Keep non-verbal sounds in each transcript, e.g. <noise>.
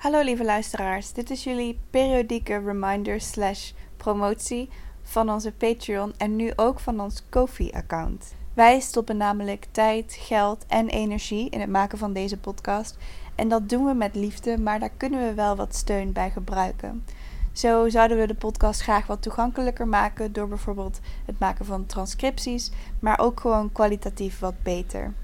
Hallo lieve luisteraars, dit is jullie periodieke reminder slash promotie van onze Patreon en nu ook van ons Kofi-account. Wij stoppen namelijk tijd, geld en energie in het maken van deze podcast en dat doen we met liefde, maar daar kunnen we wel wat steun bij gebruiken. Zo zouden we de podcast graag wat toegankelijker maken door bijvoorbeeld het maken van transcripties, maar ook gewoon kwalitatief wat beter.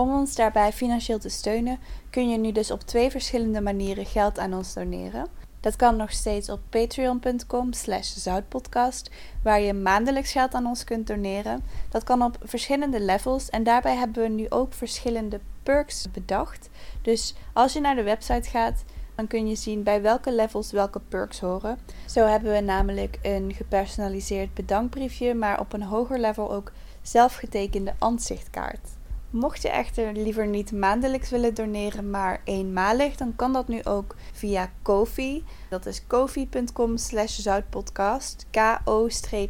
Om ons daarbij financieel te steunen, kun je nu dus op twee verschillende manieren geld aan ons doneren. Dat kan nog steeds op patreon.com slash zoutpodcast, waar je maandelijks geld aan ons kunt doneren. Dat kan op verschillende levels en daarbij hebben we nu ook verschillende perks bedacht. Dus als je naar de website gaat, dan kun je zien bij welke levels welke perks horen. Zo hebben we namelijk een gepersonaliseerd bedankbriefje, maar op een hoger level ook zelfgetekende ansichtkaart. Mocht je echter liever niet maandelijks willen doneren, maar eenmalig, dan kan dat nu ook via Kofi. Dat is kofi.com slash zoutpodcast, ko-fi.com.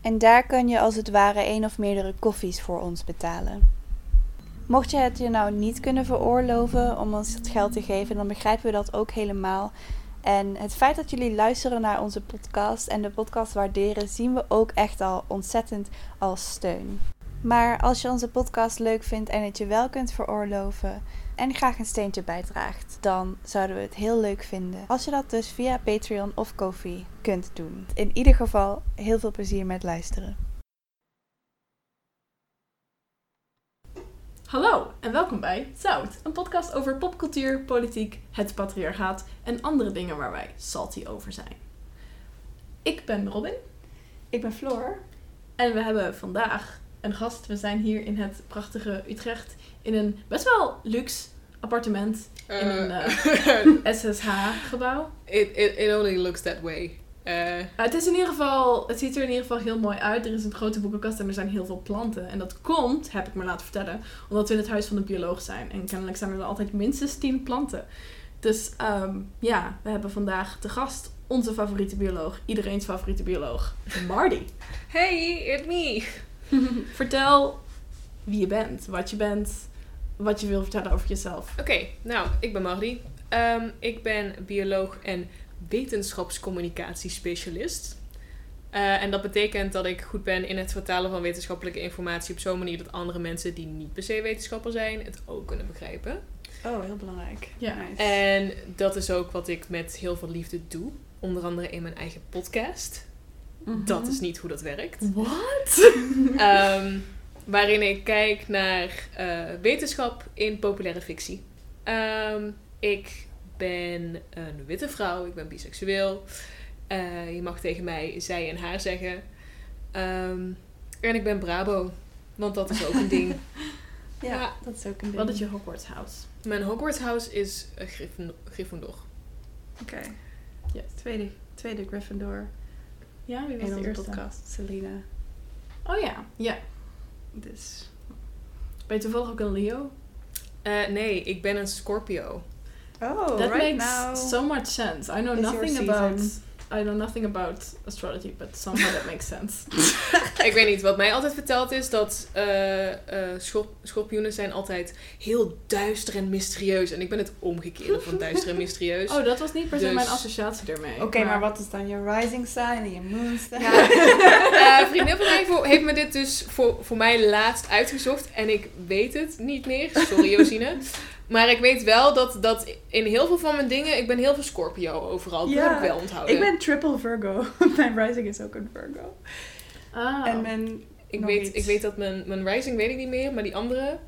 En daar kan je als het ware één of meerdere koffies voor ons betalen. Mocht je het je nou niet kunnen veroorloven om ons het geld te geven, dan begrijpen we dat ook helemaal. En het feit dat jullie luisteren naar onze podcast en de podcast waarderen, zien we ook echt al ontzettend als steun. Maar als je onze podcast leuk vindt en het je wel kunt veroorloven en graag een steentje bijdraagt, dan zouden we het heel leuk vinden als je dat dus via Patreon of Kofi kunt doen. In ieder geval heel veel plezier met luisteren. Hallo en welkom bij Zout, een podcast over popcultuur, politiek, het patriarchaat en andere dingen waar wij salty over zijn. Ik ben Robin Ik ben Floor. en we hebben vandaag een gast. We zijn hier in het prachtige Utrecht in een best wel luxe appartement in een eh, <laughs> SSH-gebouw. it, it, it only looks that way. Uh, het is in ieder geval, het ziet er in ieder geval heel mooi uit. Er is een grote boekenkast en er zijn heel veel planten. En dat komt, heb ik me laten vertellen, omdat we in het huis van de bioloog zijn. En kennelijk zijn er altijd minstens 10 planten. Dus ehm, ja, we hebben vandaag te gast onze favoriete bioloog, iedereen's favoriete bioloog, Marty. hey, it's me. <laughs> Vertel wie je bent, wat je bent, wat je wil vertellen over jezelf. Oké, nou, ik ben Mardi. Ehm, ik ben bioloog en wetenschapscommunicatiespecialist. Eh, en dat betekent dat ik goed ben in het vertalen van wetenschappelijke informatie op zo'n manier dat andere mensen die niet per se wetenschapper zijn, het ook kunnen begrijpen. Oh, heel belangrijk. Ja. Nice. En dat is ook wat ik met heel veel liefde doe. Onder andere in mijn eigen podcast. Dat is niet hoe dat werkt. Wat? <laughs> Ehm, waarin ik kijk naar eh, wetenschap in populaire fictie. Ehm, ik ben een witte vrouw, ik ben biseksueel. Eh, je mag tegen mij zij en haar zeggen. Ehm, en ik ben Brabo, want dat is ook een ding. <laughs> ja, dat is ook een ding. Wat is je Hogwarts house? Mijn Hogwarts house is uh, Gryffindor. Oké. Yes. Tweede, tweede Gryffindor Ja, wie was in de onze eerste? podcast. Selena. Oh ja, ja. Dus... Ben je toevallig ook een Leo? Eh, nee, ik ben een Scorpio. Oh, That right makes now. so much sense. I know is nothing season. about I know nothing about astrology, but somehow that makes sense. <laughs> ik weet niet, wat mij altijd verteld is dat eh, eh, schor- schorpioenen zijn altijd heel duister en mysterieus. En ik ben het omgekeerde van duister en mysterieus. Oh, dat was niet per se Dus- mijn associatie ermee. Oké, maar wat is dan je rising sign en je moon sign? Ja, <laughs> eh, een vriendin van mij voor- heeft me dit dus voor, voor mij laatst uitgezocht. En ik weet het niet meer. Sorry, Josine. Maar ik weet wel dat, dat in heel veel van mijn dingen... Ik ben heel veel Scorpio overal. Dat Ja, heb ik wel onthouden. Ik ben triple Virgo. <laughs> mijn rising is ook een Virgo. Ah. En mijn ik, weet, iets. ik weet dat mijn, mijn rising weet ik niet meer. Maar die andere...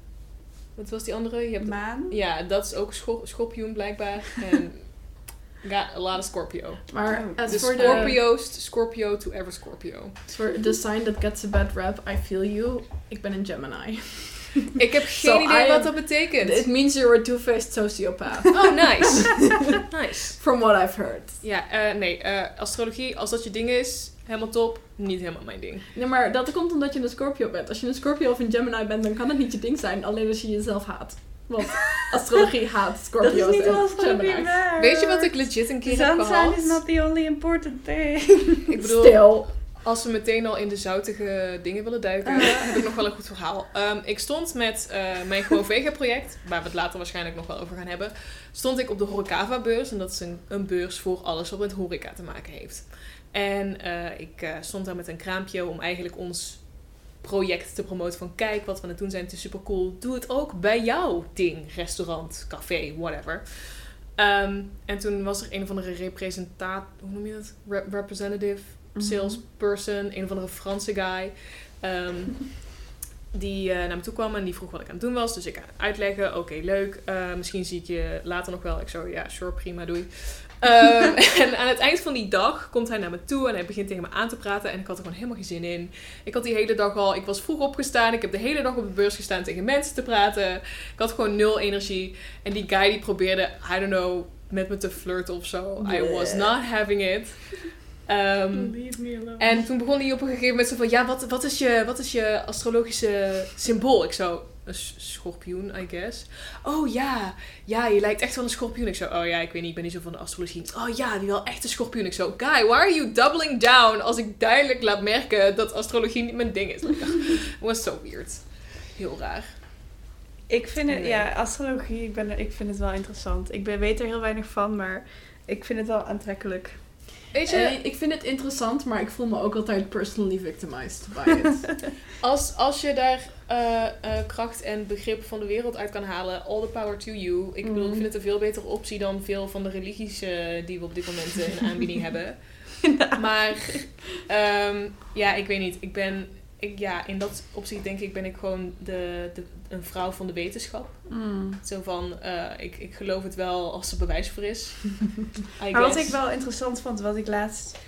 Wat was die andere? Je hebt, maan. ja, dat is ook schor, schorpioen blijkbaar. En <laughs> got a lot of Scorpio. maar Oh. as De the, Scorpio's, Scorpio to ever Scorpio. for the sign that gets a bad rap, I feel you. Ik ben een Gemini. <laughs> <laughs> Ik heb geen So idee I wat dat betekent. It means you're a two-faced sociopath. Oh, nice. <laughs> nice. From what I've heard. Ja, eh, nee, eh, astrologie, als dat je ding is, helemaal top. Niet helemaal mijn ding. Nee, maar dat komt omdat je een Scorpio bent. Als je een Scorpio of een Gemini bent, dan kan het niet je ding zijn. Alleen als je jezelf haat. Want <laughs> astrologie haat Dat Scorpio's is niet wel Scorpio. Weet je wat ik legit een keer heb Sun sign gehad? is not the only important thing. Ik bedoel, Stil. Als we meteen al in de zoutige dingen willen duiken, <laughs> heb ik nog wel een goed verhaal. Ehm, ik stond met eh, mijn Gewoon Vega project, waar we het later waarschijnlijk nog wel over gaan hebben, stond ik op de Horecava beurs. En dat is een, een beurs voor alles wat met horeca te maken heeft. En eh, ik eh, stond daar met een kraampje om eigenlijk ons project te promoten van kijk wat we aan het doen zijn, het is super cool. Doe het ook bij jouw ding, restaurant, café, whatever. Ehm, en toen was er een of andere representaat, hoe noem je dat? Re- representative. Salesperson, een of andere Franse guy. ehm, <laughs> die eh, naar me toe kwam en die vroeg wat ik aan het doen was. Dus ik uitleggen, oké, leuk. Eh, misschien zie ik je later nog wel. Ik zo, ja, sure, prima, doei. Ehm, <laughs> <laughs> en aan het eind van die dag komt hij naar me toe en hij begint tegen me aan te praten. En ik had er gewoon helemaal geen zin in. Ik had die hele dag al, ik was vroeg opgestaan. Ik heb de hele dag op de beurs gestaan tegen mensen te praten. Ik had gewoon nul energie. En die guy die probeerde, I don't know, met me te flirten of zo. I was not having it. Ehm, en toen begon hij op een gegeven moment zo van... Ja, wat, wat, is, je, wat is je astrologische symbool? Ik zo... Een schorpioen, I guess. Oh ja, ja, je lijkt echt wel een schorpioen. Ik zo, oh ja, ik weet niet, ik ben niet zo van de astrologie. Oh ja, die wel echt een schorpioen. Ik zo, guy, why are you doubling down? Als ik duidelijk laat merken dat astrologie niet mijn ding is. <laughs> Was so weird. Heel raar. Ik vind het, Nee. ja, astrologie, ik, ben ik vind het wel interessant. Ik ben, weet er heel weinig van, maar ik vind het wel aantrekkelijk. Weet je, Eh, ik vind het interessant, maar ik voel me ook altijd personally victimized by it. <laughs> als, als je daar eh, eh, kracht en begrip van de wereld uit kan halen, all the power to you. Ik bedoel, ik Mhm. vind het een veel betere optie dan veel van de religies die we op dit moment in <laughs> aanbieding hebben. Maar ehm, ja, ik weet niet. Ik ben, ik, ja, in dat opzicht denk ik ben ik gewoon de, de, een vrouw van de wetenschap. Mm. Zo van, eh, ik, ik geloof het wel als er bewijs voor is. <laughs> Maar wat ik wel interessant vond, wat ik laatst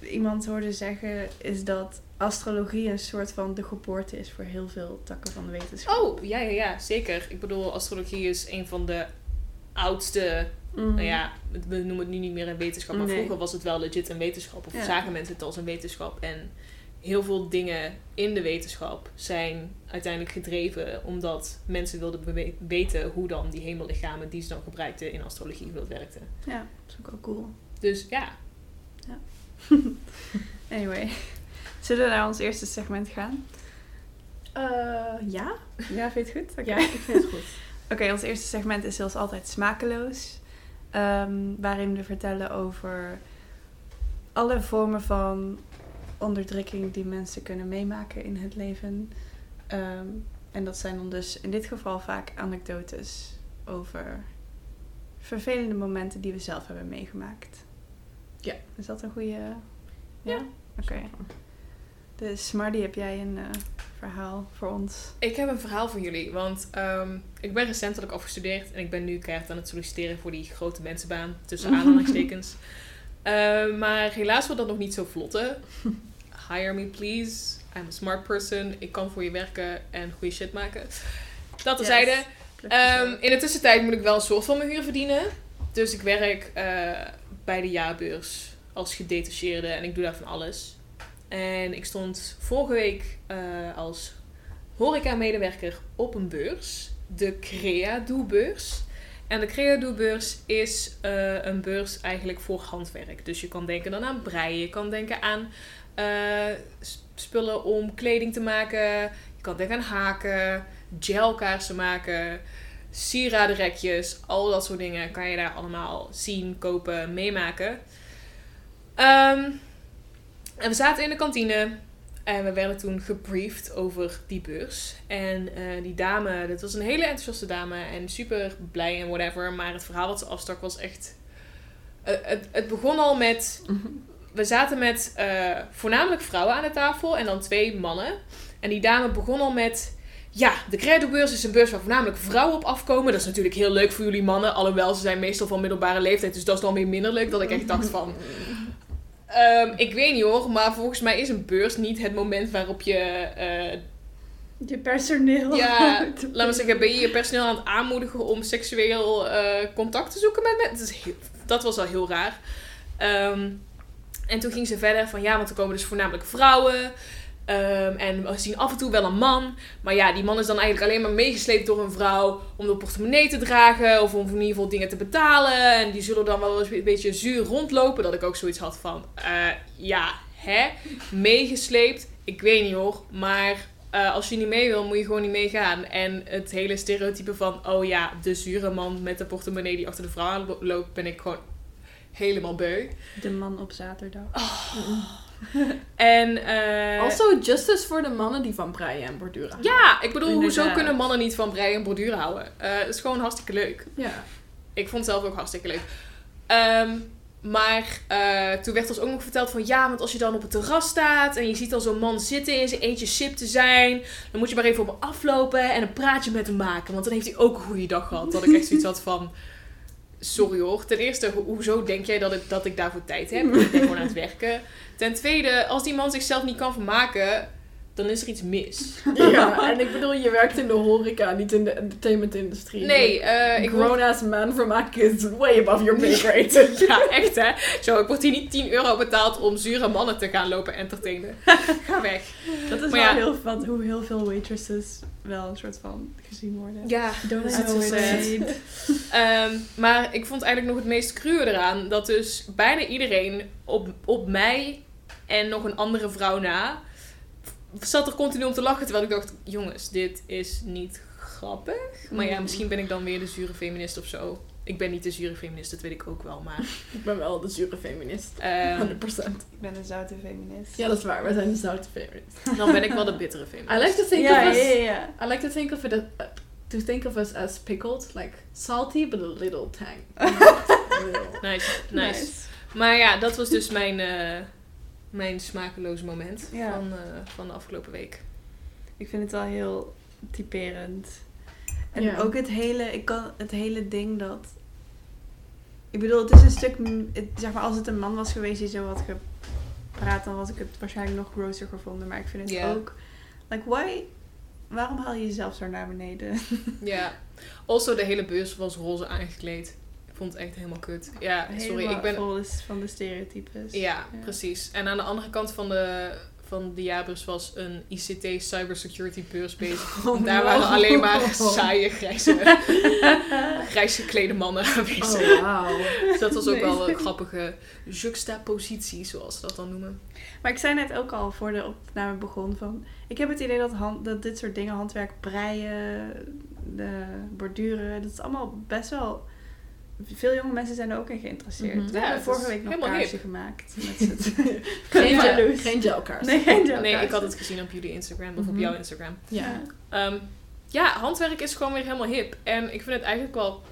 iemand hoorde zeggen, is dat astrologie een soort van de geboorte is voor heel veel takken van de wetenschap. Oh, ja, ja, ja, zeker. Ik bedoel, astrologie is een van de oudste Mm. Nou ja, we noemen het nu niet meer een wetenschap, maar Nee. vroeger was het wel legit een wetenschap. Of Ja. zagen mensen het als een wetenschap. En heel veel dingen in de wetenschap zijn uiteindelijk gedreven omdat mensen wilden weten hoe dan die hemellichamen die ze dan gebruikten in astrologie hoe dat werkte. Ja, dat is ook wel cool. Dus ja, <laughs> Anyway, zullen we naar ons eerste segment gaan? Eh, ja? Ja, vind je het goed? Oké. Ja, ik vind het goed. <laughs> Oké, ons eerste segment is zoals altijd smakeloos. Ehm, waarin we vertellen over alle vormen van onderdrukking die mensen kunnen meemaken in het leven. Ehm, en dat zijn dan dus in dit geval vaak anekdotes over vervelende momenten die we zelf hebben meegemaakt. Ja. Is dat een goede... Ja. Oké. Dus Marty, heb jij een eh, verhaal voor ons? ik heb een verhaal voor jullie. Want ehm, ik ben recentelijk afgestudeerd en ik ben nu keihard aan het solliciteren voor die grote mensenbaan. Tussen <laughs> aanhalingstekens. Eh, maar helaas wordt dat nog niet zo vlotte. <laughs> Hire me please. I'm a smart person. Ik kan voor je werken en goede shit maken. Dat terzijde. Yes. Ehm, in de tussentijd moet ik wel een soort van mijn huur verdienen. Dus ik werk eh, bij de jaarbeurs als gedetacheerde en ik doe daar van alles. En ik stond vorige week eh, als horeca-medewerker op een beurs. De Crea-doe-beurs. En de Crea-doe-beurs is eh, een beurs eigenlijk voor handwerk. Dus je kan denken dan aan breien. Je kan denken aan spullen om kleding te maken. Je kan denken aan haken, gelkaarsen maken, sieradenrekjes. Al dat soort dingen kan je daar allemaal zien, kopen, meemaken. Ehm, en we zaten in de kantine en we werden toen gebriefd over die beurs. En eh, die dame, dat was een hele enthousiaste dame en super blij en whatever. Maar het verhaal wat ze afstak was echt... eh, het, het begon al met... We zaten met eh, voornamelijk vrouwen aan de tafel en dan twee mannen. En die dame begon al met... Ja, de Credo-beurs is een beurs waar voornamelijk vrouwen op afkomen. Dat is natuurlijk heel leuk voor jullie mannen. Alhoewel, ze zijn meestal van middelbare leeftijd. Dus dat is dan weer minder leuk. Dat ik echt dacht van... <laughs> Ehm, ik weet niet hoor, maar volgens mij is een beurs niet het moment waarop je... eh, Je personeel. ja, <laughs> laat maar zeggen, ben je je personeel aan het aanmoedigen om seksueel eh, contact te zoeken met mensen? Dat, is heel- dat was al heel raar. Ehm, en toen ging ze verder van ja, want er komen dus voornamelijk vrouwen. Ehm, en we zien af en toe wel een man. Maar ja, die man is dan eigenlijk alleen maar meegesleept door een vrouw om de portemonnee te dragen. Of om in ieder geval dingen te betalen. En die zullen dan wel eens een beetje zuur rondlopen. Dat ik ook zoiets had van, eh, ja, hè, meegesleept. Ik weet niet hoor, maar eh, als je niet mee wil, moet je gewoon niet meegaan. En het hele stereotype van, oh ja, de zure man met de portemonnee die achter de vrouw loopt, ben ik gewoon helemaal beu. De man op zaterdag. En, eh, Also, justice voor de mannen die van breien en borduren houden. ja, ik bedoel, hoezo kunnen mannen niet van breien en borduren houden? Eh, Het is gewoon hartstikke leuk. Ja. Ik vond het zelf ook hartstikke leuk. Ehm, maar eh, toen werd ons ook nog verteld van ja, want als je dan op het terras staat en je ziet dan zo'n man zitten in zijn eentje sip te zijn, dan moet je maar even op hem aflopen en een praatje met hem maken, want dan heeft hij ook een goede dag gehad. Dat ik echt zoiets had van, sorry hoor, ten eerste, ho- hoezo denk jij dat ik, dat ik daarvoor tijd heb? <laughs> Ik ben gewoon aan het werken. Ten tweede, als die man zichzelf niet kan vermaken, dan is er iets mis. <laughs> ja, en ik bedoel, je werkt in de horeca, niet in de entertainment-industrie. Nee, eh, ik word grown-ass man vermaken is way above your pay grade. <laughs> Ja, echt hè. Zo, ik word hier niet 10 euro betaald om zure mannen te gaan lopen entertainen. <laughs> Ga weg. Dat is Maar wel ja. heel wat, hoe heel veel waitresses wel een soort van gezien worden. Ja, Don't know it. Ehm, maar ik vond eigenlijk nog het meest cruwe eraan dat dus bijna iedereen op, op mij en nog een andere vrouw na zat er continu om te lachen. Terwijl ik dacht, jongens, dit is niet grappig. Maar ja, Mm. misschien ben ik dan weer de zure feminist of zo. Ik ben niet de zure feminist, dat weet ik ook wel. Maar <laughs> Ik ben wel de zure feminist. ehm, 100%. Ik ben een zoute feminist. Ja, dat is waar. Wij zijn de zoute feminist. <laughs> dan ben ik wel de bittere feminist. I like to think of us... ja, ja. I like to think of it as, uh, to think of us as pickled, like salty but a little tang. <laughs> Nice, nice. Maar ja, dat was dus mijn, eh, mijn smakeloze moment Ja. van, eh, van de afgelopen week. Ik vind het wel heel typerend. En Ja. ook het hele, ik kan het hele ding dat. Ik bedoel, het is een stuk. Het, zeg maar, als het een man was geweest die zo had gepraat, dan was ik het waarschijnlijk nog grosser gevonden. Maar ik vind het ook. Like, why? Waarom haal je jezelf zo naar beneden? Ja. Also, de hele beurs was roze aangekleed. Vond het echt helemaal kut. Ja, sorry, ik ben... vol is van de stereotypes. Ja, precies. En aan de andere kant van de, van de jaarbeurs was een ICT cybersecurity beurs bezig. <laughs> Oh, En daar waren alleen maar saaie, grijze, <laughs> grijs geklede mannen aanwezig. Oh. Dus dat was ook Nee. wel <laughs> een grappige juxtapositie, zoals ze dat dan noemen. Maar ik zei net ook al voor de opname begon van... Ik heb het idee dat, hand, dat dit soort dingen, handwerk, breien, de borduren... Dat is allemaal best wel... Veel jonge mensen zijn er ook in geïnteresseerd. Mhm. We Ja, hebben vorige week nog kaarsen hip. gemaakt. <laughs> Met Geen, <laughs> gel, geen gelkaars. nee, geen gel Nee, ik had het gezien op jullie Instagram of op Mhm. jouw Instagram. Ja. Ehm, ja, handwerk is gewoon weer helemaal hip. En ik vind het eigenlijk wel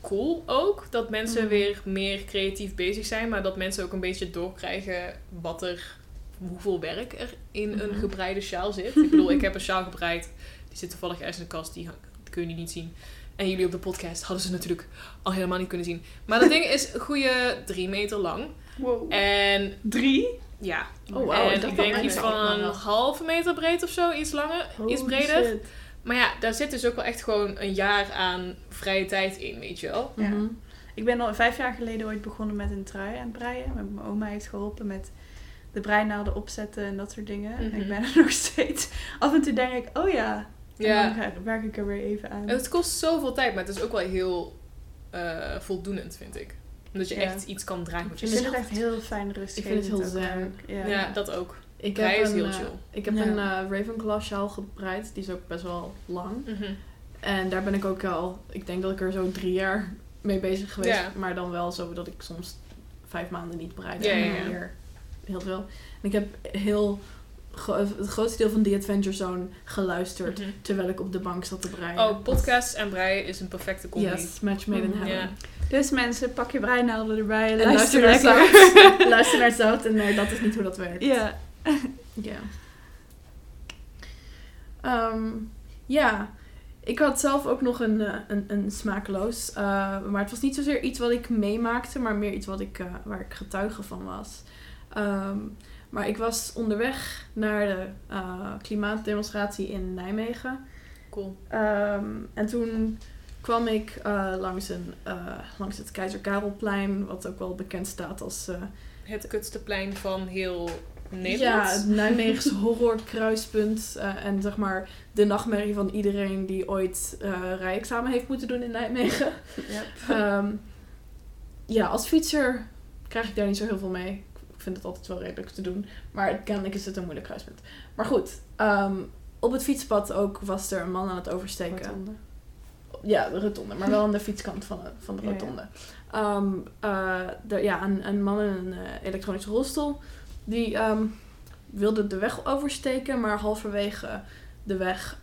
cool ook dat mensen Mhm. weer meer creatief bezig zijn, maar dat mensen ook een beetje doorkrijgen wat er, hoeveel werk er in een gebreide sjaal zit. Ik bedoel, ik heb een sjaal gebreid, die zit toevallig ergens in de kast, die kun je niet zien. En jullie op de podcast hadden ze natuurlijk al helemaal niet kunnen zien. Maar dat ding is een goede drie meter lang. Wow. En Drie? ja, Oh, wauw. en dat ik denk iets van een halve meter breed of zo, iets langer, iets breder. shit. Maar ja, daar zit dus ook wel echt gewoon een jaar aan vrije tijd in, weet je wel. Ja. Mhm. Ik ben al vijf jaar geleden ooit begonnen met een trui aan het breien. Mijn mijn oma heeft geholpen met de breinaalden opzetten en dat soort dingen. En Mhm. ik ben er <laughs> nog steeds... Af en toe denk ik, oh ja. En dan Ja, ga- werk ik er weer even aan. het kost zoveel tijd, maar het is ook wel heel eh, voldoenend, vind ik. Omdat je Ja. echt iets kan dragen met Ik je vind het echt heel fijn rustig. Ik vind het heel zen. Ja. Ja, dat ook. Ik heb is een, heel eh, chill. ik heb Ja. een eh, Ravenclaw sjaal gebreid. Die is ook best wel lang. Mhm. En daar ben ik ook al... Ik denk dat ik er zo drie jaar mee bezig geweest. Ja. Maar dan wel zo dat ik soms vijf maanden niet breide. Ja, ja, en ja. dan weer heel veel. En ik heb heel... Het grootste deel van The Adventure Zone geluisterd. Mhm. Terwijl ik op de bank zat te breien. Oh, podcasts en breien is een perfecte combi. Yes, match made in Mhm. heaven. Dus mensen, pak je breinaalden erbij en, luister luister naar zout. <laughs> luister naar zout en nee, dat is niet hoe dat werkt. Ja. <laughs> Ja. Ehm, ja, ik had zelf ook nog een, eh, een, een smakeloos. eh, maar het was niet zozeer iets wat ik meemaakte, maar meer iets wat ik, eh, waar ik getuige van was. Ehm, maar ik was onderweg naar de eh, klimaatdemonstratie in Nijmegen. Cool. Ehm, en toen kwam ik eh, langs, een, eh, langs het Keizer Karelplein, wat ook wel bekend staat als Het kutste plein van heel Nederland. ja, het Nijmeegse <laughs> horrorkruispunt. en zeg maar de nachtmerrie van iedereen die ooit rijexamen heeft moeten doen in Nijmegen. Ehm, ja, als fietser krijg ik daar niet zo heel veel mee. Ik vind het altijd wel redelijk te doen. Maar kennelijk is het een moeilijk kruispunt. Maar goed, ehm, op het fietspad ook was er een man aan het oversteken. Rotonde. Ja, de rotonde, maar wel <laughs> aan de fietskant van de, van de Ja, ja. rotonde. Ehm, eh, de, ja, een, een man in een eh, elektronische rolstoel. Die ehm, wilde de weg oversteken, maar halverwege de weg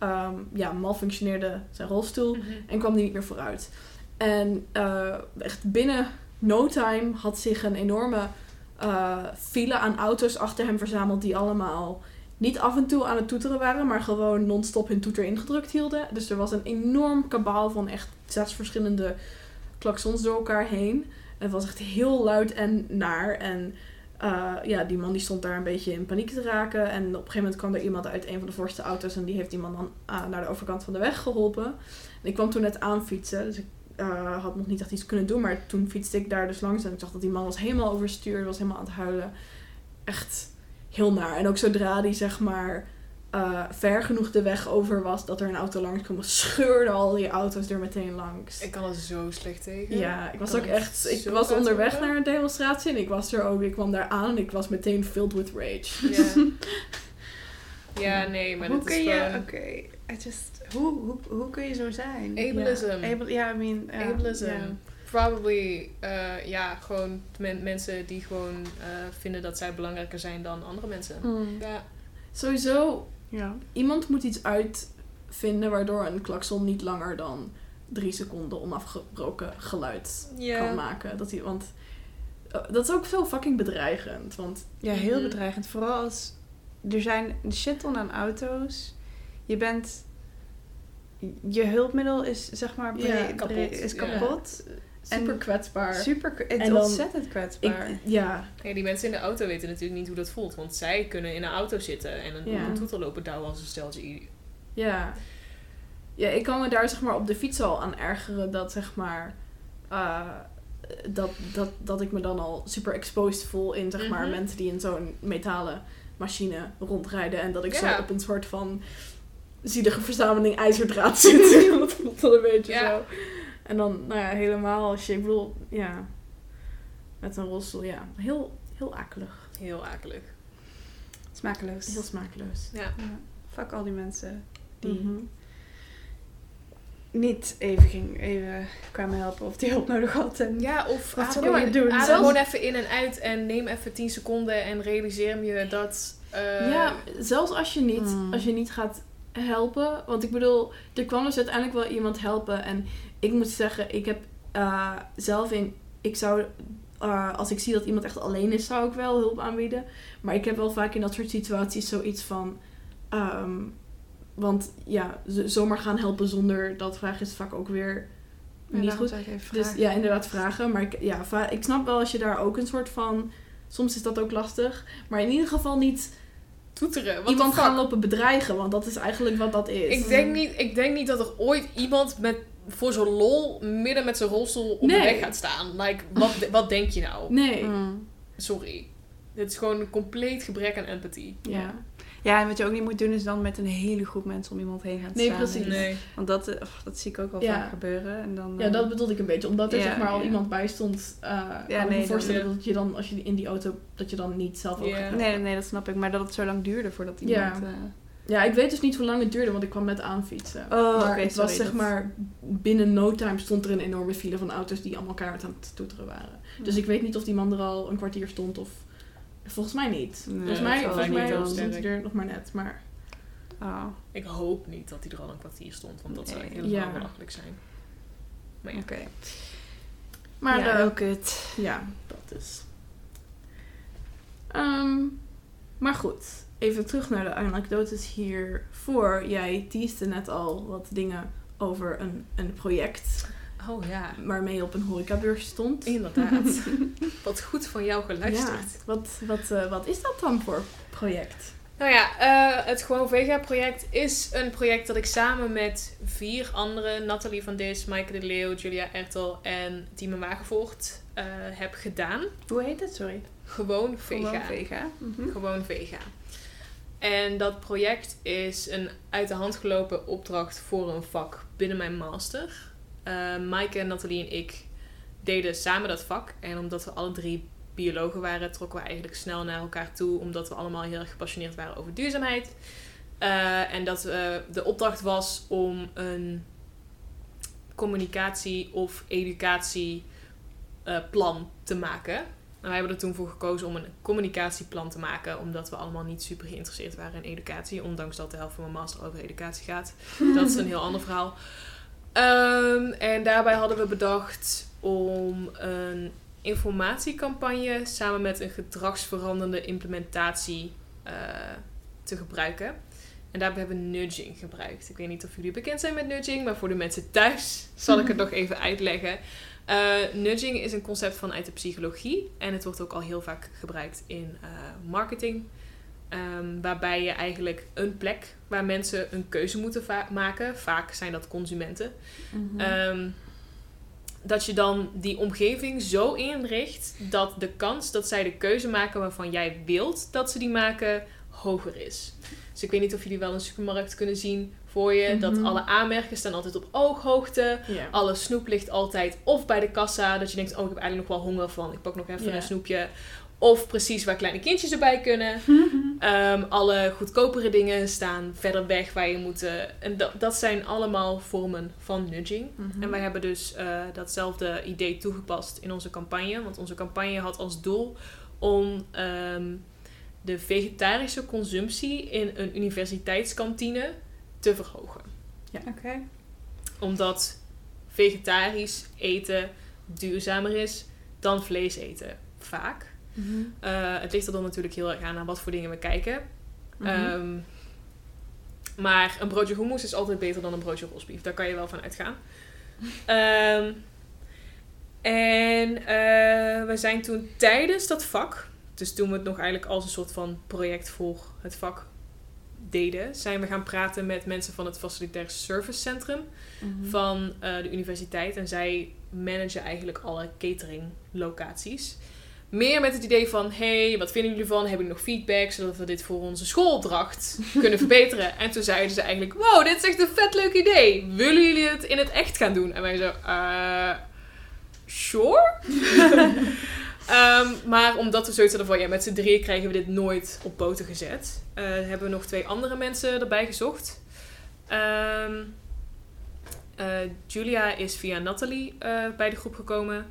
ja, malfunctioneerde zijn rolstoel Mhm. en kwam die niet meer vooruit. En eh, echt binnen no time had zich een enorme eh, file aan auto's achter hem verzameld die allemaal niet af en toe aan het toeteren waren, maar gewoon non-stop hun toeter ingedrukt hielden. Dus er was een enorm kabaal van echt zes verschillende klaksons door elkaar heen. Het was echt heel luid en naar. En eh, ja, die man die stond daar een beetje in paniek te raken. En op een gegeven moment kwam er iemand uit een van de voorste auto's. En die heeft die man dan ah, naar de overkant van de weg geholpen. En ik kwam toen net aanfietsen. Dus ik eh, had nog niet echt iets kunnen doen. Maar toen fietste ik daar dus langs. En ik zag dat die man was helemaal overstuur. Was helemaal aan het huilen. Echt heel naar. En ook zodra die zeg maar eh, ver genoeg de weg over was. Dat er een auto langs kwam. Scheurden al die auto's er meteen langs. Ik kan er zo slecht tegen. Ja, ik was ook het echt. Ik was onderweg naar een demonstratie en ik was er ook. Ik kwam daar aan en ik was meteen filled with rage. Ja. <laughs> ja, nee, maar hoe dat kun is je, oké, I just, hoe, hoe, hoe kun je zo zijn? Ableism. Ja, able, I mean, ja, Ableism. Probably, eh, ja, gewoon men- mensen die gewoon eh, vinden dat zij belangrijker zijn dan andere mensen. Mm. Ja, Sowieso, Ja. iemand moet iets uitvinden waardoor een klakson niet langer dan drie seconden onafgebroken geluid kan maken. Dat hij, want eh, dat is ook zo fucking bedreigend. Want Ja, heel Mhm. bedreigend. Vooral als er zijn een shitton aan auto's. Je bent... Je hulpmiddel is zeg maar Ja, kapot. is Ja. kapot. super En kwetsbaar. Super, het En dan- ontzettend ik, kwetsbaar. ja, die mensen in de auto weten natuurlijk niet hoe dat voelt. Want zij kunnen in een auto zitten en een, Ja. toeter lopen douwen als een steltje. Ja. Ja, ik kan me daar zeg maar op de fiets al aan ergeren dat zeg maar eh, dat, dat, dat ik me dan al super exposed voel in zeg maar Mhm. mensen die in zo'n metalen machine rondrijden en dat ik Ja. zo op een soort van zielige verzameling ijzerdraad <laughs> zit. <laughs> dat voelt dan een beetje Ja. zo. En dan, nou ja, helemaal als je, ik bedoel, ja, met een rolstoel, ja, heel, heel akelig. Heel akelig. Smakeloos. Heel smakeloos. Ja. Ja. Fuck al die mensen die Mhm. niet even, ging, even kwamen helpen of die hulp nodig had. En Ja, of Wat adem, je doen? adem gewoon even in en uit en neem even 10 seconden en realiseer je dat... eh, ja, zelfs als je, niet, Mm. als je niet gaat helpen. Want ik bedoel, er kwam dus uiteindelijk wel iemand helpen. En ik moet zeggen, ik heb eh, zelf in... Ik zou, eh, als ik zie dat iemand echt alleen is, zou ik wel hulp aanbieden. Maar ik heb wel vaak in dat soort situaties zoiets van... ehm, want ja, zomaar gaan helpen zonder dat vragen is vaak ook weer niet goed. Dus ja, inderdaad vragen. Maar ik, ja, ik snap wel als je daar ook een soort van... Soms is dat ook lastig. Maar in ieder geval niet toeteren. Iemand gaan lopen bedreigen. Want dat is eigenlijk wat dat is. Ik denk, niet, ik denk niet dat er ooit iemand met, voor zo'n lol midden met zijn rolstoel op Nee. de weg gaat staan. Like, wat, <laughs> wat denk je nou? Nee. Mm. Sorry. Dit is gewoon een compleet gebrek aan empathie. Ja. Ja, en wat je ook niet moet doen is dan met een hele groep mensen om iemand heen gaan Nee, staan. precies. Nee. Want dat, eh, dat zie ik ook wel Ja. vaak gebeuren. En dan, ja, eh, dat bedoelde ik een beetje. Omdat er Ja, zeg maar al ja. iemand bij stond. eh kan ik nee, me voorstellen dat- dat je dan, als je in die auto, dat je dan niet zelf ook Ja. gaat. Nee, nee, dat snap ik. Maar dat het zo lang duurde voordat Ja. iemand... eh, Ja, ik weet dus niet hoe lang het duurde, want ik kwam net aanfietsen. Oh, maar oké, het sorry, was zeg dat- maar, binnen no time stond er een enorme file van auto's die allemaal elkaar aan het toeteren waren. Dus ik weet niet of die man er al een kwartier stond of... Volgens mij niet. Nee, volgens mij, volgens niet mij stond hij er nog maar net. Maar Oh, Ik hoop niet dat hij er al een kwartier stond, want dat zou helemaal Ja. belachelijk zijn. Maar ja. oké. maar ja, heel kut. Ja, dat is. Ehm, maar goed, even terug naar de anekdotes hiervoor. Jij teaste net al wat dingen over een, een project Oh ja, waarmee je op een horecabeurs stond. inderdaad. <laughs> Wat goed van jou geluisterd. Ja, wat, wat, eh, wat is dat dan voor project? Nou ja, eh, het Gewoon Vega project is een project dat ik samen met vier anderen, Nathalie van Dis, Maaike de Leeuw, Julia Ertel en Diemen Wagevoort, eh, heb gedaan. Hoe heet het? Sorry. Gewoon Vega. Gewoon vega. Mhm. Gewoon Vega. En dat project is een uit de hand gelopen opdracht voor een vak binnen mijn master. Eh Maaike, Nathalie en ik deden samen dat vak. En omdat we alle drie biologen waren, trokken we eigenlijk snel naar elkaar toe, omdat we allemaal heel erg gepassioneerd waren over duurzaamheid. Eh, en dat eh, de opdracht was om een communicatie- of educatieplan te maken. En wij hebben er toen voor gekozen om een communicatieplan te maken, omdat we allemaal niet super geïnteresseerd waren in educatie, ondanks dat de helft van mijn master over educatie gaat. Dat is een heel <laughs> ander verhaal. Ehm, en daarbij hadden we bedacht om een informatiecampagne samen met een gedragsveranderende implementatie eh, te gebruiken. En daarbij hebben we nudging gebruikt. Ik weet niet of jullie bekend zijn met nudging, maar voor de mensen thuis <laughs> zal ik het nog even uitleggen. Uh, nudging is een concept vanuit de psychologie en het wordt ook al heel vaak gebruikt in uh, marketing. Um, waarbij je eigenlijk een plek waar mensen een keuze moeten maken, vaak zijn dat consumenten, mm -hmm. um, dat je dan die omgeving zo inricht dat de kans dat zij de keuze maken waarvan jij wilt dat ze die maken, hoger is. Dus ik weet niet of jullie wel een supermarkt kunnen zien voor je. Mm -hmm. Dat alle aanmerken staan altijd op ooghoogte. Ja. Alle snoep ligt altijd of bij de kassa. Dat je denkt, oh ik heb eigenlijk nog wel honger van. Ik pak nog even een snoepje. Of precies waar kleine kindjes erbij kunnen. <laughs> Ehm, alle goedkopere dingen staan verder weg waar je moet. eh, en dat, dat zijn allemaal vormen van nudging. Mhm. En wij hebben dus eh, datzelfde idee toegepast in onze campagne. Want onze campagne had als doel om ehm, de vegetarische consumptie in een universiteitskantine te verhogen. Oké. Omdat vegetarisch eten duurzamer is dan vlees eten. Vaak. Mhm. Eh, het ligt er dan natuurlijk heel erg aan aan wat voor dingen we kijken. Mhm. Ehm, maar een broodje hummus is altijd beter dan een broodje rosbief. Daar kan je wel van uitgaan. <laughs> Ehm, en eh, we zijn toen tijdens dat vak, dus toen we het nog eigenlijk als een soort van project voor het vak deden, zijn we gaan praten met mensen van het Facilitair Service Centrum Mhm. van eh, de universiteit. En zij managen eigenlijk alle catering locaties. Meer met het idee van, hey, wat vinden jullie van? Hebben jullie nog feedback? Zodat we dit voor onze schoolopdracht <laughs> kunnen verbeteren. En toen zeiden ze eigenlijk, wow, dit is echt een vet leuk idee. Willen jullie het in het echt gaan doen? En wij zo, eh, sure. <laughs> <laughs> Ehm, maar omdat we zoiets hadden van, ja, met z'n drieën krijgen we dit nooit op poten gezet. eh, hebben we nog twee andere mensen erbij gezocht. Ehm, eh, Julia is via Natalie bij de groep gekomen.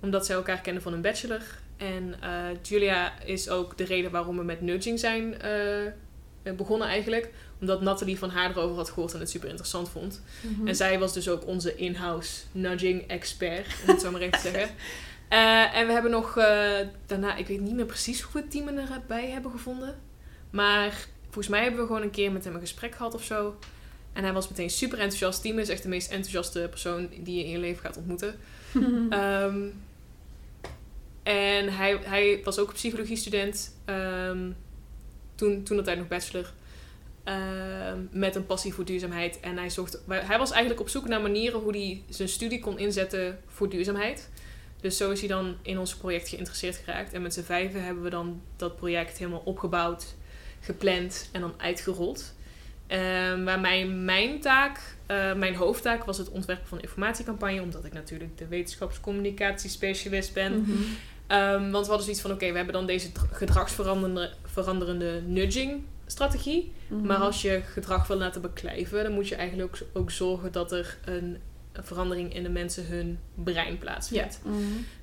Omdat zij elkaar kennen van een bachelor. En eh, Julia is ook de reden waarom we met nudging zijn eh, begonnen eigenlijk. Omdat Natalie van haar erover had gehoord en het super interessant vond. Mhm. En zij was dus ook onze in-house nudging expert, om het zo maar even te zeggen. <laughs> Eh, en we hebben nog eh, daarna, ik weet niet meer precies hoeveel teamen erbij hebben gevonden. Maar volgens mij hebben we gewoon een keer met hem een gesprek gehad of zo. En hij was meteen super enthousiast. Team is echt de meest enthousiaste persoon die je in je leven gaat ontmoeten. <laughs> Ehm, en hij, hij was ook psychologiestudent. ehm toen, toen dat hij nog bachelor. ehm, met een passie voor duurzaamheid. En hij, zocht, hij was eigenlijk op zoek naar manieren hoe hij zijn studie kon inzetten voor duurzaamheid. Dus zo is hij dan in ons project geïnteresseerd geraakt. En met z'n vijven hebben we dan dat project helemaal opgebouwd, gepland en dan uitgerold. Ehm, waar mijn, mijn taak, eh, mijn hoofdtaak was het ontwerpen van een informatiecampagne. Omdat ik natuurlijk de wetenschapscommunicatiespecialist ben. Ehm, want we hadden zoiets van, oké, we hebben dan deze dr- gedragsveranderende veranderende nudging strategie. Mhm. Maar als je gedrag wil laten beklijven, dan moet je eigenlijk ook, ook zorgen dat er een, een verandering in de mensen hun brein plaatsvindt. Mhm.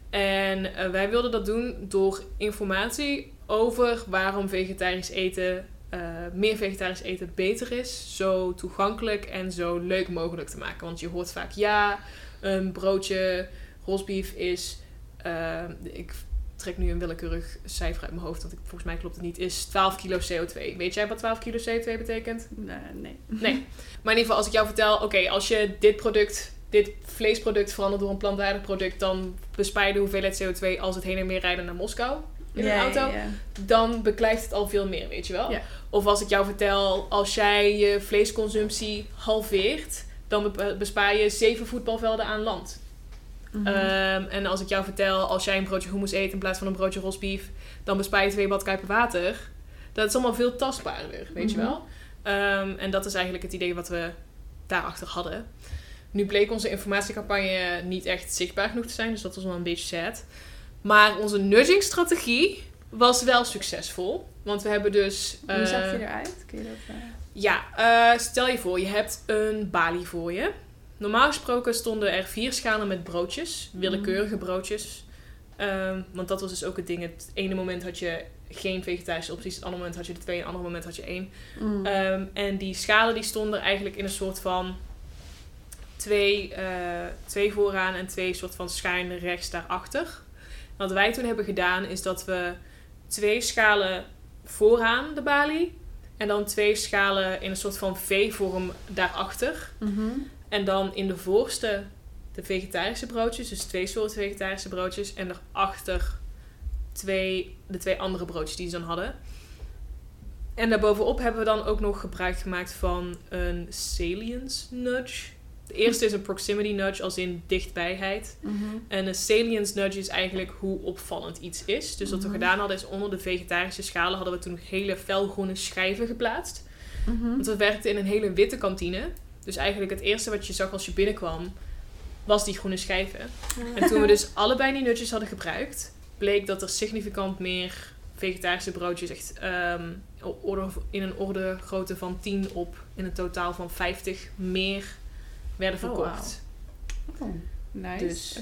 En eh, wij wilden dat doen door informatie over waarom vegetarisch eten, eh, meer vegetarisch eten beter is, zo toegankelijk en zo leuk mogelijk te maken. Want je hoort vaak, ja, een broodje rosbief is, eh, ik trek nu een willekeurig cijfer uit mijn hoofd, want ik, volgens mij klopt het niet, is 12 kilo CO2. Weet jij wat 12 kilo CO2 betekent? Nee, nee. Nee. Maar in ieder geval, als ik jou vertel, oké, als je dit product, dit vleesproduct verandert door een plantaardig product, dan bespaar je de hoeveelheid CO2 als het heen en weer rijden naar Moskou in Ja, een auto. ja. Dan beklijft het al veel meer, weet je wel? Of als ik jou vertel, als jij je vleesconsumptie halveert, dan be- bespaar je zeven voetbalvelden aan land. Mhm. Ehm, en als ik jou vertel, als jij een broodje hummus eet in plaats van een broodje rosbief, dan bespaar je twee badkuipen water. Dat is allemaal veel tastbaarder, weet je Mhm. wel? Ehm, en dat is eigenlijk het idee wat we daarachter hadden. Nu bleek onze informatiecampagne niet echt zichtbaar genoeg te zijn, dus dat was wel een beetje sad. Maar onze nudging strategie was wel succesvol. Want we hebben dus... Hoe zag eh, je eruit? Kun je dat... eh, Ja, eh, stel je voor, je hebt een balie voor je. Normaal gesproken stonden er vier schalen met broodjes. Willekeurige broodjes. Ehm, want dat was dus ook het ding. Het ene moment had je geen vegetarische opties. Het andere moment had je er twee. En het andere moment had je één. mm. Ehm, en die schalen die stonden eigenlijk in een soort van twee, twee vooraan en twee soort van schuin rechts daarachter. Wat wij toen hebben gedaan is dat we twee schalen vooraan de balie en dan twee schalen in een soort van V-vorm daarachter. Mhm. En dan in de voorste de vegetarische broodjes, dus twee soorten vegetarische broodjes. En daarachter twee, de twee andere broodjes die ze dan hadden. En daarbovenop hebben we dan ook nog gebruik gemaakt van een salience nudge. De eerste is een proximity nudge, als in dichtbijheid. Mhm. En een salience nudge is eigenlijk hoe opvallend iets is. Dus wat we Mhm. gedaan hadden is onder de vegetarische schalen hadden we toen hele felgroene schijven geplaatst. Mhm. Want we werkten in een hele witte kantine. Dus eigenlijk het eerste wat je zag als je binnenkwam, was die groene schijven. En toen we dus <laughs> allebei die nutjes hadden gebruikt, bleek dat er significant meer vegetarische broodjes echt ehm, in een orde grootte van 10 op in een totaal van 50 meer werden Oh, verkocht. Oh, nice. Dus-.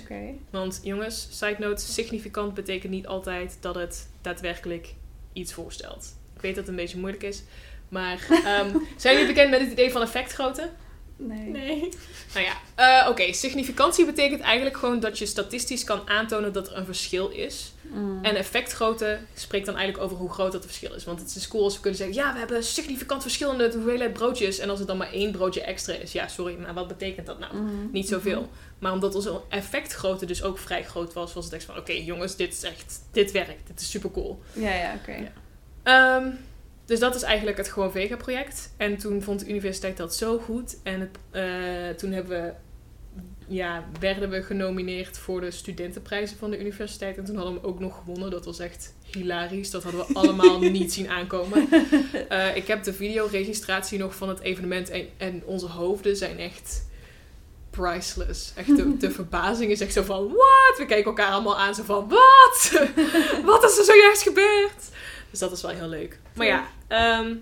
Want jongens, side note, significant betekent niet altijd dat het daadwerkelijk iets voorstelt. Ik weet dat het een beetje moeilijk is. Maar ehm, <laughs> zijn jullie bekend met het idee van effectgrootte? Nee. Nee. Nou ja, eh, oké. Significantie betekent eigenlijk gewoon dat je statistisch kan aantonen dat er een verschil is. Mm. En effectgrootte spreekt dan eigenlijk over hoe groot dat verschil is. Want het is cool als we kunnen zeggen, ja, we hebben significant verschillende hoeveelheid broodjes. En als het dan maar één broodje extra is, ja, sorry, maar wat betekent dat nou? Mhm. Niet zoveel. Maar omdat onze effectgrootte dus ook vrij groot was, was het echt van, oké jongens, dit is echt, dit werkt. Dit is super cool. Ja, ja, oké. Ja. Ehm, dus dat is eigenlijk het Gewoon Vega project. En toen vond de universiteit dat zo goed. En het, eh, toen hebben we, ja, werden we genomineerd voor de studentenprijzen van de universiteit. En toen hadden we hem ook nog gewonnen. Dat was echt hilarisch. Dat hadden we <laughs> allemaal niet zien aankomen. Eh, ik heb de videoregistratie nog van het evenement. En, en onze hoofden zijn echt priceless. Echt de, de <laughs> verbazing is echt zo van, what? We kijken elkaar allemaal aan zo van, wat? <laughs> wat is er zojuist gebeurd? Dus dat is wel heel leuk. Maar ja, ehm,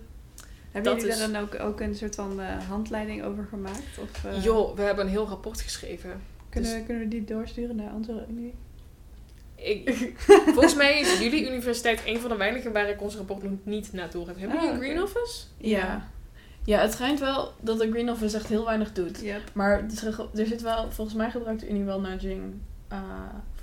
Hebben jullie is- daar dan ook, ook een soort van eh, handleiding over gemaakt? Of, eh, joh, we hebben een heel rapport geschreven. kunnen, dus- we, kunnen we die doorsturen naar onze unie? Ik, <laughs> volgens mij is jullie universiteit een van de weinigen waar ik ons rapport nog niet naar door heb. Hebben jullie Ah, een Green. Office? Ja. Ja, het schijnt wel dat de Green Office echt heel weinig doet. Yep. Maar er, er zit wel, volgens mij gebruikt de Unie wel nudging eh,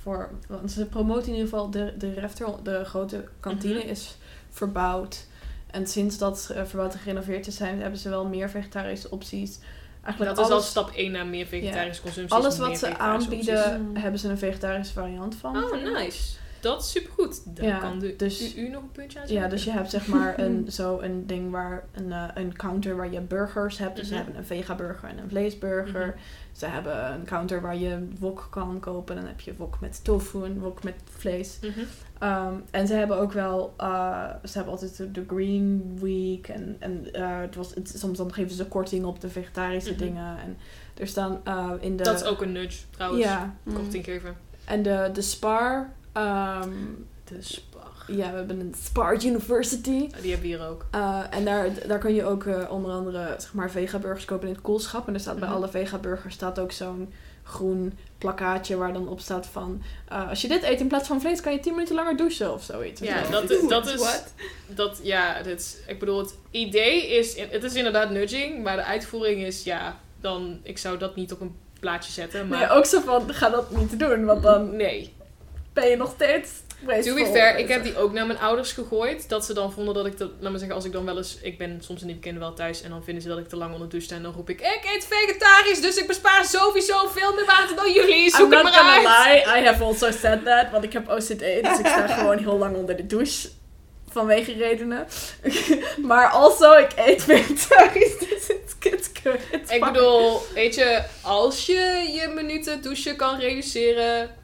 voor. Want ze promoten in ieder geval de, de refter, de grote kantine, Mhm. is verbouwd. En sinds dat eh, verbouwd en gerenoveerd is, zijn, hebben ze wel meer vegetarische opties. Eigenlijk Dat is al stap 1 naar meer vegetarische consumptie. alles wat ze aanbieden, opties. Mm. hebben ze een vegetarische variant van. Oh, nice. Dat is supergoed. Dan Ja, kan de dus- u, u nog een puntje aan Ja, dus je hebt zeg maar een, <laughs> zo een ding waar een, eh, een counter waar je burgers hebt. Dus ze Mhm. hebben een vega-burger en een vleesburger. Mhm. Ze hebben een counter waar je wok kan kopen. Dan heb je wok met tofu en wok met vlees. Mhm. Ehm, en ze hebben ook wel, eh, ze hebben altijd de- Green Week. En, en eh, het was, het, soms dan geven ze korting op de vegetarische Mhm. dingen. En er staan eh, in de... Dat is ook een nudge, trouwens. Ja, Korting geven. en de, de Spar... ehm, De spar. ja, we hebben een Spar University. Die hebben we hier ook. Uh, en daar, daar kun je ook uh, onder andere zeg maar, vega-burgers kopen in het koelschap. En er staat bij Mhm. alle vega-burgers staat ook zo'n groen plakkaatje waar dan op staat van... uh, als je dit eet in plaats van vlees, kan je 10 minuten langer douchen of zoiets. Ja, dat, dat is... What? Dat, ja, dit is, ik bedoel, het idee is... Het is inderdaad nudging, maar de uitvoering is... Ja, dan... Ik zou dat niet op een plaatje zetten, maar... Nee, ook zo van, ga dat niet doen, want dan Nee. ben je nog steeds To be fair, ik heb die ook naar mijn ouders gegooid. Dat ze dan vonden dat ik... Te, laat maar zeggen, als ik dan wel eens... Ik ben soms in die weekenden wel thuis. En dan vinden ze dat ik te lang onder de douche sta. En dan roep ik... Ik eet vegetarisch, dus ik bespaar sowieso veel meer water dan jullie. Zoek I'm het not maar gonna uit. lie, I have also said that. Want ik heb OCD, dus ik sta <laughs> gewoon heel lang onder de douche. Vanwege redenen. <laughs> maar also, ik eet vegetarisch, <laughs> dus it's, it's good. Ik bedoel, weet je... Als je je minuten douchen kan reduceren...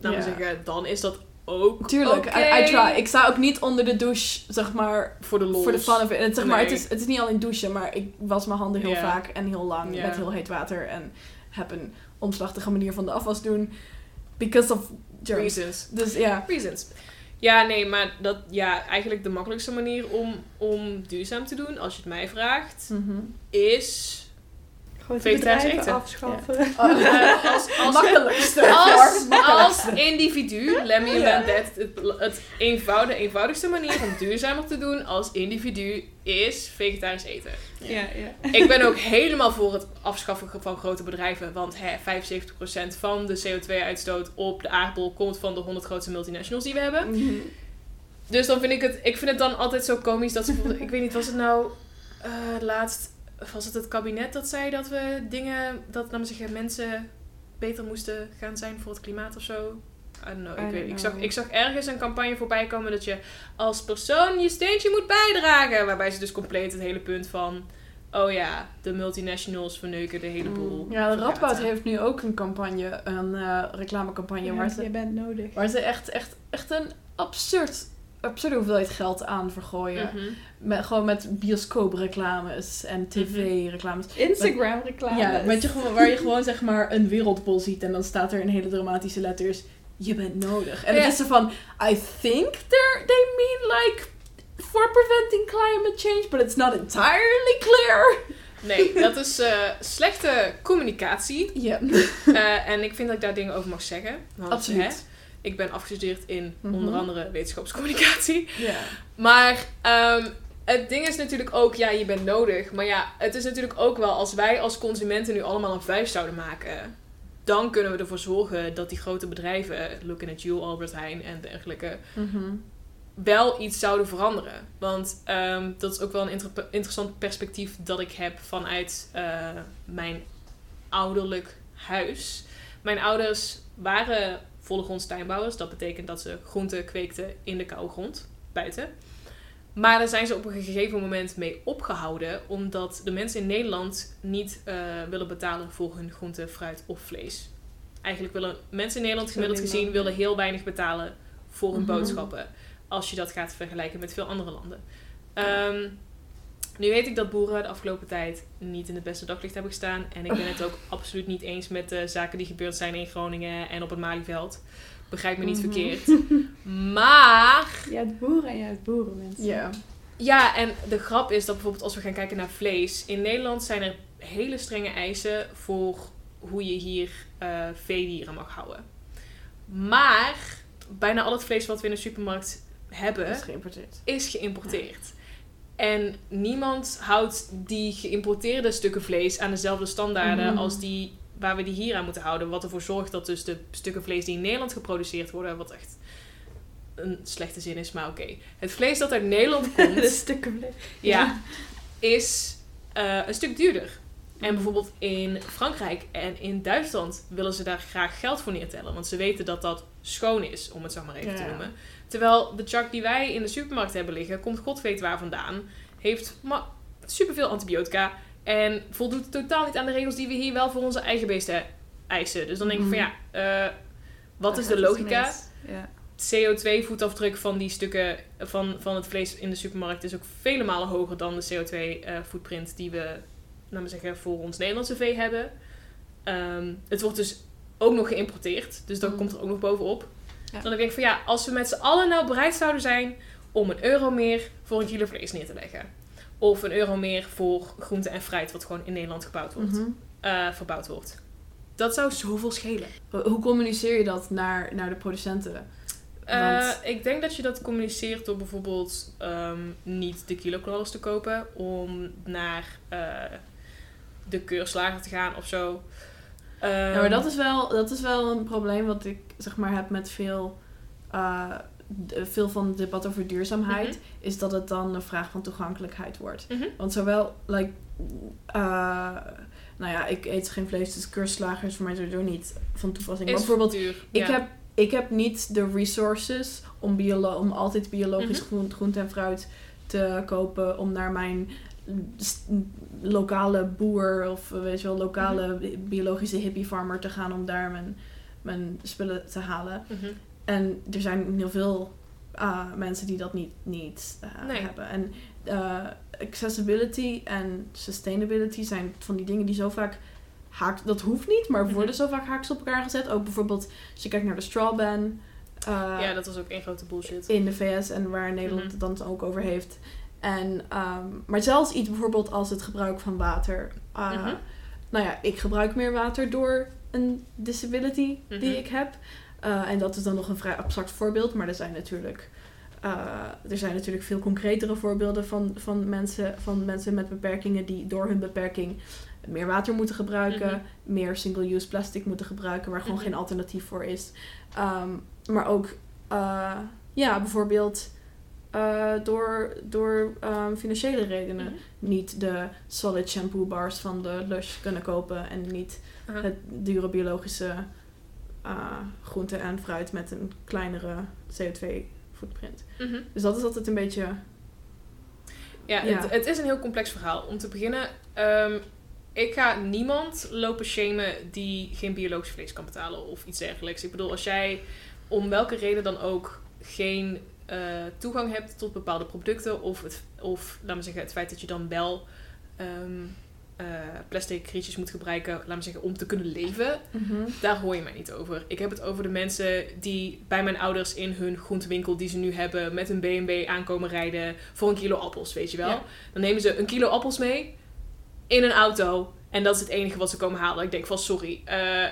Ja. maar zeggen, dan is dat ook Tuurlijk. I, I try. Ik sta ook niet onder de douche, zeg maar, Voor de lol. voor de fun of it. En zeg maar, Nee. het, is, het is niet alleen douchen, maar ik was mijn handen heel vaak en heel lang met heel heet water. En heb een omslachtige manier van de afwas doen. Because of germs. Reasons. Dus ja. Reasons. Ja, nee, maar dat, ja, eigenlijk de makkelijkste manier om, om duurzaam te doen, als je het mij vraagt, Mhm. is Vegetarisch eten. afschaffen. eh, als, als, Makkelijkste. <laughs> als, Makkelijkste. als individu, let me Ja. het, het eenvoudig, de eenvoudigste manier om duurzamer te doen als individu is vegetarisch eten. Ja, ja. Ik ben ook helemaal voor het afschaffen van grote bedrijven. Want hè, 75% van de CO2-uitstoot op de aardbol komt van de 100 grootste multinationals die we hebben. Mhm. Dus dan vind ik het, ik vind het dan altijd zo komisch dat ze bijvoorbeeld, ik weet niet, was het nou eh, laatst, was het het kabinet dat zei dat we dingen, dat we zeggen, mensen beter moesten gaan zijn voor het klimaat of zo? I don't know, I ik, weet, ik, zag, ik zag ergens een campagne voorbij komen dat je als persoon je steentje moet bijdragen. Waarbij ze dus compleet het hele punt van, oh ja, de multinationals verneuken de hele boel. Ja, de. Radboud heeft nu ook een campagne, een eh, reclamecampagne, waar, je ze, bent nodig. waar ze echt, echt, echt een absurd, absurde hoeveelheid geld aan vergooien. Mhm. Met, gewoon met bioscoopreclames en tv-reclames. Instagram reclame. Ja, met je, waar je gewoon zeg maar een wereldbol ziet en dan staat er in hele dramatische letters, je bent nodig. En het is zo van, I think they mean like for preventing climate change, but it's not entirely clear. Nee, dat is eh, slechte communicatie. Ja. Eh, en ik vind dat ik daar dingen over mag zeggen. Want, hè, Absoluut. Ik ben afgestudeerd in Mhm. onder andere wetenschapscommunicatie. Ja. Maar ehm, het ding is natuurlijk ook, ja, je bent nodig. Maar ja, het is natuurlijk ook wel, als wij als consumenten nu allemaal een vuist zouden maken... dan kunnen we ervoor zorgen dat die grote bedrijven, looking at you, Albert Heijn en dergelijke... Mhm. wel iets zouden veranderen. Want ehm, dat is ook wel een inter- interessant perspectief dat ik heb vanuit eh, mijn ouderlijk huis. Mijn ouders waren vollegrond tuinbouwers. Dat betekent dat ze groenten kweekten in de koude grond, buiten. Maar daar zijn ze op een gegeven moment mee opgehouden, omdat de mensen in Nederland niet eh, willen betalen voor hun groente, fruit of vlees. Eigenlijk willen mensen in Nederland gemiddeld gezien willen heel weinig betalen voor hun Mhm. boodschappen. Als je dat gaat vergelijken met veel andere landen. Ehm, nu weet ik dat boeren de afgelopen tijd niet in het beste daglicht hebben gestaan. En ik ben het ook <laughs> absoluut niet eens met de zaken die gebeurd zijn in Groningen en op het Malieveld. Begrijp me niet Mhm. verkeerd. Maar <laughs> Je hebt boeren en je hebt boeren, mensen. Ja. ja, en de grap is dat bijvoorbeeld als we gaan kijken naar vlees. In Nederland zijn er hele strenge eisen voor hoe je hier eh veedieren mag houden. Maar bijna al het vlees wat we in de supermarkt hebben, is geïmporteerd. is geïmporteerd. En niemand houdt die geïmporteerde stukken vlees aan dezelfde standaarden Mhm. als die waar we die hier aan moeten houden. Wat ervoor zorgt dat dus de stukken vlees die in Nederland geproduceerd worden, wat echt een slechte zin is, maar oké. Het vlees dat uit Nederland <laughs> komt, De stukken vlees. ja, is eh, een stuk duurder. En Mhm. bijvoorbeeld in Frankrijk en in Duitsland willen ze daar graag geld voor neertellen. Want ze weten dat dat schoon is, om het zo maar even te noemen. Terwijl de chak die wij in de supermarkt hebben liggen, komt god weet waar vandaan. Heeft superveel antibiotica. En voldoet totaal niet aan de regels die we hier wel voor onze eigen beesten eisen. Dus dan denk ik van Mhm. ja, eh, wat is de logica? mis. Ja. CO2-voetafdruk van die stukken van, van het vlees in de supermarkt is ook vele malen hoger dan de CO2-footprint die we, laten we zeggen, voor ons Nederlandse vee hebben. Ehm, het wordt dus ook nog geïmporteerd, dus dat Mm. komt er ook nog bovenop. Ja. Dan denk ik van ja, als we met z'n allen nou bereid zouden zijn om een euro meer voor een kilo vlees neer te leggen. Of een euro meer voor groente en fruit, wat gewoon in Nederland gebouwd wordt, Mhm. eh, verbouwd wordt. Dat zou zoveel schelen. Hoe communiceer je dat naar, naar de producenten? Eh, ik denk dat je dat communiceert door bijvoorbeeld ehm, niet de kiloknallers te kopen, om naar eh, de keurslager te gaan of zo. Ehm, Ja, maar dat is, wel, dat is wel een probleem wat ik zeg maar heb met veel, eh, veel van het debat over duurzaamheid. Mhm. Is dat het dan een vraag van toegankelijkheid wordt. Mhm. Want zowel, like, eh, nou ja, ik eet geen vlees, dus keurslager is voor mij sowieso niet van toepassing. Maar is bijvoorbeeld, duur. ik, ja. heb, ik heb niet de resources om, biolo om altijd biologisch groen, groente en fruit te kopen. Om naar mijn lokale boer of eh, weet je wel, lokale Mhm. biologische hippie farmer te gaan om daar mijn, mijn spullen te halen. Mhm. En er zijn heel veel ah, mensen die dat niet, niet eh, Nee. hebben. En eh, accessibility en sustainability zijn van die dingen die zo vaak haak, dat hoeft niet, maar Mhm. worden zo vaak haaks op elkaar gezet. Ook bijvoorbeeld als je kijkt naar de straw ban. ja, dat was ook één grote bullshit. in de VS en waar Nederland het dan ook over heeft. En, ehm, maar zelfs iets bijvoorbeeld als het gebruik van water. Uh, Mhm. Nou ja, ik gebruik meer water door een disability die Mhm. ik heb. Uh, en dat is dan nog een vrij abstract voorbeeld, maar er zijn natuurlijk, uh, er zijn natuurlijk veel concretere voorbeelden van, van, mensen, van mensen met beperkingen die door hun beperking meer water moeten gebruiken, Mhm. meer single-use plastic moeten gebruiken, waar gewoon geen alternatief voor is. Ehm, maar ook, uh, ja, bijvoorbeeld uh, door, door um, financiële redenen Mhm. niet de solid shampoo bars van de Lush kunnen kopen en niet het dure biologische uh, groente en fruit met een kleinere CO2 footprint. Mhm. Dus dat is altijd een beetje. Ja, Ja. Het, het is een heel complex verhaal. Om te beginnen, ehm, ik ga niemand lopen shamen die geen biologisch vlees kan betalen of iets dergelijks. Ik bedoel, als jij om welke reden dan ook geen eh, toegang hebt tot bepaalde producten of, het, of laat me zeggen, het feit dat je dan wel ehm, eh, plastic rietjes moet gebruiken, laat me zeggen, om te kunnen leven, daar hoor je mij niet over. Ik heb het over de mensen die bij mijn ouders in hun groentewinkel die ze nu hebben met een BMW aankomen rijden voor een kilo appels, weet je wel. Ja. Dan nemen ze een kilo appels mee in een auto en dat is het enige wat ze komen halen. Ik denk van sorry, eh,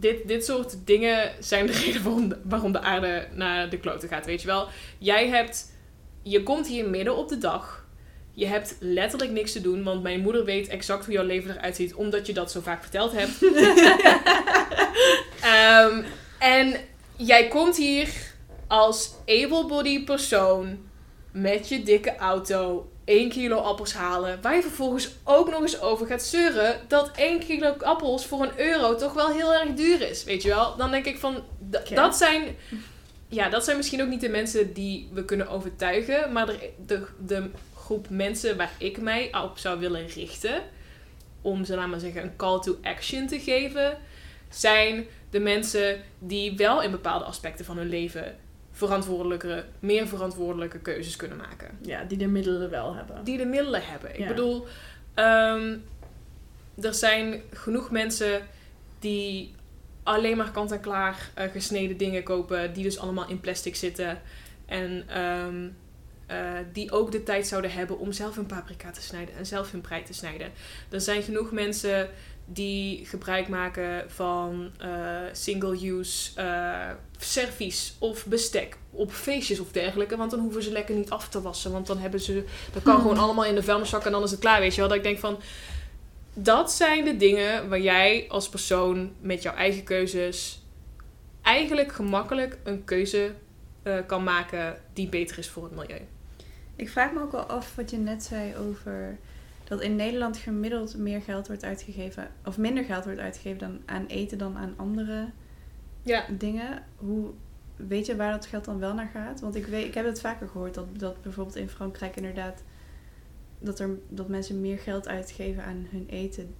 dit, dit soort dingen zijn de <laughs> reden waarom de, waarom de aarde naar de kloten gaat, weet je wel. Jij hebt, je komt hier midden op de dag. Je hebt letterlijk niks te doen, want mijn moeder weet exact hoe jouw leven eruit ziet, omdat je dat zo vaak verteld hebt. <laughs> Ehm, en jij komt hier als able-bodied persoon met je dikke auto 1 kilo appels halen. Waar je vervolgens ook nog eens over gaat zeuren dat 1 kilo appels voor een euro toch wel heel erg duur is. Weet je wel? Dan denk ik van, dat zijn... Ja, dat zijn misschien ook niet de mensen die we kunnen overtuigen. Maar de, de, de groep mensen waar ik mij op zou willen richten... om ze, laat maar zeggen, een call to action te geven... zijn de mensen die wel in bepaalde aspecten van hun leven... verantwoordelijke, meer verantwoordelijke keuzes kunnen maken Ja, die de middelen wel hebben. die de middelen hebben. Ik Ja. bedoel, ehm, er zijn genoeg mensen die alleen maar kant-en-klaar eh, gesneden dingen kopen, die dus allemaal in plastic zitten. En ehm, eh, die ook de tijd zouden hebben om zelf hun paprika te snijden en zelf hun prei te snijden. Er zijn genoeg mensen die gebruik maken van eh, single-use eh, servies of bestek op feestjes of dergelijke. Want dan hoeven ze lekker niet af te wassen. Want dan hebben ze dat kan Hmm. gewoon allemaal in de vuilniszak en dan is het klaar, weet je wel. Dat ik denk van, dat zijn de dingen waar jij als persoon met jouw eigen keuzes eigenlijk gemakkelijk een keuze eh, kan maken die beter is voor het milieu. Ik vraag me ook wel af wat je net zei over dat in Nederland gemiddeld meer geld wordt uitgegeven, of minder geld wordt uitgegeven dan aan eten dan aan andere Ja, dingen. Hoe weet je waar dat geld dan wel naar gaat? Want ik, weet, ik heb het vaker gehoord dat, dat bijvoorbeeld in Frankrijk inderdaad dat, er, dat mensen meer geld uitgeven aan hun eten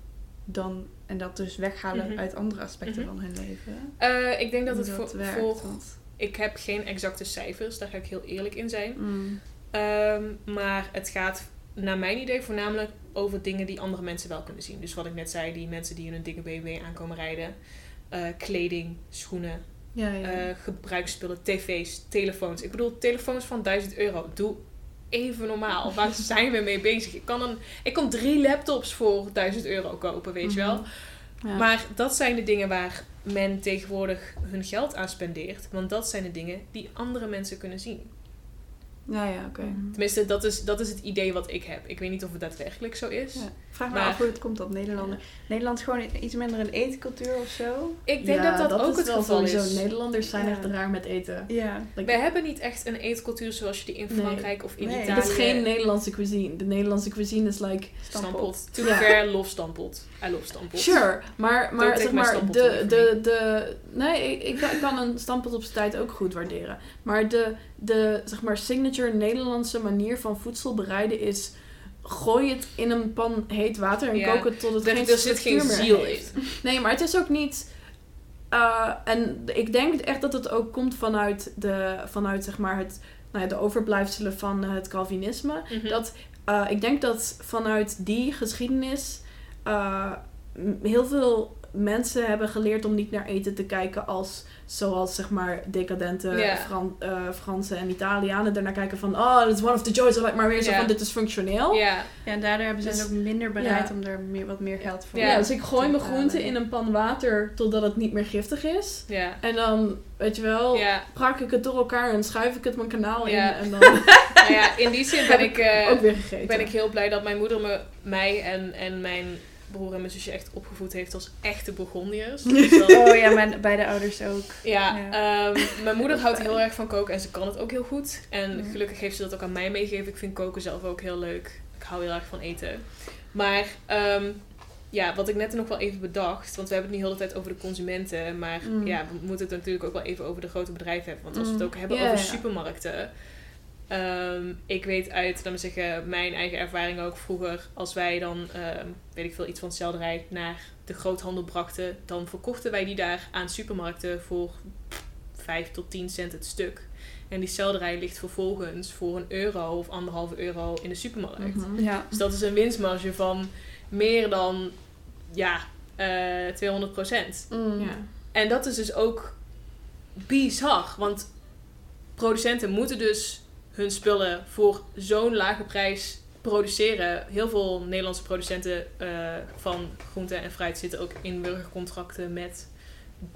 dan en dat dus weghalen Mhm. uit andere aspecten Mhm. van hun leven. Eh, ik denk dat het voor, werkt, voor... want- Ik heb geen exacte cijfers, daar ga ik heel eerlijk in zijn. Mm. Ehm, maar het gaat naar mijn idee voornamelijk over dingen die andere mensen wel kunnen zien. Dus wat ik net zei, die mensen die in een dikke BMW aankomen rijden. eh, kleding, schoenen, Ja, ja. eh, gebruiksspullen, tv's, telefoons. Ik bedoel, telefoons van 1000 euro. Doe even normaal. <laughs> Waar zijn we mee bezig? Ik kan, een, ik kan drie laptops voor 1000 euro kopen, weet je wel. Mhm. Ja. Maar dat zijn de dingen waar men tegenwoordig hun geld aan spendeert. Want dat zijn de dingen die andere mensen kunnen zien. Ja, ja, oké. Tenminste, dat is, dat is het idee wat ik heb. Ik weet niet of het daadwerkelijk zo is. Ja. Vraag me Maar- af hoe het komt dat Nederlander... Nederland gewoon iets minder een eetcultuur of zo. Ik denk Ja, dat dat, ook is het wel geval sowieso. is. Nederlanders zijn Ja. echt raar met eten. Ja. Like, We hebben niet echt een eetcultuur zoals je die in Nee. Frankrijk of in Nee. Italië... het is geen Nederlandse cuisine. De Nederlandse cuisine is like... Stampot. To be fair, love stampot. I love stampot. Sure, maar, maar zeg maar, de, de, de, nee, ik, ik kan een stampot op zijn tijd ook goed waarderen. Maar de, de, zeg maar, signature Nederlandse manier van voedsel bereiden is, gooi het in een pan heet water en Ja. kook het tot het geen zit geen ziel heeft. in. <laughs> Nee, maar het is ook niet. eh, en ik denk echt dat het ook komt vanuit, de, vanuit zeg maar het, nou ja, de overblijfselen van het Calvinisme. Mhm. Dat, eh, ik denk dat vanuit die geschiedenis eh, heel veel mensen hebben geleerd om niet naar eten te kijken als zoals zeg maar decadente. Fran eh, Fransen en Italianen ernaar kijken van oh, it's one of the joys of life, maar weer zo van dit is functioneel. Ja, Ja, en daardoor hebben ze Dus- ook minder bereid om er meer, wat meer geld voor Ja, dus ik gooi mijn groenten in een pan water totdat het niet meer giftig is. ja, En dan, weet je wel, prak ik het door elkaar en schuif ik het mijn kanaal in. En dan <laughs> Nou ja, in die zin <laughs> ben ik, eh, ook weer gegeten. ben ik heel blij dat mijn moeder me, mij en, en mijn broer en mijn zusje echt opgevoed heeft als echte Burgondiërs. <laughs> Dus dat- Oh ja, mijn beide ouders ook. Ja, Ja. ehm, mijn moeder houdt heel erg van koken en ze kan het ook heel goed. En Ja. gelukkig heeft ze dat ook aan mij meegegeven. Ik vind koken zelf ook heel leuk. Ik hou heel erg van eten. Maar ehm, ja, wat ik net nog wel even bedacht, want we hebben het nu de hele tijd over de consumenten, maar Mm. ja, we moeten het natuurlijk ook wel even over de grote bedrijven hebben. Want als we het Mm. ook hebben over supermarkten. Ehm, ik weet uit, we zeggen, mijn eigen ervaring ook vroeger, als wij dan, ehm, weet ik veel, iets van selderij naar de groothandel brachten, dan verkochten wij die daar aan supermarkten voor 5 tot 10 cent het stuk. En die selderij ligt vervolgens voor een euro of anderhalve euro in de supermarkt. Mhm. Ja. Dus dat is een winstmarge van meer dan ja, eh 200 procent. Mm. Ja. En dat is dus ook bizar. Want producenten moeten dus hun spullen voor zo'n lage prijs produceren. Heel veel Nederlandse producenten eh, van groente en fruit zitten ook in burgercontracten met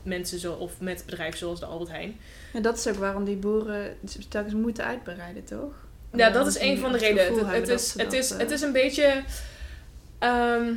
mensen zo, of met bedrijven zoals de Albert Heijn. En dat is ook waarom die boeren telkens moeten uitbreiden, toch? Ja, dat is een van de redenen. Het, is, het, is, eh, het is een beetje. ehm,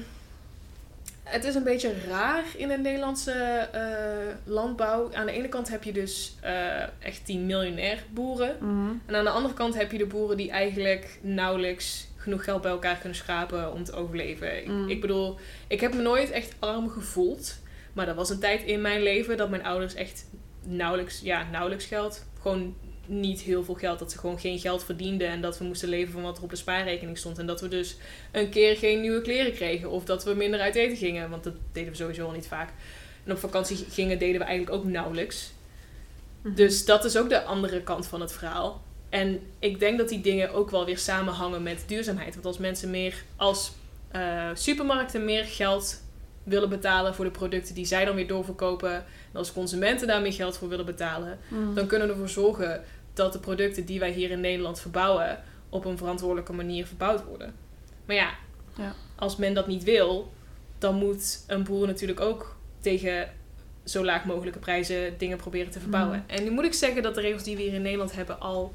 het is een beetje raar in de Nederlandse eh, landbouw. Aan de ene kant heb je dus eh, echt die miljonair boeren. Mhm. En aan de andere kant heb je de boeren die eigenlijk nauwelijks genoeg geld bij elkaar kunnen schrapen om te overleven. Ik- Mm. Ik bedoel, ik heb me nooit echt arm gevoeld. Maar er was een tijd in mijn leven dat mijn ouders echt nauwelijks, ja, nauwelijks geld. Gewoon niet heel veel geld. Dat ze gewoon geen geld verdienden. En dat we moesten leven van wat er op de spaarrekening stond. En dat we dus een keer geen nieuwe kleren kregen. Of dat we minder uit eten gingen. Want dat deden we sowieso al niet vaak. En op vakantie gingen deden we eigenlijk ook nauwelijks. Mhm. Dus dat is ook de andere kant van het verhaal. En ik denk dat die dingen ook wel weer samenhangen met duurzaamheid. Want als mensen meer, als eh, supermarkten meer geld willen betalen voor de producten die zij dan weer doorverkopen. En als consumenten daar meer geld voor willen betalen. Mhm. Dan kunnen we ervoor zorgen dat de producten die wij hier in Nederland verbouwen. op een verantwoordelijke manier verbouwd worden. Maar ja, Ja. als men dat niet wil, dan moet een boer natuurlijk ook tegen zo laag mogelijke prijzen dingen proberen te verbouwen. En nu moet ik zeggen dat de regels die we hier in Nederland hebben al.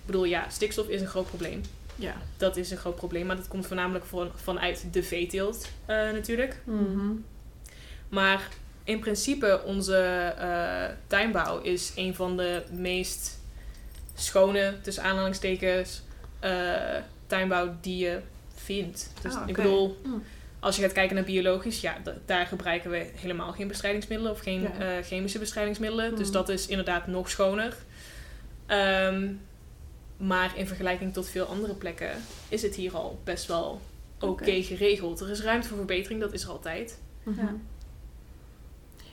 Ik bedoel, ja, stikstof is een groot probleem. Ja. Dat is een groot probleem, maar dat komt voornamelijk van, vanuit de veeteelt eh, natuurlijk. Mhm. Maar in principe, onze eh, tuinbouw is een van de meest schone, tussen aanhalingstekens, eh, tuinbouw die je vindt. Dus Ah, ik bedoel, Mm. als je gaat kijken naar biologisch, ja, da- daar gebruiken we helemaal geen bestrijdingsmiddelen of geen Ja. eh, chemische bestrijdingsmiddelen. Dus Mm. dat is inderdaad nog schoner. Ehm, maar in vergelijking tot veel andere plekken is het hier al best wel oké geregeld. Er is ruimte voor verbetering, dat is er altijd. Ja.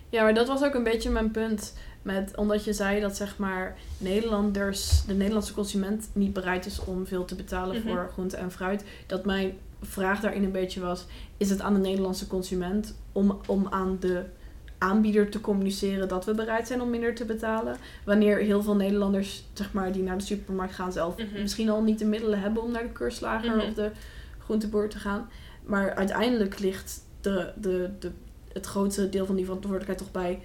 Ja, maar dat was ook een beetje mijn punt. Met, omdat je zei dat zeg maar Nederlanders, de Nederlandse consument niet bereid is om veel te betalen Mhm. voor groente en fruit. Dat mijn vraag daarin een beetje was, is het aan de Nederlandse consument om, om aan de aanbieder te communiceren dat we bereid zijn om minder te betalen. Wanneer heel veel Nederlanders zeg maar, die naar de supermarkt gaan zelf Mhm. misschien al niet de middelen hebben om naar de keurslager Mhm. of de groenteboer te gaan. Maar uiteindelijk ligt de, de, de, het grootste deel van die verantwoordelijkheid toch bij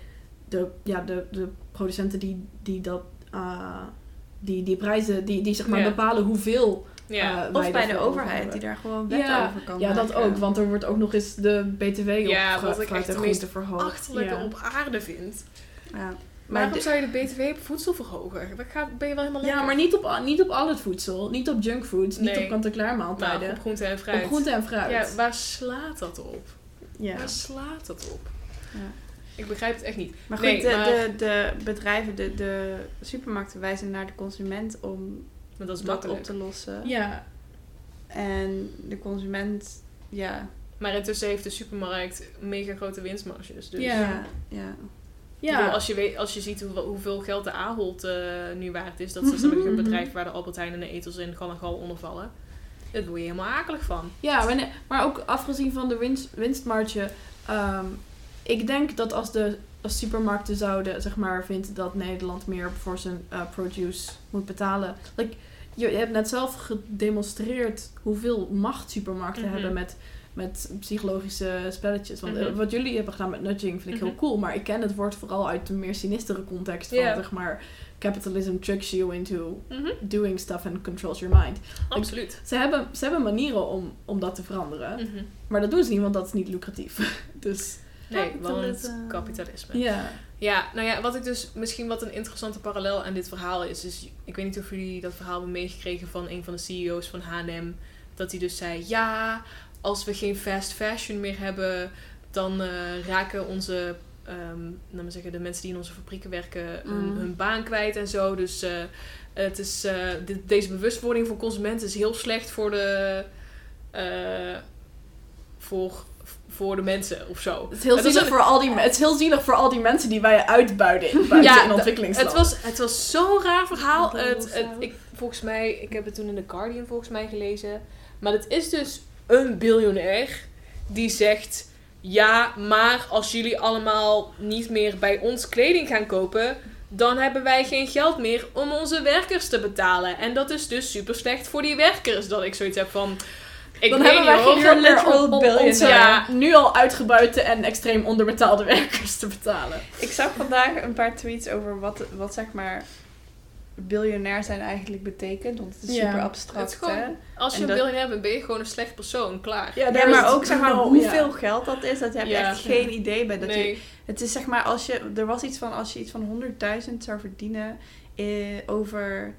de, ja, de, de producenten die, die dat. ah, die, die prijzen, die, die zeg maar Ja. bepalen hoeveel Ja, eh, Of bij de overheid, die daar gewoon wetten Ja, over kan Ja, dat maken. ook, want er wordt ook nog eens de BTW op Ja, wat ik echt en de meest achterlijke ja. op aarde vind. Ja. Maar Waarom zou je de BTW op voedsel verhogen? Dat gaat, ben je wel helemaal lekker. Ja, maar niet op, al- niet op al het voedsel. Niet op junkfoods, niet Nee. op kant-en-klaar Nou, maaltijden. op groente en fruit. op groente en fruit. Ja, waar slaat dat op? Ja. Waar slaat dat op? Ja. Ik begrijp het echt niet. Maar goed, Nee, de, maar- De, de bedrijven, de, de supermarkten wijzen naar de consument om Want dat is dat makkelijk. op te lossen. Ja. En de consument, ja. Maar intussen heeft de supermarkt mega grote winstmarges. Dus Ja. Ja. ja. Bedoel, als, je weet, als je ziet hoe, hoeveel geld de Ahold eh, nu waard is, dat is <laughs> een bedrijf waar de Albert Heijn en de Etels en Gal en Gal onder vallen. Daar word je helemaal akelig van. Ja, maar, maar ook afgezien van de winst, winstmarge, Ehm, ik denk dat als de als supermarkten zouden, zeg maar, vindt dat Nederland meer voor zijn eh, produce moet betalen. Like, je, je hebt net zelf gedemonstreerd hoeveel macht supermarkten Mhm. hebben met, met psychologische spelletjes. Want eh, Mhm. wat jullie hebben gedaan met nudging vind ik heel Mhm. cool. Maar ik ken het woord vooral uit de meer sinistere context van, zeg maar, capitalism tricks you into doing stuff and controls your mind. Absoluut. Ze hebben, ze hebben manieren om, om dat te veranderen. Maar dat doen ze niet, want dat is niet lucratief. <laughs> dus Nee, want Kapitalisme. kapitalisme. ja. Ja, nou ja, wat ik dus misschien wat een interessante parallel aan dit verhaal is, is ik weet niet of jullie dat verhaal hebben meegekregen van een van de CEO's van H&M, dat hij dus zei, ja, als we geen fast fashion meer hebben, dan eh, raken onze, ehm laten we zeggen, de mensen die in onze fabrieken werken, hun, Mm. hun baan kwijt en zo. Dus eh, het is, eh, deze bewustwording van consumenten is heel slecht voor de, voor, voor de mensen of zo. Het is, heel zielig voor al die, het is heel zielig voor al die mensen die wij uitbuiten in, buiten Ja, in d- ontwikkelingslanden. Het was, het was zo'n raar verhaal. Het, ik, volgens mij, ik heb het toen in The Guardian volgens mij gelezen. Maar het is dus een biljonair die zegt... Ja, maar als jullie allemaal niet meer bij ons kleding gaan kopen... dan hebben wij geen geld meer om onze werkers te betalen. En dat is dus super slecht voor die werkers. Dat ik zoiets heb van... Ik Dan hebben wij geen hoor. geld meer literal om, om onze Ja. nu al uitgebuiten en extreem onderbetaalde <laughs> werkers te betalen. Ik zag vandaag een paar tweets over wat, wat zeg maar biljonair zijn eigenlijk betekent. Want het is Ja. super abstract, is gewoon- hè? Als je En een dat- biljonair bent, ben je gewoon een slecht persoon. Klaar. Ja, maar ook zeg maar no- hoeveel ja. geld dat is. Dat je hebt Ja. echt geen idee bij. Dat je, het is zeg maar als je... Er was iets van als je iets van 100.000 zou verdienen eh, over...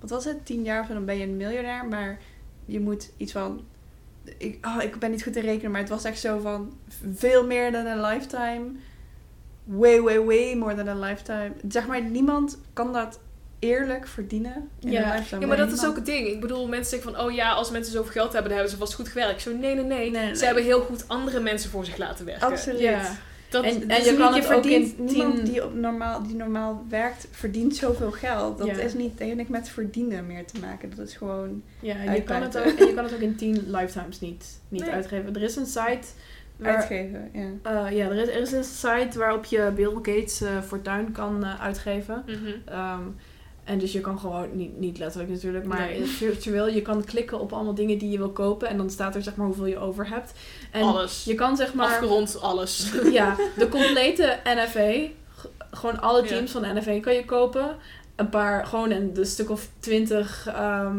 Wat was het? 10 jaar of dan ben je een miljonair. Maar je moet iets van... Ik, oh, ik ben niet goed in rekenen, maar het was echt zo van... Veel meer dan een lifetime. Way, way, way more than a lifetime. Zeg maar, niemand kan dat eerlijk verdienen in Ja. een lifetime. Ja, maar dat is ook het ding. Ik bedoel, mensen zeggen van, oh ja, als mensen zoveel geld hebben, dan hebben ze vast goed gewerkt. Zo, nee, nee, nee. Nee, nee. Ze hebben heel goed andere mensen voor zich laten werken. Absoluut. Ja. Dat, En, je kan je het ook in verdient niemand tien- die, op normaal, die normaal werkt, verdient zoveel geld. Dat Ja. is niet, heeft niks met verdienen meer te maken. Dat is gewoon... Ja, en je, kan het ook, en je kan het ook in 10 lifetimes niet, niet Nee. uitgeven. Er is een site... Waar, Uitgeven, ja. eh, ja, er is, er is een site waarop je Bill Gates eh, fortuin kan eh, uitgeven. Mhm. Ehm, en dus je kan gewoon, niet, niet letterlijk natuurlijk, maar Nee. virtueel, je kan klikken op allemaal dingen die je wil kopen. En dan staat er zeg maar hoeveel je over hebt. En alles. je kan zeg maar, Afgerond alles. <laughs> ja, de complete NFA, gewoon alle Ja. teams van de NFA kan je kopen. Een paar, gewoon een, een stuk of twintig, ehm,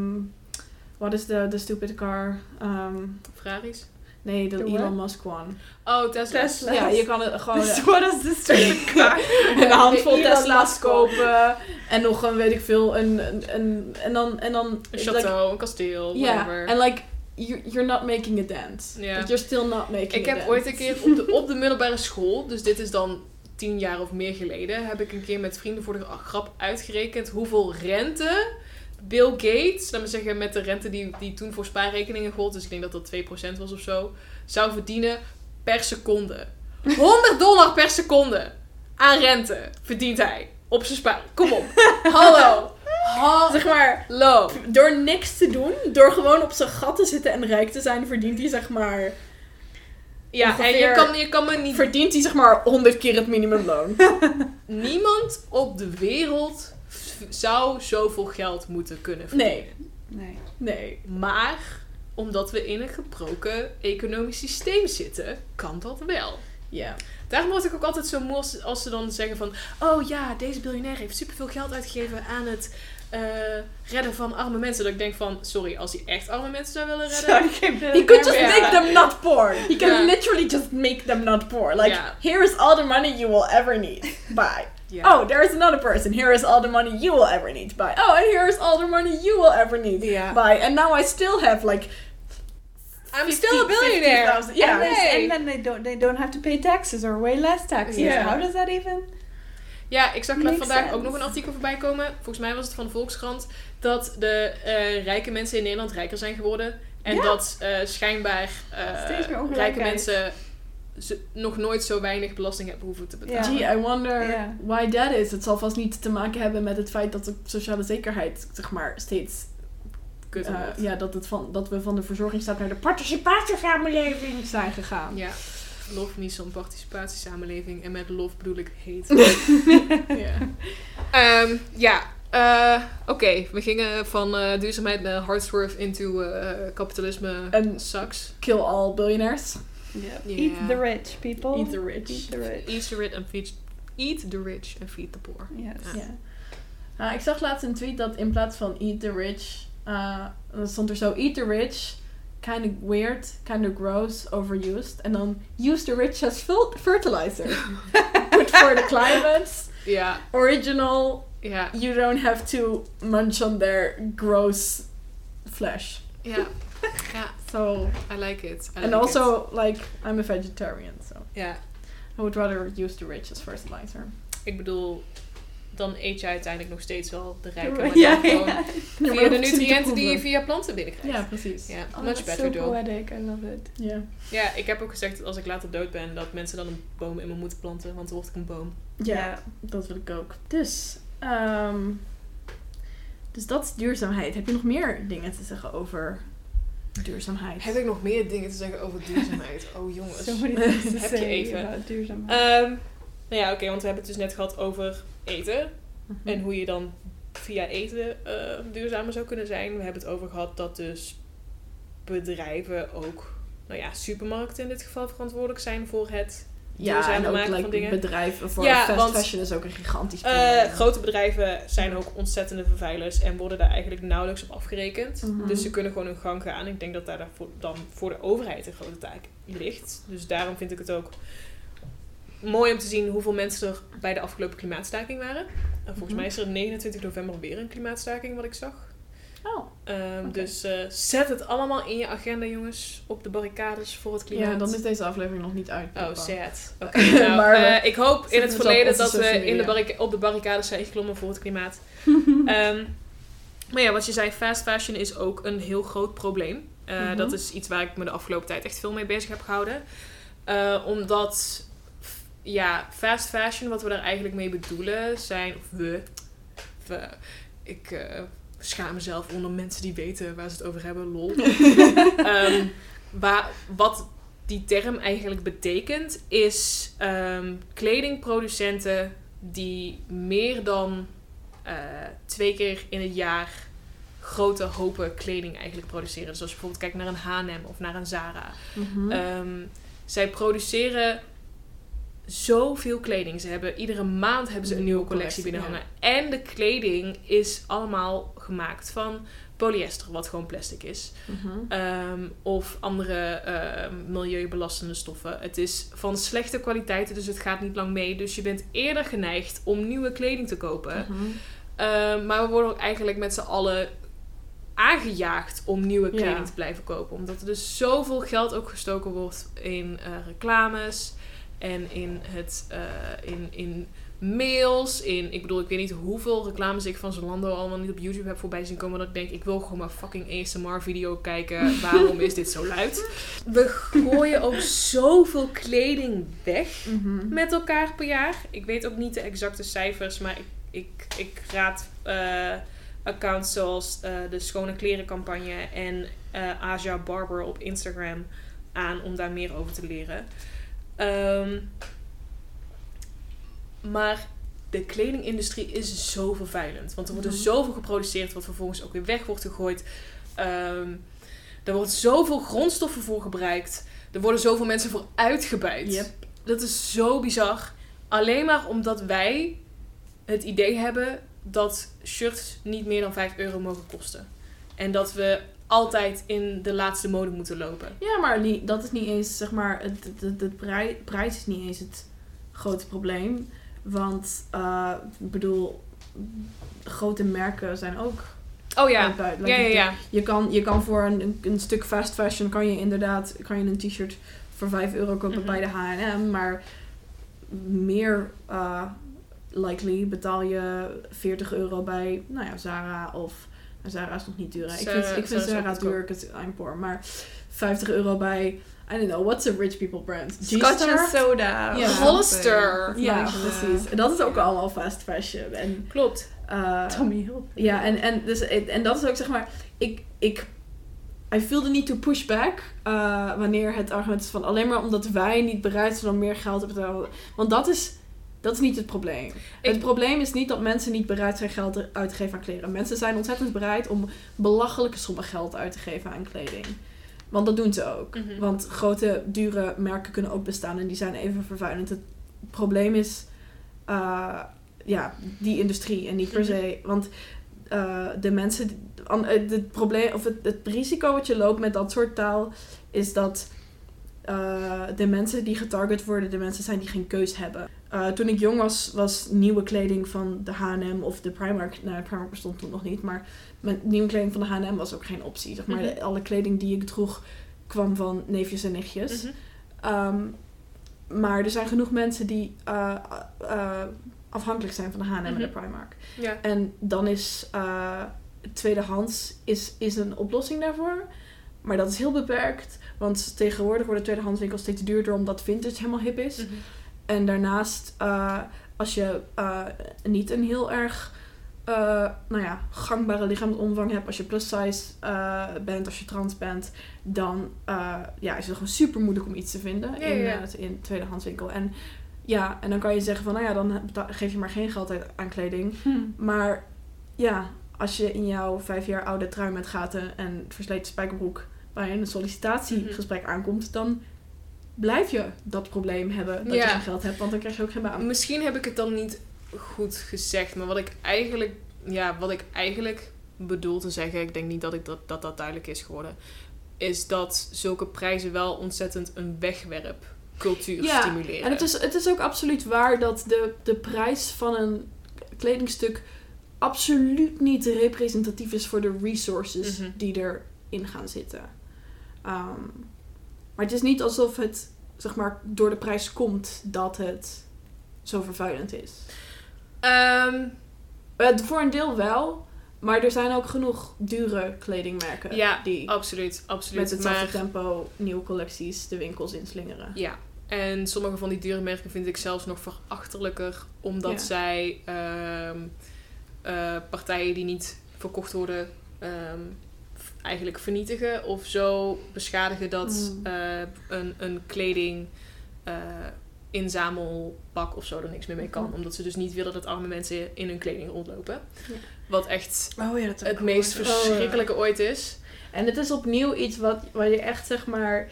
wat is de, de stupid car? Ehm, Ferraris. Nee, de De Elon? Musk one. Oh, Tesla. Tesla. Ja, je kan het <laughs> gewoon... Dus wat is <laughs> een handvol Tesla's Musk. kopen. En nog een, weet ik veel, een, een, een en dan... En dan Een like, château, een kasteel, Ja, whatever. en like, you're, you're not making a dent. Ja. But you're still not making Ik a heb dent. ooit een keer op de, op de middelbare school, dus dit is dan tien jaar of meer geleden, heb ik een keer met vrienden voor de grap uitgerekend hoeveel rente Bill Gates, laat me zeggen met de rente die, die toen voor spaarrekeningen gold, dus ik denk dat dat 2% was of zo, zou verdienen per seconde. <laughs> 100 dollar per seconde aan rente verdient hij op zijn spaar. Kom op. Hallo. Zeg maar, Hallo. door niks te doen, door gewoon op zijn gat te zitten en rijk te zijn, verdient hij zeg maar... Ja, en je kan, je kan me niet Verdient hij zeg maar 100 keer het minimumloon. <laughs> <laughs> Niemand op de wereld zou zoveel geld moeten kunnen verdienen. Nee. Nee. Nee. Maar omdat we in een gebroken economisch systeem zitten, kan dat wel. Ja. Daarom word ik ook altijd zo moe als, als ze dan zeggen van... Oh ja, deze biljonair heeft superveel geld uitgegeven aan het eh, redden van arme mensen. Dat ik denk van, sorry, als hij echt arme mensen zou willen redden... Sorry, He could just make them not poor. He can literally just make them not poor. Like, here is all the money you will ever need. Bye. Oh, there is another person. Here is all the money you will ever need. Bye. Oh, and here is all the money you will ever need. Ja. Bye. And now I still have like I'm still a billionaire. 50,000. Ja, and, nee. and then they don't, they don't have to pay taxes or way less taxes. Yeah. How does that even? Ja, ik zag Makes vandaag sense. ook nog een artikel voorbij komen. Volgens mij was het van de Volkskrant. Dat de eh, rijke mensen in Nederland rijker zijn geworden. En Ja. dat eh, schijnbaar eh, rijke mensen ze- nog nooit zo weinig belasting hebben hoeven te betalen. Gee, I wonder why that is. Het zal vast niet te maken hebben met het feit dat de sociale zekerheid, zeg maar, steeds... Kut eh, ja, dat, het van, dat we van de verzorgingsstaat naar de participatiesamenleving zijn gegaan. Ja. love me zo'n participatiesamenleving. En met love bedoel ik hate. <laughs> Ja. Ehm, ja, eh, oké. We gingen van eh, duurzaamheid naar hardswerth into eh, kapitalisme En- sucks. Kill all billionaires. Yeah. Yeah. Eat the rich, people. Eat the rich. Eat the rich. Eat the rich and feed, eat the rich and feed the poor. Yes. Ja. Ja. Nou, ik zag laatst een tweet dat in plaats van eat the rich, uh, dan stond er zo eat the rich, kind of weird, kind of gross, overused. En dan use the rich as fertilizer. <laughs> Good for the climate, Ja, original, ja, you don't have to munch on their gross flesh. ja. <laughs> Ja, So, I like it. I and like also, like, I'm a vegetarian, so. Ja, I would rather use the rich as fertilizer. ik bedoel, dan eet je uiteindelijk nog steeds wel de rijke, maar Ja, gewoon ja. via de nutriënten die je via planten binnenkrijgt. Ja, precies. Ja, Oh, much that's better so though. poetic. I love it. Ja. Ja, ik heb ook gezegd dat als ik later dood ben, dat mensen dan een boom in me moeten planten, want dan word ik een boom. Ja, dat wil ik ook. Dus, ehm, dus dat is duurzaamheid. Heb je nog meer dingen te zeggen over duurzaamheid? Heb ik nog meer dingen te zeggen over duurzaamheid? <laughs> Oh jongens. So <laughs> Heb je even. duurzaamheid. Ehm, nou ja, oké, want we hebben het dus net gehad over eten. Mhm. En hoe je dan via eten eh, duurzamer zou kunnen zijn. We hebben het over gehad dat dus bedrijven ook, nou ja, supermarkten in dit geval verantwoordelijk zijn voor het ja, duurzamer en ook maken like, van dingen. bedrijven voor Ja, fast want, fashion is ook een gigantisch Eh, probleem. grote bedrijven zijn ook ontzettende vervuilers en worden daar eigenlijk nauwelijks op afgerekend. Mhm. Dus ze kunnen gewoon hun gang gaan. Ik denk dat daar dan voor de overheid een grote taak ligt. Dus daarom vind ik het ook mooi om te zien hoeveel mensen er bij de afgelopen klimaatstaking waren. En volgens Mhm. mij is er 29 november weer een klimaatstaking, wat ik zag. Oh, Ehm. Dus eh, zet het allemaal in je agenda, jongens. Op de barricades voor het klimaat. ja, dan is deze aflevering nog niet uit. Oh, sad. <laughs> Oké, nou, <laughs> Maar eh, ik hoop in het het verleden dat we in de op de barricades zijn geklommen voor het klimaat. <laughs> Ehm, maar ja, wat je zei, fast fashion is ook een heel groot probleem. Eh, Mhm. Dat is iets waar ik me de afgelopen tijd echt veel mee bezig heb gehouden. Eh, omdat, ja, fast fashion, wat we daar eigenlijk mee bedoelen, zijn, of we, we ik schaam mezelf onder mensen die weten waar ze het over hebben, lol. <laughs> Waar, wat die term eigenlijk betekent, is ehm, kledingproducenten die meer dan eh, twee keer in het jaar grote hopen kleding eigenlijk produceren. Dus als je bijvoorbeeld kijkt naar een H&M of naar een Zara. Mhm. Ehm, zij produceren zoveel kleding. Ze hebben iedere maand hebben ze een nieuwe collectie binnenhangen. En de kleding is allemaal gemaakt van polyester, wat gewoon plastic is. Mhm. Ehm, of andere ehm, milieubelastende stoffen. Het is van slechte kwaliteit, dus het gaat niet lang mee. Dus je bent eerder geneigd om nieuwe kleding te kopen. Mhm. Ehm, maar we worden ook eigenlijk met z'n allen aangejaagd om nieuwe kleding Ja. te blijven kopen. Omdat er dus zoveel geld ook gestoken wordt in eh, reclames en in, het, eh, in, in mails. In, ik bedoel, ik weet niet hoeveel reclames ik van Zalando allemaal niet op YouTube heb voorbij zien komen. Dat ik denk, ik wil gewoon maar fucking ASMR video kijken. <laughs> Waarom is dit zo luid? We gooien ook zoveel kleding weg Mhm. met elkaar per jaar. Ik weet ook niet de exacte cijfers, maar ik, ik, ik raad eh, accounts zoals eh, de Schone Kleren campagne en eh Aja Barber op Instagram aan om daar meer over te leren. Ehm, maar de kledingindustrie is zo vervuilend. Want er wordt er Mhm. zoveel geproduceerd wat vervolgens ook weer weg wordt gegooid. Ehm, er wordt zoveel grondstoffen voor gebruikt. Er worden zoveel mensen voor uitgebuit. Yep. Dat is zo bizar. Alleen maar omdat wij het idee hebben dat shirts niet meer dan 5 euro mogen kosten. En dat we altijd in de laatste mode moeten lopen. Ja, maar niet, dat is niet eens, zeg maar, prij- prijs is niet eens het grote probleem. Want, eh, ik bedoel, grote merken zijn ook Oh ja. Ja, ja, ja. Je kan, je kan voor een, een, stuk fast fashion, kan je inderdaad, kan je een t-shirt voor 5 euro kopen Mhm. bij de H&M. Maar meer eh, likely betaal je 40 euro bij, nou ja, Zara of... Zara is nog niet duur. hè. Ik vind, ik vind Zara duur, I'm poor. Maar 50 euro bij, I don't know, what's a rich people brand? Scotch and soda. Ja. Hollister. Ja, precies. En dat is ook allemaal fast fashion. En, Klopt. eh, Tommy Hilfiger. ja, en, en, dus, en dat is ook zeg maar, ik, ik I feel the need to push back. eh, wanneer het argument is van alleen maar omdat wij niet bereid zijn om meer geld te betalen. Want dat is, dat is niet het probleem. Het probleem is niet dat mensen niet bereid zijn geld uit te geven aan kleren. Mensen zijn ontzettend bereid om belachelijke sommen geld uit te geven aan kleding. Want dat doen ze ook. Mhm. Want grote, dure merken kunnen ook bestaan en die zijn even vervuilend. Het probleem is eh, ja, die industrie en niet per Mhm. se. Want eh, de mensen. eh, Het probleem of het, het risico wat je loopt met dat soort taal is dat de mensen die getarget worden, de mensen zijn die geen keus hebben. Toen ik jong was, was nieuwe kleding van de H&M of de Primark, nou de Primark bestond toen nog niet, maar met nieuwe kleding van de H&M was ook geen optie. Zeg maar, Mhm. de- alle kleding die ik droeg kwam van neefjes en nichtjes. Mhm. Ehm, maar er zijn genoeg mensen die eh, eh, afhankelijk zijn van de H&M en de Mhm. Primark. Ja. En dan is eh, tweedehands is, is een oplossing daarvoor. Maar dat is heel beperkt. Want tegenwoordig worden tweedehandswinkels steeds duurder omdat vintage helemaal hip is. Mhm. En daarnaast, eh, als je eh, niet een heel erg eh, nou ja, gangbare lichaamsomvang hebt, als je plus size eh, bent, als je trans bent, dan eh, ja, is het gewoon super moeilijk om iets te vinden Ja, in, ja, in tweedehandswinkel. En ja, en dan kan je zeggen van, nou ja, dan geef je maar geen geld uit aan kleding. Maar ja, als je in jouw vijf jaar oude trui met gaten en versleten spijkerbroek bij een sollicitatiegesprek aankomt, dan blijf je dat probleem hebben dat Ja. je geen geld hebt, want dan krijg je ook geen baan. Misschien heb ik het dan niet goed gezegd, maar wat ik eigenlijk, ja, wat ik eigenlijk bedoel te zeggen, ik denk niet dat ik dat, dat, dat duidelijk is geworden, is dat zulke prijzen wel ontzettend een wegwerpcultuur Ja, stimuleren. En het is, het is ook absoluut waar dat de, de prijs van een kledingstuk absoluut niet representatief is voor de resources Mhm. die erin gaan zitten. Ehm, maar het is niet alsof het zeg maar, door de prijs komt dat het zo vervuilend is. Ehm, Eh, voor een deel wel, maar er zijn ook genoeg dure kledingmerken Ja, die absoluut, absoluut. met hetzelfde maar, tempo nieuwe collecties de winkels inslingeren. Ja, en sommige van die dure merken vind ik zelfs nog verachtelijker, omdat Ja. zij ehm, eh, partijen die niet verkocht worden ehm, eigenlijk vernietigen of zo beschadigen dat Mm. eh, een, een kleding inzamelpak of zo er niks meer mee kan. Mhm. Omdat ze dus niet willen dat arme mensen in hun kleding rondlopen. Ja. Wat echt Oh ja, dat het meest verschrikkelijke ooit is. En het is opnieuw iets wat, waar je echt zeg maar,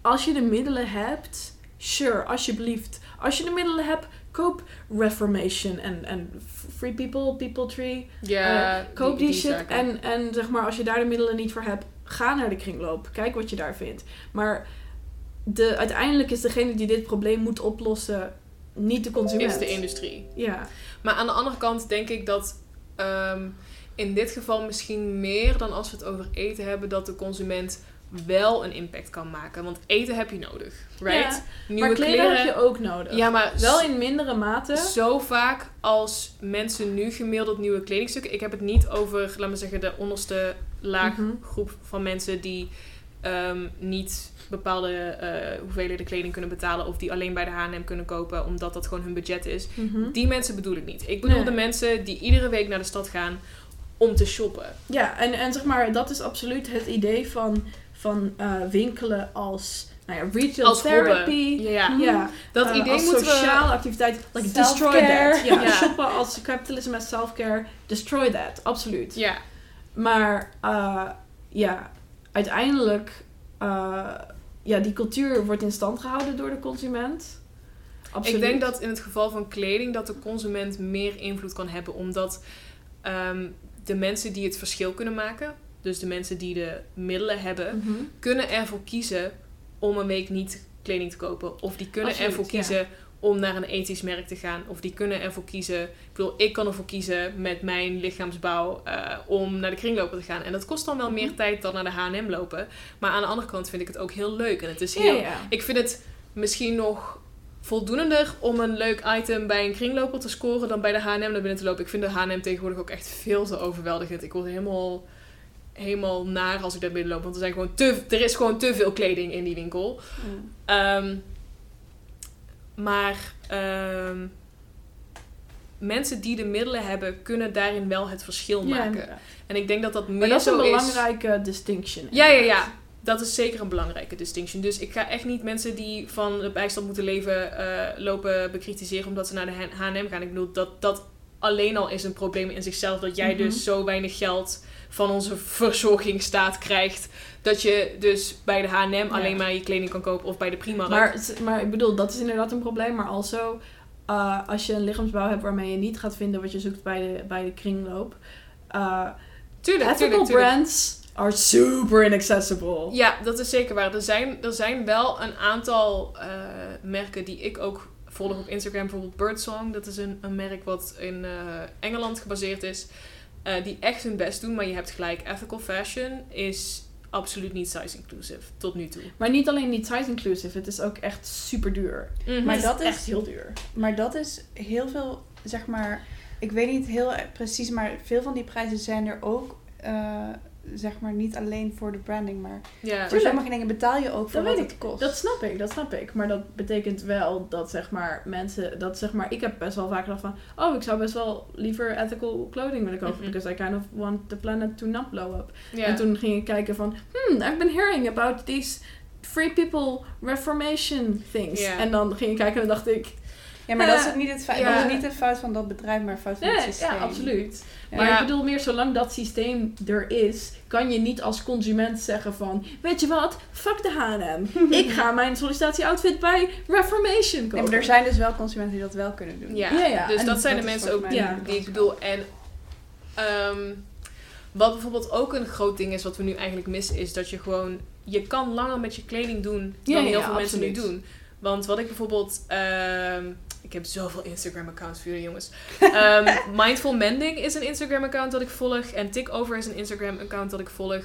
als je de middelen hebt, sure, alsjeblieft. Als je de middelen hebt, koop Reformation en, en Free People, People Tree. Ja, Eh, koop die, shit. zaken. En, en zeg maar, als je daar de middelen niet voor hebt, ga naar de kringloop. Kijk wat je daar vindt. Maar de, uiteindelijk is degene die dit probleem moet oplossen niet de consument. is de industrie. Ja. Maar aan de andere kant denk ik dat ehm, in dit geval misschien meer dan als we het over eten hebben, dat de consument wel een impact kan maken. Want eten heb je nodig, right? Ja, Nieuwe maar kleren, heb je ook nodig. Ja, maar Wel in mindere mate. zo vaak als mensen nu gemiddeld nieuwe kledingstukken. Ik heb het niet over, laat me zeggen, de onderste laag Mhm. groep van mensen die ehm, niet bepaalde eh hoeveelheden kleding kunnen betalen of die alleen bij de H&M kunnen kopen omdat dat gewoon hun budget is. Mhm. Die mensen bedoel ik niet. Ik bedoel Nee. de mensen die iedere week naar de stad gaan om te shoppen. Ja, en, en zeg maar, dat is absoluut het idee van, van eh, winkelen als nou ja, retail Als therapy. Ja, Ja, dat eh, idee als moeten sociale we... activiteit. Like destroy that. Ja, Ja. shoppen als capitalism as self-care. Destroy that, absoluut. Ja, Maar eh, ja, uiteindelijk, eh, ja, die cultuur wordt in stand gehouden door de consument. Absoluut. ik denk dat in het geval van kleding dat de consument meer invloed kan hebben. Omdat ehm, de mensen die het verschil kunnen maken, dus de mensen die de middelen hebben, Mhm. kunnen ervoor kiezen om een week niet kleding te kopen. Of die kunnen Absoluut, ervoor ja. Om naar een ethisch merk te gaan. Of die kunnen ervoor kiezen... Ik bedoel, ik kan ervoor kiezen met mijn lichaamsbouw eh, om naar de kringlopen te gaan. En dat kost dan wel meer Mhm. tijd dan naar de H&M lopen. Maar aan de andere kant vind ik het ook heel leuk. En het is heel... ja. Ik vind het misschien nog voldoender om een leuk item bij een kringloper te scoren dan bij de H&M naar binnen te lopen. Ik vind de H&M tegenwoordig ook echt veel te overweldigend. Ik word helemaal, helemaal naar als ik daar binnenloop. Want er, zijn gewoon te, er is gewoon te veel kleding in die winkel. Ehm, maar ehm, mensen die de middelen hebben, kunnen daarin wel het verschil Ja, maken. En ik denk dat dat meer Maar dat is een is. belangrijke distinction. Ja, ja, ja. Dat is zeker een belangrijke distinction. Dus ik ga echt niet mensen die van de bijstand moeten leven eh, lopen bekritiseren omdat ze naar de H&M gaan. Ik bedoel, dat, dat alleen al is een probleem in zichzelf. Dat jij Mhm. dus zo weinig geld van onze verzorgingsstaat krijgt. Dat je dus bij de H&M alleen maar je kleding kan kopen of bij de Primark. Maar, maar ik bedoel, dat is inderdaad een probleem. Maar also, eh, als je een lichaamsbouw hebt waarmee je niet gaat vinden wat je zoekt bij de, bij de kringloop. eh tuurlijk, ethical tuurlijk, tuurlijk. brands are super inaccessible. Ja, dat is zeker waar. Er zijn, er zijn wel een aantal eh, merken die ik ook volg op Instagram. Bijvoorbeeld Birdsong. Dat is een, een merk wat in Engeland gebaseerd is. die echt hun best doen. Maar je hebt gelijk. Ethical fashion is absoluut niet size inclusive. Tot nu toe. Maar niet alleen niet size inclusive, het is ook echt super duur. Maar Maar dat is echt heel duur. Maar dat is heel veel, zeg maar, ik weet niet heel precies, maar veel van die prijzen zijn er ook, eh, zeg maar, niet alleen voor de branding, maar Ja. voor sommige dingen betaal je ook voor Dat wat weet het kost. Dat snap ik, dat snap ik. Maar dat betekent wel dat zeg maar mensen, dat zeg maar, ik heb best wel vaak gedacht van, oh, ik zou best wel liever ethical clothing willen kopen, Mhm. because I kind of want the planet to not blow up. ja. En toen ging ik kijken van, hmm, I've been hearing about these free people reformation things. En dan ging ik kijken en dacht ik, ja, maar dat is Eh, het niet het fout, ja. dat is niet het fout van dat bedrijf, maar het fout van nee, het systeem. ja, absoluut. Ja. Maar Ja. ik bedoel meer, zolang dat systeem er is, kan je niet als consument zeggen van, weet je wat, fuck de H&M. <laughs> ik ga mijn sollicitatie-outfit bij Reformation kopen. Nee, maar er zijn dus wel consumenten die dat wel kunnen doen. Ja, Ja, ja. dus En dat zijn de dat mensen ook die, ik bedoel. En ehm, wat bijvoorbeeld ook een groot ding is, wat we nu eigenlijk missen, is dat je gewoon... Je kan langer met je kleding doen dan Ja, ja, heel ja, veel mensen nu doen. Want wat ik bijvoorbeeld... ehm, ik heb zoveel Instagram-accounts voor jullie jongens. Ehm, <laughs> Mindful Mending is een Instagram-account dat ik volg. En Tickover is een Instagram-account dat ik volg.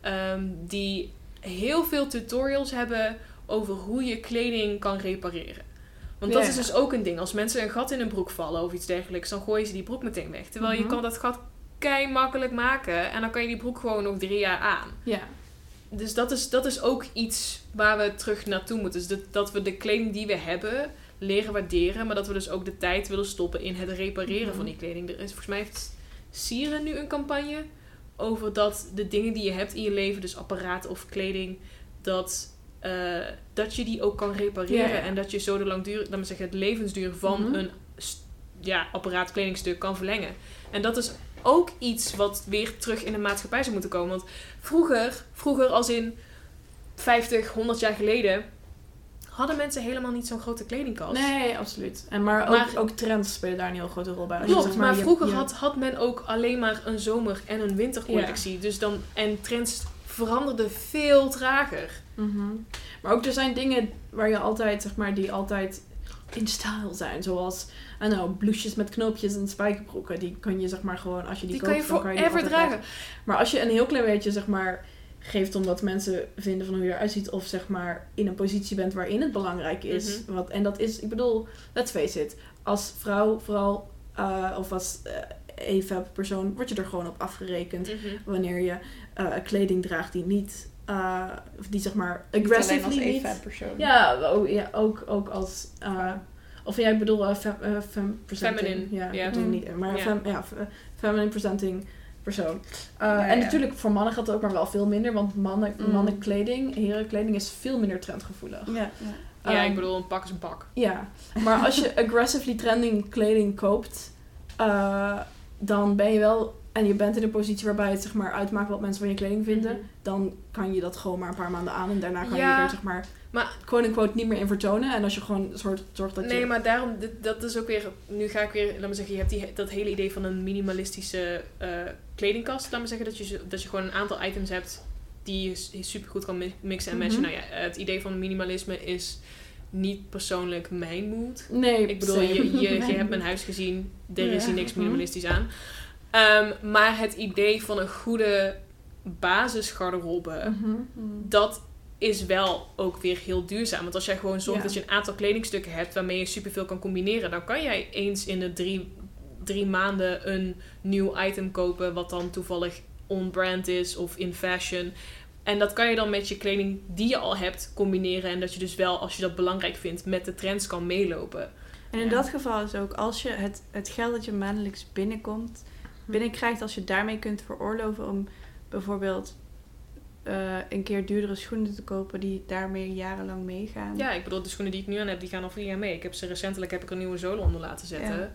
ehm, die heel veel tutorials hebben over hoe je kleding kan repareren. Want dat is dus ook een ding. Als mensen een gat in een broek vallen of iets dergelijks, dan gooien ze die broek meteen weg. Terwijl je Mhm. kan dat gat kei makkelijk maken en dan kan je die broek gewoon nog drie jaar aan. Ja. Dus dat is, dat is ook iets waar we terug naartoe moeten. Dus dat, dat we de kleding die we hebben leren waarderen, maar dat we dus ook de tijd willen stoppen in het repareren Mhm. van die kleding. Er is volgens mij heeft Sieren nu een campagne over dat de dingen die je hebt in je leven, dus apparaten of kleding, dat, eh, dat je die ook kan repareren. En dat je zo de langduur, maar zeggen, het levensduur van Mhm. een ja, apparaat, kledingstuk kan verlengen. En dat is ook iets wat weer terug in de maatschappij zou moeten komen. Want vroeger, vroeger als in 50, 100 jaar geleden, hadden mensen helemaal niet zo'n grote kledingkast. Nee, absoluut. En maar, Maar- ook, ook trends spelen daar een heel grote rol bij. Je, Klopt, zeg maar, je- vroeger je- Had, had men ook alleen maar een zomer- en een wintercollectie. Dus dan, en trends veranderden veel trager. Mhm. Maar ook er zijn dingen waar je altijd, zeg maar, die altijd in style zijn. Zoals, know, blouses met knoopjes en spijkerbroeken. Die kan je, zeg maar, gewoon, als je die, Die kan je koopt, die altijd dragen. dragen. Maar als je een heel klein beetje, zeg maar, geeft omdat mensen vinden van hoe je eruit ziet. Of, zeg maar, in een positie bent waarin het belangrijk is. Mhm. wat, en dat is, ik bedoel, let's face it. Als vrouw vooral, eh, of als uh, persoon, word je er gewoon op afgerekend. Mhm. Wanneer je eh, kleding draagt die niet, eh, of die zeg maar Niet als aggressively niet. EVA-persoon. Ja, oh, ja ook, ook als. eh, of ja, ik bedoel, eh, fem, eh, fem presenting. Feminine, Ja, Mm. niet. Maar fem, ja, fe- feminine presenting persoon. Eh, Ja, en ja. natuurlijk, voor mannen gaat het ook maar wel veel minder. Want mannen, Mm. mannenkleding, herenkleding is veel minder trendgevoelig. Ja, ja. Ja, Ehm, ik bedoel, een pak is een pak. Ja, maar als je aggressively trending kleding koopt, eh, dan ben je wel. En je bent in een positie waarbij het zeg maar uitmaakt wat mensen van je kleding vinden. Mhm. Dan kan je dat gewoon maar een paar maanden aan. En daarna kan Ja, je er zeg maar, maar- quote niet meer in vertonen. En als je gewoon soort, zorgt dat Nee, je... maar daarom, dit- dat is ook weer, nu ga ik weer, laat me zeggen, je hebt die, dat hele idee van een minimalistische eh, kledingkast. Laat me zeggen dat je, dat je gewoon een aantal items hebt die je super goed kan mi- mixen en matchen. Mhm. Nou ja, het idee van minimalisme is niet persoonlijk mijn mood. Nee, Ik bedoel, je, je, <laughs> je hebt mijn huis gezien, er is hier niks Mhm. minimalistisch aan. Ehm, maar het idee van een goede basisgarderobe, Mhm. dat is wel ook weer heel duurzaam. Want als jij gewoon zorgt Ja. dat je een aantal kledingstukken hebt waarmee je superveel kan combineren, dan kan jij eens in de drie, drie maanden een nieuw item kopen wat dan toevallig on-brand is of in fashion. En dat kan je dan met je kleding die je al hebt combineren. En dat je dus wel, als je dat belangrijk vindt, met de trends kan meelopen. En in Ja. dat geval is ook als je het, het geld dat je maandelijks binnenkomt, binnenkrijgt, als je daarmee kunt veroorloven om bijvoorbeeld eh, een keer duurdere schoenen te kopen die daarmee jarenlang meegaan. Ja, ik bedoel, de schoenen die ik nu aan heb, die gaan al vier jaar mee. Ik heb ze recentelijk heb ik er nieuwe zolen onder laten zetten. Ja.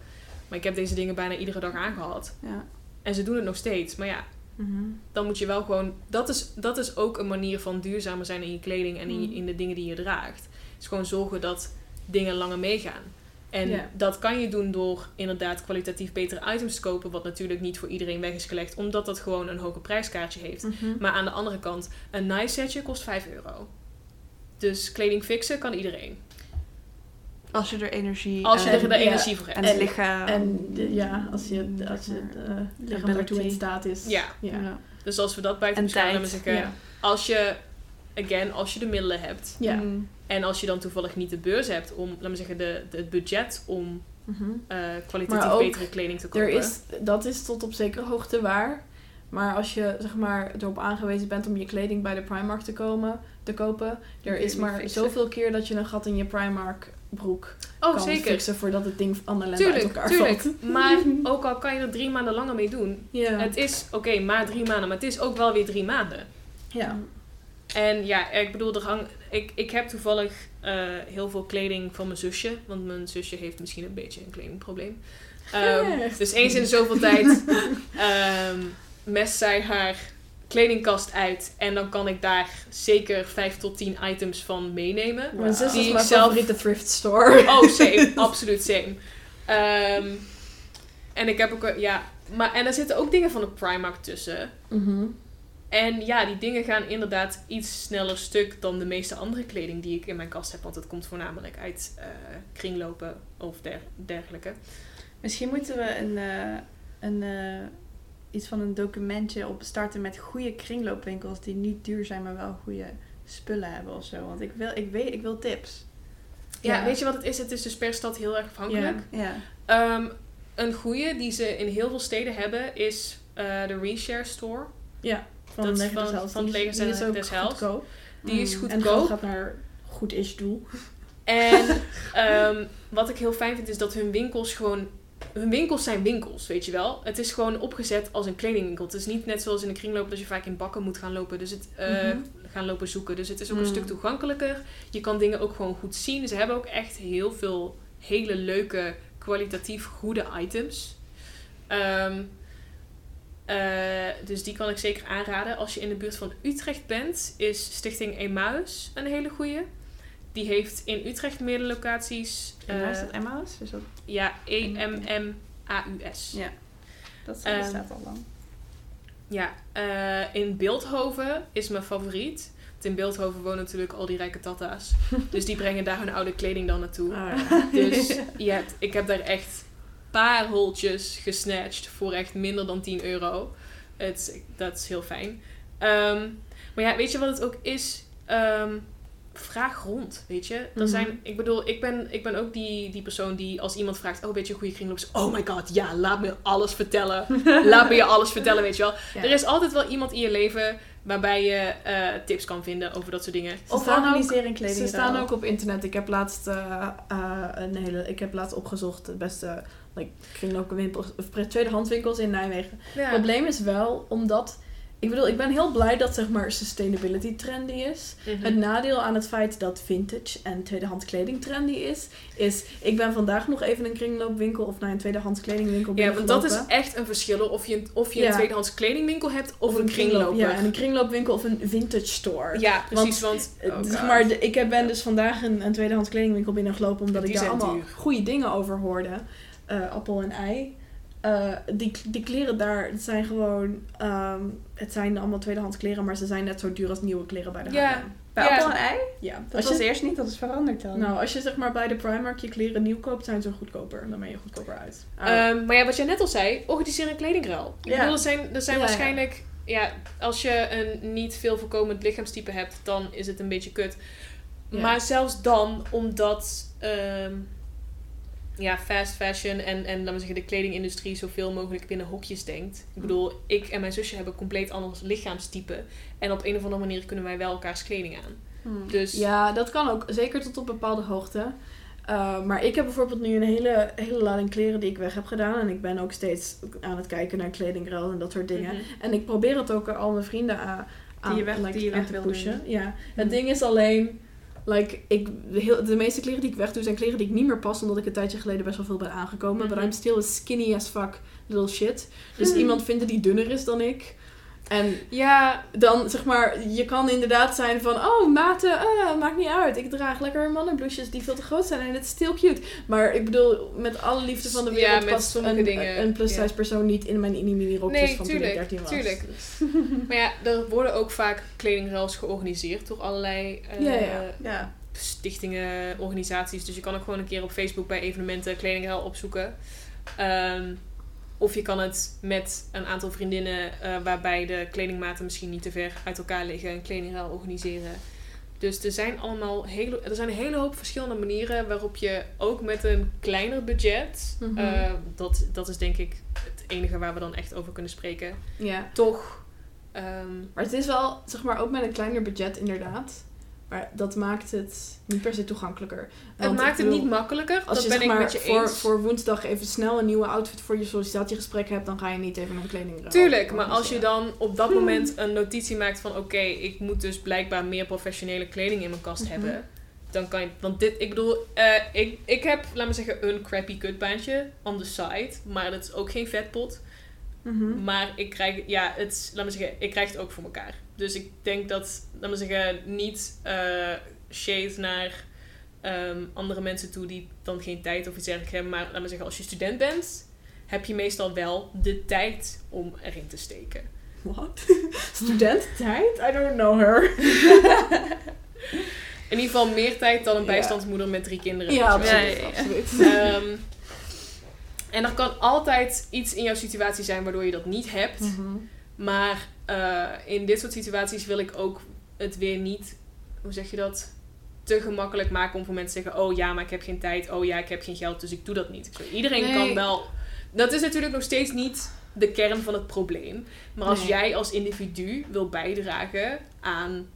Maar ik heb deze dingen bijna iedere dag aangehad. Ja. En ze doen het nog steeds. Maar ja, Mhm. dan moet je wel gewoon... Dat is, dat is ook een manier van duurzamer zijn in je kleding en in, Mm. in de dingen die je draagt. is gewoon zorgen dat dingen langer meegaan. En dat kan je doen door inderdaad kwalitatief betere items te kopen. Wat natuurlijk niet voor iedereen weg is gelegd. Omdat dat gewoon een hoger prijskaartje heeft. Mhm. Maar aan de andere kant, een nice setje kost 5 euro. Dus kleding fixen kan iedereen. Als je er energie Als je en, er de ja, energie voor hebt. en lichaam. En de- ja, als je, als je het maar, eh, lichaam daartoe in staat is. Ja. ja. ja. Dus als we dat beschouwen, tijd. laten we zeggen, als je, again, als je de middelen hebt. Ja. Mhm. En als je dan toevallig niet de beurs hebt om, laten we zeggen, de, de, het budget om Mhm. eh, kwalitatief Maar ook, betere kleding te kopen. Er is, dat is tot op zekere hoogte waar. Maar als je zeg maar, erop aangewezen bent om je kleding bij de Primark te, komen, te kopen, er is maar fixen. zoveel keer dat je een gat in je Primark broek oh, kan zeker. fixen voordat het ding aan de lente uit Tuurlijk, elkaar tuurlijk. valt. <laughs> Maar <laughs> ook al kan je er drie maanden langer mee doen. Ja. Het is, oké, maar drie maanden. Maar het is ook wel weer drie maanden. ja. En ja, ik bedoel, er hang, ik, ik heb toevallig eh, heel veel kleding van mijn zusje. Want mijn zusje heeft misschien een beetje een kledingprobleem. Ehm, dus eens in de zoveel tijd ehm mest zij haar kledingkast uit. En dan kan ik daar zeker 5 tot 10 items van meenemen. Mijn zus Die is mijn zelf- favoriete thrift store. Oh, same. <laughs> absoluut same. Ehm, en ik heb ook, een- ja... Maar, en er zitten ook dingen van de Primark tussen. Mhm. En ja, die dingen gaan inderdaad iets sneller stuk dan de meeste andere kleding die ik in mijn kast heb. Want het komt voornamelijk uit eh, kringlopen of der, dergelijke. Misschien moeten we een, eh, een, eh, iets van een documentje opstarten met goede kringloopwinkels die niet duur zijn, maar wel goede spullen hebben of zo. Want ik wil, ik weet, ik wil tips. Ja, Ja. weet je wat het is? Het is dus per stad heel erg afhankelijk. Ja. Ehm, een goede die ze in heel veel steden hebben is de Reshare Store. Ja, van Dat is leger van- van het Die- leger die is ook des Heils. goedkoop. Die is Mm. En het geld goedkoop. gaat naar goed is doel. En ehm, wat ik heel fijn vind is dat hun winkels gewoon. Hun winkels zijn winkels, weet je wel. Het is gewoon opgezet als een kledingwinkel. Het is niet net zoals in de kringloop dat je vaak in bakken moet gaan lopen. Dus het, eh, Mhm. gaan lopen zoeken. Dus het is ook een Mm. stuk toegankelijker. Je kan dingen ook gewoon goed zien. Ze hebben ook echt heel veel hele leuke, kwalitatief goede items. Ehm, eh, dus die kan ik zeker aanraden. Als je in de buurt van Utrecht bent, is Stichting Emmaus een hele goede. Die heeft in Utrecht meerdere locaties. En waar is eh, dat Emmaus? Is dat, ja, E-M-M-A-U-S. Ja. dat Ehm, bestaat al lang. Ja, eh, in Beeldhoven is mijn favoriet. Want in Beeldhoven wonen natuurlijk al die rijke tata's. <laughs> dus die brengen daar hun oude kleding dan naartoe. ja. Dus <laughs> hebt, ik heb daar echt pareltjes gesnatcht voor echt minder dan 10 euro. Het, dat is heel fijn. Ehm, maar ja, weet je wat het ook is? Ehm, vraag rond, weet je. Er Mhm. zijn, ik bedoel, ik ben, ik ben ook die, die persoon die als iemand vraagt... Oh, weet je een goede kringloop? Oh my god, ja, laat me alles vertellen. <laughs> laat me je alles vertellen, weet je wel. Ja. Er is altijd wel iemand in je leven waarbij je eh, tips kan vinden over dat soort dingen. Ze Of staan ook- kleding. Ze staan ook op internet. Ik heb laatst, eh, eh, een hele, ik heb laatst opgezocht de beste like, kringloopwinkels, of tweedehandswinkels in Nijmegen. Het Ja. probleem is wel omdat, ik bedoel, ik ben heel blij dat zeg maar sustainability trendy is. Mhm. Het nadeel aan het feit dat vintage en tweedehands kleding trendy is, is ik ben vandaag nog even een kringloopwinkel of naar een tweedehands kledingwinkel Ja, want dat is echt een verschil of je, of je Ja. een tweedehands kledingwinkel hebt of, een kringloper. Ja, en een kringloopwinkel of een vintage store. Ja, precies, want... Oh zeg maar, ik heb, ben dus vandaag een, een tweedehands kledingwinkel binnengelopen omdat Die ik daar allemaal duur. goede dingen over hoorde. Eh, appel en ei. Eh, die, die kleren daar, het zijn gewoon, ehm, het zijn allemaal tweedehands kleren, maar ze zijn net zo duur als nieuwe kleren bij de Ja. H&M. Bij Ja. appel en ei? Ja, Dat als was je, eerst niet, dat is veranderd dan. nou, als je zeg maar bij de Primark je kleren nieuw koopt, zijn ze goedkoper. Dan ben je goedkoper uit. Ehm, maar ja, wat jij net al zei, organiseer een kledingruil. Ik Ja. bedoel, er zijn, er zijn Ja, waarschijnlijk... Ja, als je een niet veel voorkomend lichaamstype hebt, dan is het een beetje kut. Ja. Maar zelfs dan, omdat ehm, ja, fast fashion en, en laten we zeggen, de kledingindustrie zoveel mogelijk binnen hokjes denkt. Ik bedoel, ik en mijn zusje hebben compleet anders lichaamstype. En op een of andere manier kunnen wij wel elkaars kleding aan. Hmm. Dus Ja, dat kan ook. Zeker tot op bepaalde hoogte. Uh, maar ik heb bijvoorbeeld nu een hele, hele lading kleren die ik weg heb gedaan. En ik ben ook steeds aan het kijken naar kledingruil en dat soort dingen. Mhm. En ik probeer het ook al mijn vrienden aan, aan, Die je weg- like, die je weg te pushen. doen. Ja. Het Mhm. ding is alleen... Like, ik, de, heel, de meeste kleren die ik wegdoe zijn kleren die ik niet meer pas. Omdat ik een tijdje geleden best wel veel ben aangekomen. Mhm. But I'm still a skinny as fuck little shit. Dus Mhm. iemand vindt die dunner is dan ik. En Ja, dan zeg maar, je kan inderdaad zijn van, oh maten, eh, maakt niet uit. Ik draag lekker mannenbloesjes die veel te groot zijn en het is still cute. Maar ik bedoel, met alle liefde van de wereld past sommige een, dingen, een plus size ja. persoon niet in mijn mini rokjes Nee, van tuurlijk, toen ik 13 was. tuurlijk. Dus- <laughs> <laughs> maar ja, er worden ook vaak kledingruils georganiseerd door allerlei eh, Ja, stichtingen, organisaties. Dus je kan ook gewoon een keer op Facebook bij evenementen kledingruil opzoeken. Ehm, of je kan het met een aantal vriendinnen eh, waarbij de kledingmaten misschien niet te ver uit elkaar liggen een kledingruil organiseren. Dus er zijn allemaal hele, er zijn een hele hoop verschillende manieren waarop je ook met een kleiner budget, Mhm. eh, dat, dat is denk ik het enige waar we dan echt over kunnen spreken, Ja, toch ehm, maar het is wel, zeg maar, ook met een kleiner budget inderdaad. Maar dat maakt het niet per se toegankelijker. het ik maakt het niet makkelijker. Als dat je ben zeg ik maar met je voor, eens. voor woensdag even snel een nieuwe outfit voor je sollicitatiegesprek hebt, dan ga je niet even naar een kledingruil. Tuurlijk, maar als je dan op dat Hmm. moment een notitie maakt van oké, ik moet dus blijkbaar meer professionele kleding in mijn kast Mhm. hebben. Dan kan je, want dit, ik bedoel, eh, ik, ik heb, laat me zeggen, een crappy kutbaantje on the side. Maar dat is ook geen vetpot. Mhm. Maar ik krijg, ja, het, laat me zeggen, ik krijg het ook voor elkaar. Dus ik denk dat, laat me zeggen, niet eh shade naar ehm, andere mensen toe die dan geen tijd of iets dergelijks hebben. Maar laat me zeggen, als je student bent, heb je meestal wel de tijd om erin te steken. Wat? <laughs> Studententijd? I don't know her. <laughs> In ieder geval meer tijd dan een Ja. bijstandsmoeder met drie kinderen. Ja, absoluut, ja, absoluut. <laughs> Ehm, en er kan altijd iets in jouw situatie zijn waardoor je dat niet hebt. Mhm. Maar eh, in dit soort situaties wil ik ook het weer niet, hoe zeg je dat, te gemakkelijk maken om voor mensen te zeggen: Oh ja, maar ik heb geen tijd. Oh ja, ik heb geen geld, dus ik doe dat niet. Iedereen Nee. kan wel. Dat is natuurlijk nog steeds niet de kern van het probleem. Maar als Nee. jij als individu wil bijdragen aan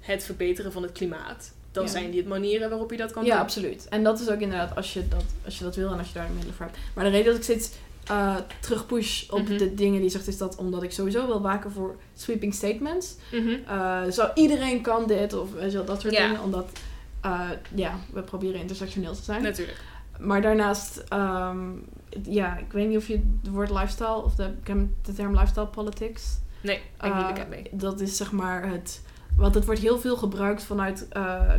het verbeteren van het klimaat, dan Ja. zijn dit manieren waarop je dat kan Ja, doen. absoluut. En dat is ook inderdaad als je dat, als je dat wil en als je daar de middelen voor hebt. Maar de reden dat ik steeds eh terugpush op Mhm. de dingen die zegt, is dat omdat ik sowieso wil waken voor sweeping statements. Mhm. Eh, zo iedereen kan dit of wel, dat soort Ja. dingen. Omdat, eh, ja, we proberen intersectioneel te zijn. Natuurlijk. Maar daarnaast, ehm, ja, ik weet niet of je het woord lifestyle of de, de term lifestyle politics. Nee, ik niet bekend mee. Dat is zeg maar het. Want het wordt heel veel gebruikt vanuit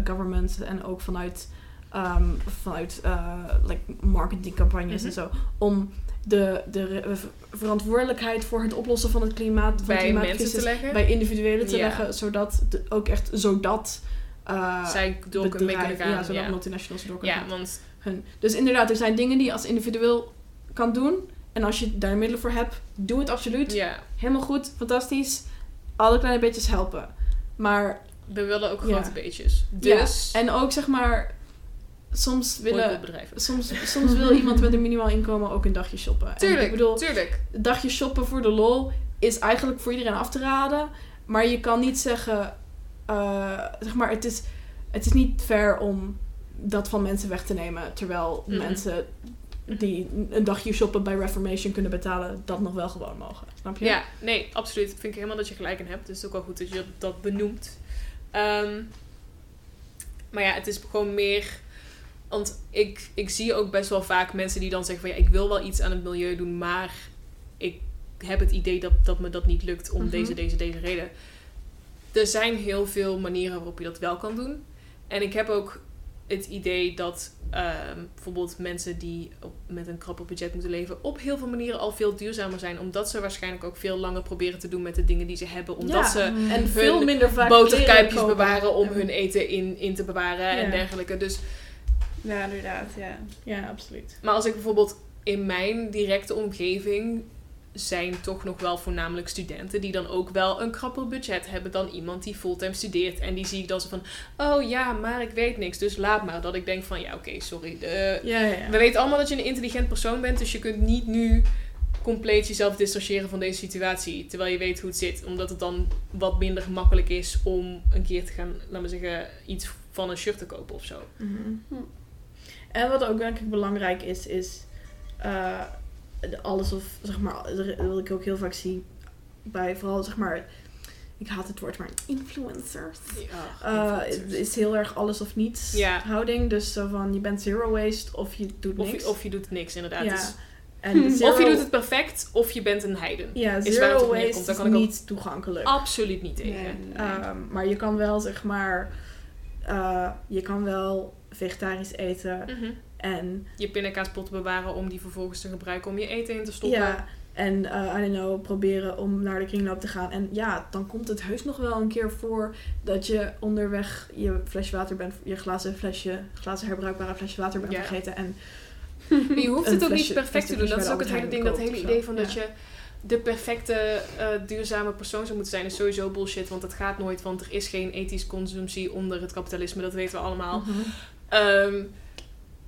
government en ook vanuit, ehm, vanuit like marketingcampagnes Mhm. en zo. Om de, de v- verantwoordelijkheid voor het oplossen van het klimaat, van Bij mensen klimaatcrisis te leggen. bij individuelen te Ja. leggen. Zodat de- ook echt zodat. eh zij door kunnen ja, zodat ja. multinationals door kunnen Ja, gaan. want Hun. Dus inderdaad, er zijn dingen die je als individueel kan doen. En als je daar middelen voor hebt, doe het absoluut. ja, Helemaal goed, fantastisch. Alle kleine beetjes helpen. Maar, we willen ook Ja. grote beetjes. Ja, Dus, en ook zeg maar, soms willen... Soms, soms wil <laughs> iemand met een minimaal inkomen ook een dagje shoppen. En Tuurlijk, ik bedoel, tuurlijk. een dagje shoppen voor de lol is eigenlijk voor iedereen af te raden. Maar je kan niet zeggen, eh, zeg maar, het is, het is niet fair om dat van mensen weg te nemen. Terwijl mensen die een dagje shoppen bij Reformation kunnen betalen, dat nog wel gewoon mogen. Snap je? Ja, nee, absoluut. Vind ik helemaal dat je gelijk in hebt. Dus het is ook wel goed dat je dat benoemt. Ehm, maar ja, het is gewoon meer... Want ik, ik zie ook best wel vaak mensen die dan zeggen van... Ja, ik wil wel iets aan het milieu doen, maar ik heb het idee dat, dat me dat niet lukt om Mhm. deze, deze, deze reden. Er zijn heel veel manieren waarop je dat wel kan doen. En ik heb ook het idee dat ehm, bijvoorbeeld mensen die op, met een krapper budget moeten leven, op heel veel manieren al veel duurzamer zijn. Omdat ze waarschijnlijk ook veel langer proberen te doen met de dingen die ze hebben. Omdat Ja, ze en veel minder vaak boterkuipjes bewaren om hun eten in, in te bewaren en dergelijke. Dus, Ja, inderdaad, ja. Ja, absoluut. maar als ik bijvoorbeeld in mijn directe omgeving zijn toch nog wel voornamelijk studenten die dan ook wel een krapper budget hebben dan iemand die fulltime studeert. En die zie ik dan zo van, oh ja, maar ik weet niks, dus laat maar. Dat ik denk van, ja oké, sorry. De, Ja, ja, ja. we weten allemaal dat je een intelligent persoon bent, dus je kunt niet nu compleet jezelf distancieren van deze situatie. Terwijl je weet hoe het zit. Omdat het dan wat minder gemakkelijk is om een keer te gaan, laten we zeggen, iets van een shirt te kopen of zo. Mhm. En wat ook denk ik belangrijk is, is eh, alles of zeg maar, wil ik ook heel vaak zien bij vooral zeg maar, ik haat het woord, maar influencers. Eh, het is heel erg alles of niets Ja. houding. Dus zo van je bent zero waste of je doet of, niks. je, of je doet niks, inderdaad. ja. Dus- en zero, <laughs> Of je doet het perfect, of je bent een heiden. ja, is zero waste. Daar is kan ik ook- niet toegankelijk. Absoluut niet tegen. Nee, nee. Ehm, maar je kan wel zeg maar, eh, je kan wel vegetarisch eten Mhm. en Je pindakaaspotten bewaren om die vervolgens te gebruiken om je eten in te stoppen. Ja, en eh I don't know, proberen om naar de kringloop te gaan. En ja, dan komt het heus nog wel een keer voor dat je onderweg je flesje water bent, je glazen flesje, glazen herbruikbare flesje water bent Ja. vergeten. En Maar <laughs> je hoeft het ook flesje- niet perfect te doen. Dat is ook het hele ding, dat hele idee van dat je de perfecte eh, duurzame persoon zou moeten zijn, is sowieso bullshit. Want dat gaat nooit, want er is geen ethisch consumptie onder het kapitalisme. Dat weten we allemaal. Mhm. Ehm,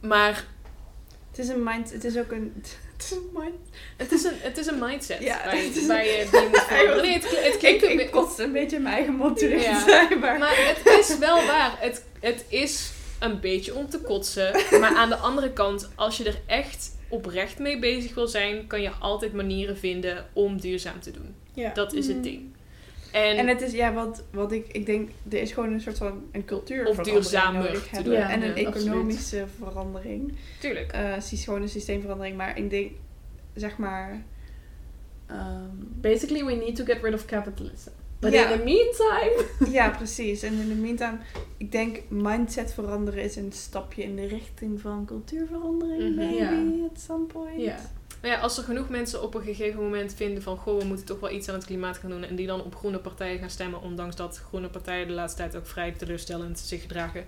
maar Het is een mind... Het is ook een... <laughs> Het is een mind... het is een, het is een mindset Ja, waar, het je, is- waar je die moet <laughs> veranderen. Nee, het, het klinkt een ik beetje... kotste een beetje in mijn eigen mond Ja. Maar het is wel waar. Het, het is een beetje om te kotsen. Maar aan de andere kant, als je er echt oprecht mee bezig wil zijn, kan je altijd manieren vinden om duurzaam te doen. Ja. Dat is het Mhm. ding. En, En het is, ja, wat, wat ik, ik denk, er is gewoon een soort van een cultuur Of duurzamer nodig te hebben. doen. En een Ja, economische verandering. tuurlijk. Eh, het is gewoon een systeemverandering, maar ik denk, zeg maar... ehm, Basically, we need to get rid of capitalism. But in the meantime... <laughs> ja, precies. En in de meantime, ik denk mindset veranderen is een stapje in de richting van cultuurverandering, Mhm. maybe, at some point. Ja. Maar ja, als er genoeg mensen op een gegeven moment vinden van... Goh, we moeten toch wel iets aan het klimaat gaan doen. En die dan op groene partijen gaan stemmen. Ondanks dat groene partijen de laatste tijd ook vrij teleurstellend zich gedragen.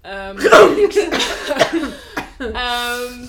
Ehm, <coughs> ehm,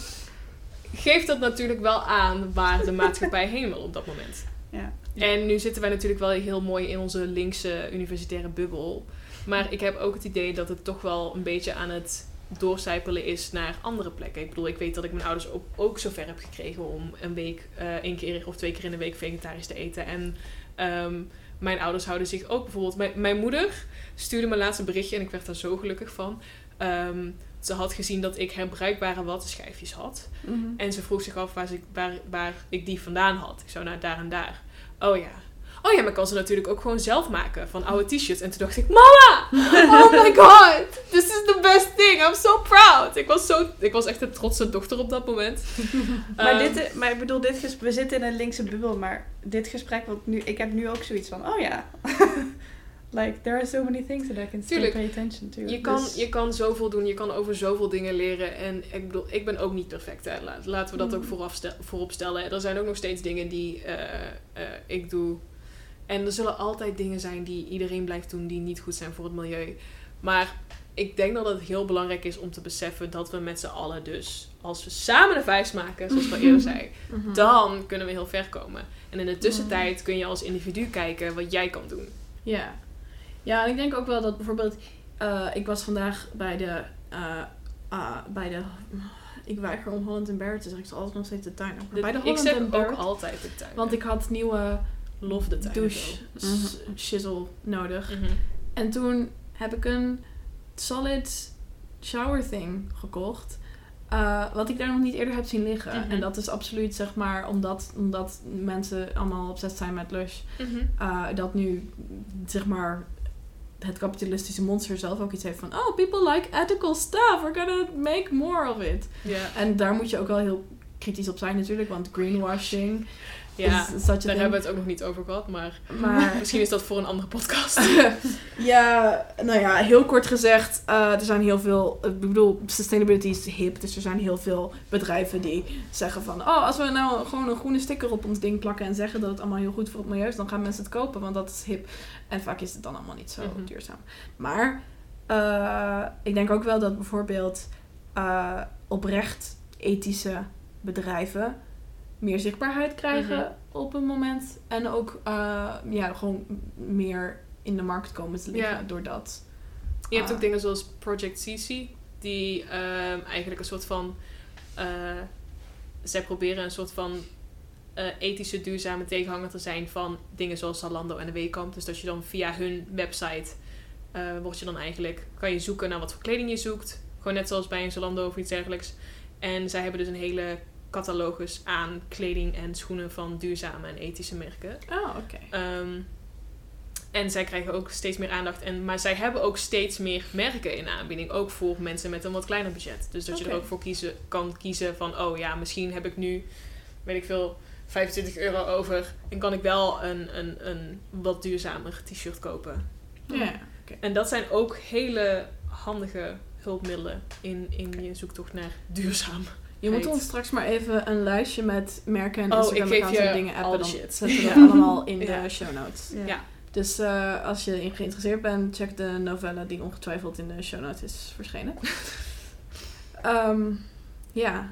geeft dat natuurlijk wel aan waar de maatschappij heen wil op dat moment. Ja. En nu zitten wij natuurlijk wel heel mooi in onze linkse universitaire bubbel. Maar ik heb ook het idee dat het toch wel een beetje aan het doorcijpelen is naar andere plekken. Ik bedoel, ik weet dat ik mijn ouders ook, ook zover heb gekregen om een week, eh één keer of twee keer in de week vegetarisch te eten. En ehm, mijn ouders houden zich ook bijvoorbeeld... Mijn, mijn moeder stuurde me laatst een berichtje en ik werd daar zo gelukkig van. Ehm, ze had gezien dat ik herbruikbare wattenschijfjes had. Mhm. En ze vroeg zich af waar, ze, waar, waar ik die vandaan had. Ik zou naar daar en daar. Oh ja. Oh ja, maar ik kan ze natuurlijk ook gewoon zelf maken van oude t-shirts. En toen dacht ik, mama! <laughs> Oh my god! This is the best thing! I'm so proud! Ik was, zo, ik was echt een trotse dochter op dat moment. <laughs> Maar, Ehm, dit, maar ik bedoel, dit gesprek, we zitten in een linkse bubbel, maar dit gesprek, wat nu, ik heb nu ook zoiets van, oh ja. <laughs> like, there are so many things that I can still Tuurlijk. pay attention to. Je kan, Dus- je kan zoveel doen, je kan over zoveel dingen leren. En ik bedoel, ik ben ook niet perfect. Hè. Laten we dat ook Mm. voorop stellen. Er zijn ook nog steeds dingen die eh, eh, ik doe. En er zullen altijd dingen zijn die iedereen blijft doen die niet goed zijn voor het milieu. Maar ik denk dat het heel belangrijk is om te beseffen dat we met z'n allen dus, als we samen de vuist maken, zoals we eerder zei, <laughs> Mhm. dan kunnen we heel ver komen. En in de tussentijd kun je als individu kijken wat jij kan doen. Ja. Ja, en ik denk ook wel dat bijvoorbeeld... eh, ik was vandaag bij de... eh, ah, bij de... Ik weiger om Holland Barrett te zeggen. Ik zal altijd nog steeds de tuin. Maar bij de ik Holland zeg ook altijd de tuin. Want ik had nieuwe love tuin. douche zo. s- shizzle nodig. Mhm. En toen heb ik een solid shower thing gekocht. eh, wat ik daar nog niet eerder heb zien liggen. Mhm. En dat is absoluut zeg maar omdat, omdat mensen allemaal obsessed zijn met Lush. Mhm. eh, dat nu zeg maar het kapitalistische monster zelf ook iets heeft van oh people like ethical stuff we're gonna make more of it en daar moet je ook wel heel kritisch op zijn natuurlijk want greenwashing ja a daar hebben we het ook nog niet over gehad, maar maar <laughs> misschien is dat voor een andere podcast. <laughs> ja nou ja heel kort gezegd eh, er zijn heel veel ik bedoel sustainability is hip dus er zijn heel veel bedrijven die zeggen van oh als we nou gewoon een groene sticker op ons ding plakken en zeggen dat het allemaal heel goed voor het milieu is dan gaan mensen het kopen want dat is hip en vaak is het dan allemaal niet zo Mhm. duurzaam maar eh, ik denk ook wel dat bijvoorbeeld eh, oprecht ethische bedrijven meer zichtbaarheid krijgen Mhm. op een moment. En ook eh, ja, gewoon meer in de markt komen te liggen Ja. doordat. Je hebt ook Ah. dingen zoals Project CC, die ehm, eigenlijk een soort van. eh, zij proberen een soort van eh, ethische, duurzame tegenhanger te zijn van dingen zoals Zalando en de Weekamp. Dus dat je dan via hun website. eh word je dan eigenlijk, kan je zoeken naar wat voor kleding je zoekt. Gewoon net zoals bij een Zalando of iets dergelijks. En zij hebben dus een hele catalogus aan kleding en schoenen van duurzame en ethische merken. Oh, oké. Ehm, en zij krijgen ook steeds meer aandacht. En, maar zij hebben ook steeds meer merken in aanbieding. Ook voor mensen met een wat kleiner budget. Dus dat je er ook voor kiezen, kan kiezen van... Oh ja, misschien heb ik nu, weet ik veel, 25 euro over. En kan ik wel een, een, een wat duurzamer t-shirt kopen. Ja, ja. En dat zijn ook hele handige hulpmiddelen in, in je zoektocht naar duurzaam. Je moet ons straks maar even een lijstje met merken en Oh, Instagram ik geef accounts en je dingen appen. Dan shit. zetten we <laughs> Ja. dat allemaal in Ja. de show notes. Ja. Dus eh, als je erin geïnteresseerd bent, check de novelle die ongetwijfeld in de show notes is verschenen. <laughs> Ehm, ja,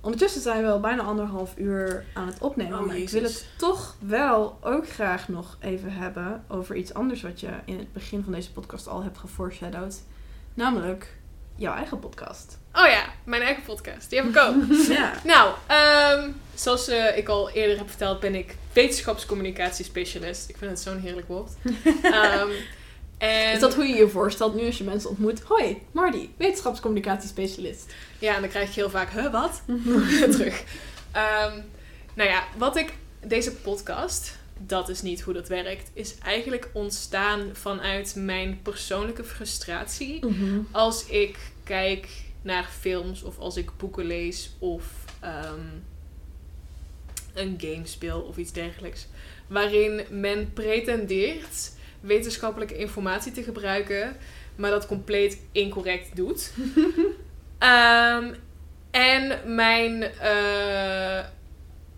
ondertussen zijn we al bijna anderhalf uur aan het opnemen. Oh, maar ik wil het toch wel ook graag nog even hebben over iets anders wat je in het begin van deze podcast al hebt geforeshadowed. Namelijk jouw eigen podcast. Oh ja, mijn eigen podcast. Die heb ik ook. <laughs> ja. Nou, ehm, zoals eh, ik al eerder heb verteld, ben ik wetenschapscommunicatiespecialist. Ik vind het zo'n heerlijk woord. <laughs> Ehm, en, Is dat hoe je je voorstelt nu als je mensen ontmoet? Hoi, Marty, wetenschapscommunicatiespecialist. Ja, en dan krijg je heel vaak, huh, wat? <laughs> Terug. Ehm, nou ja, wat ik... Deze podcast, dat is niet hoe dat werkt, is eigenlijk ontstaan vanuit mijn persoonlijke frustratie. Als ik kijk naar films of als ik boeken lees of ehm, een game speel of iets dergelijks. Waarin men pretendeert wetenschappelijke informatie te gebruiken, maar dat compleet incorrect doet. <laughs> Ehm, en mijn eh,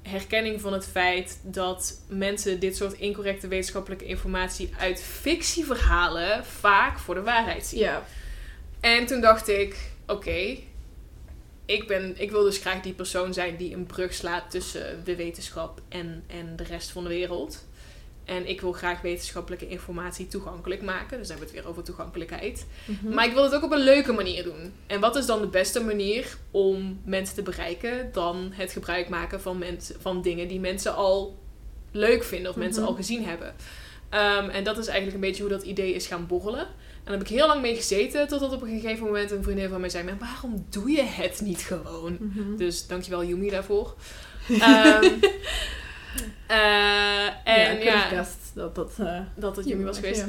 herkenning van het feit dat mensen dit soort incorrecte wetenschappelijke informatie uit fictieverhalen vaak voor de waarheid zien. Ja. En toen dacht ik, oké, ik ben, ik wil dus graag die persoon zijn die een brug slaat tussen de wetenschap en, en de rest van de wereld. En ik wil graag wetenschappelijke informatie toegankelijk maken. Dus dan hebben we het weer over toegankelijkheid. Mhm. Maar ik wil het ook op een leuke manier doen. En wat is dan de beste manier om mensen te bereiken dan het gebruik maken van, mensen, van dingen die mensen al leuk vinden of mensen Mhm. al gezien hebben? Ehm, en dat is eigenlijk een beetje hoe dat idee is gaan borrelen. En daar heb ik heel lang mee gezeten, totdat op een gegeven moment een vriendin van mij zei: Maar waarom doe je het niet gewoon? Mhm. Dus dankjewel Yumi daarvoor. <laughs> Ehm, eh, en ja, ja, dat dat... eh, dat het was geweest.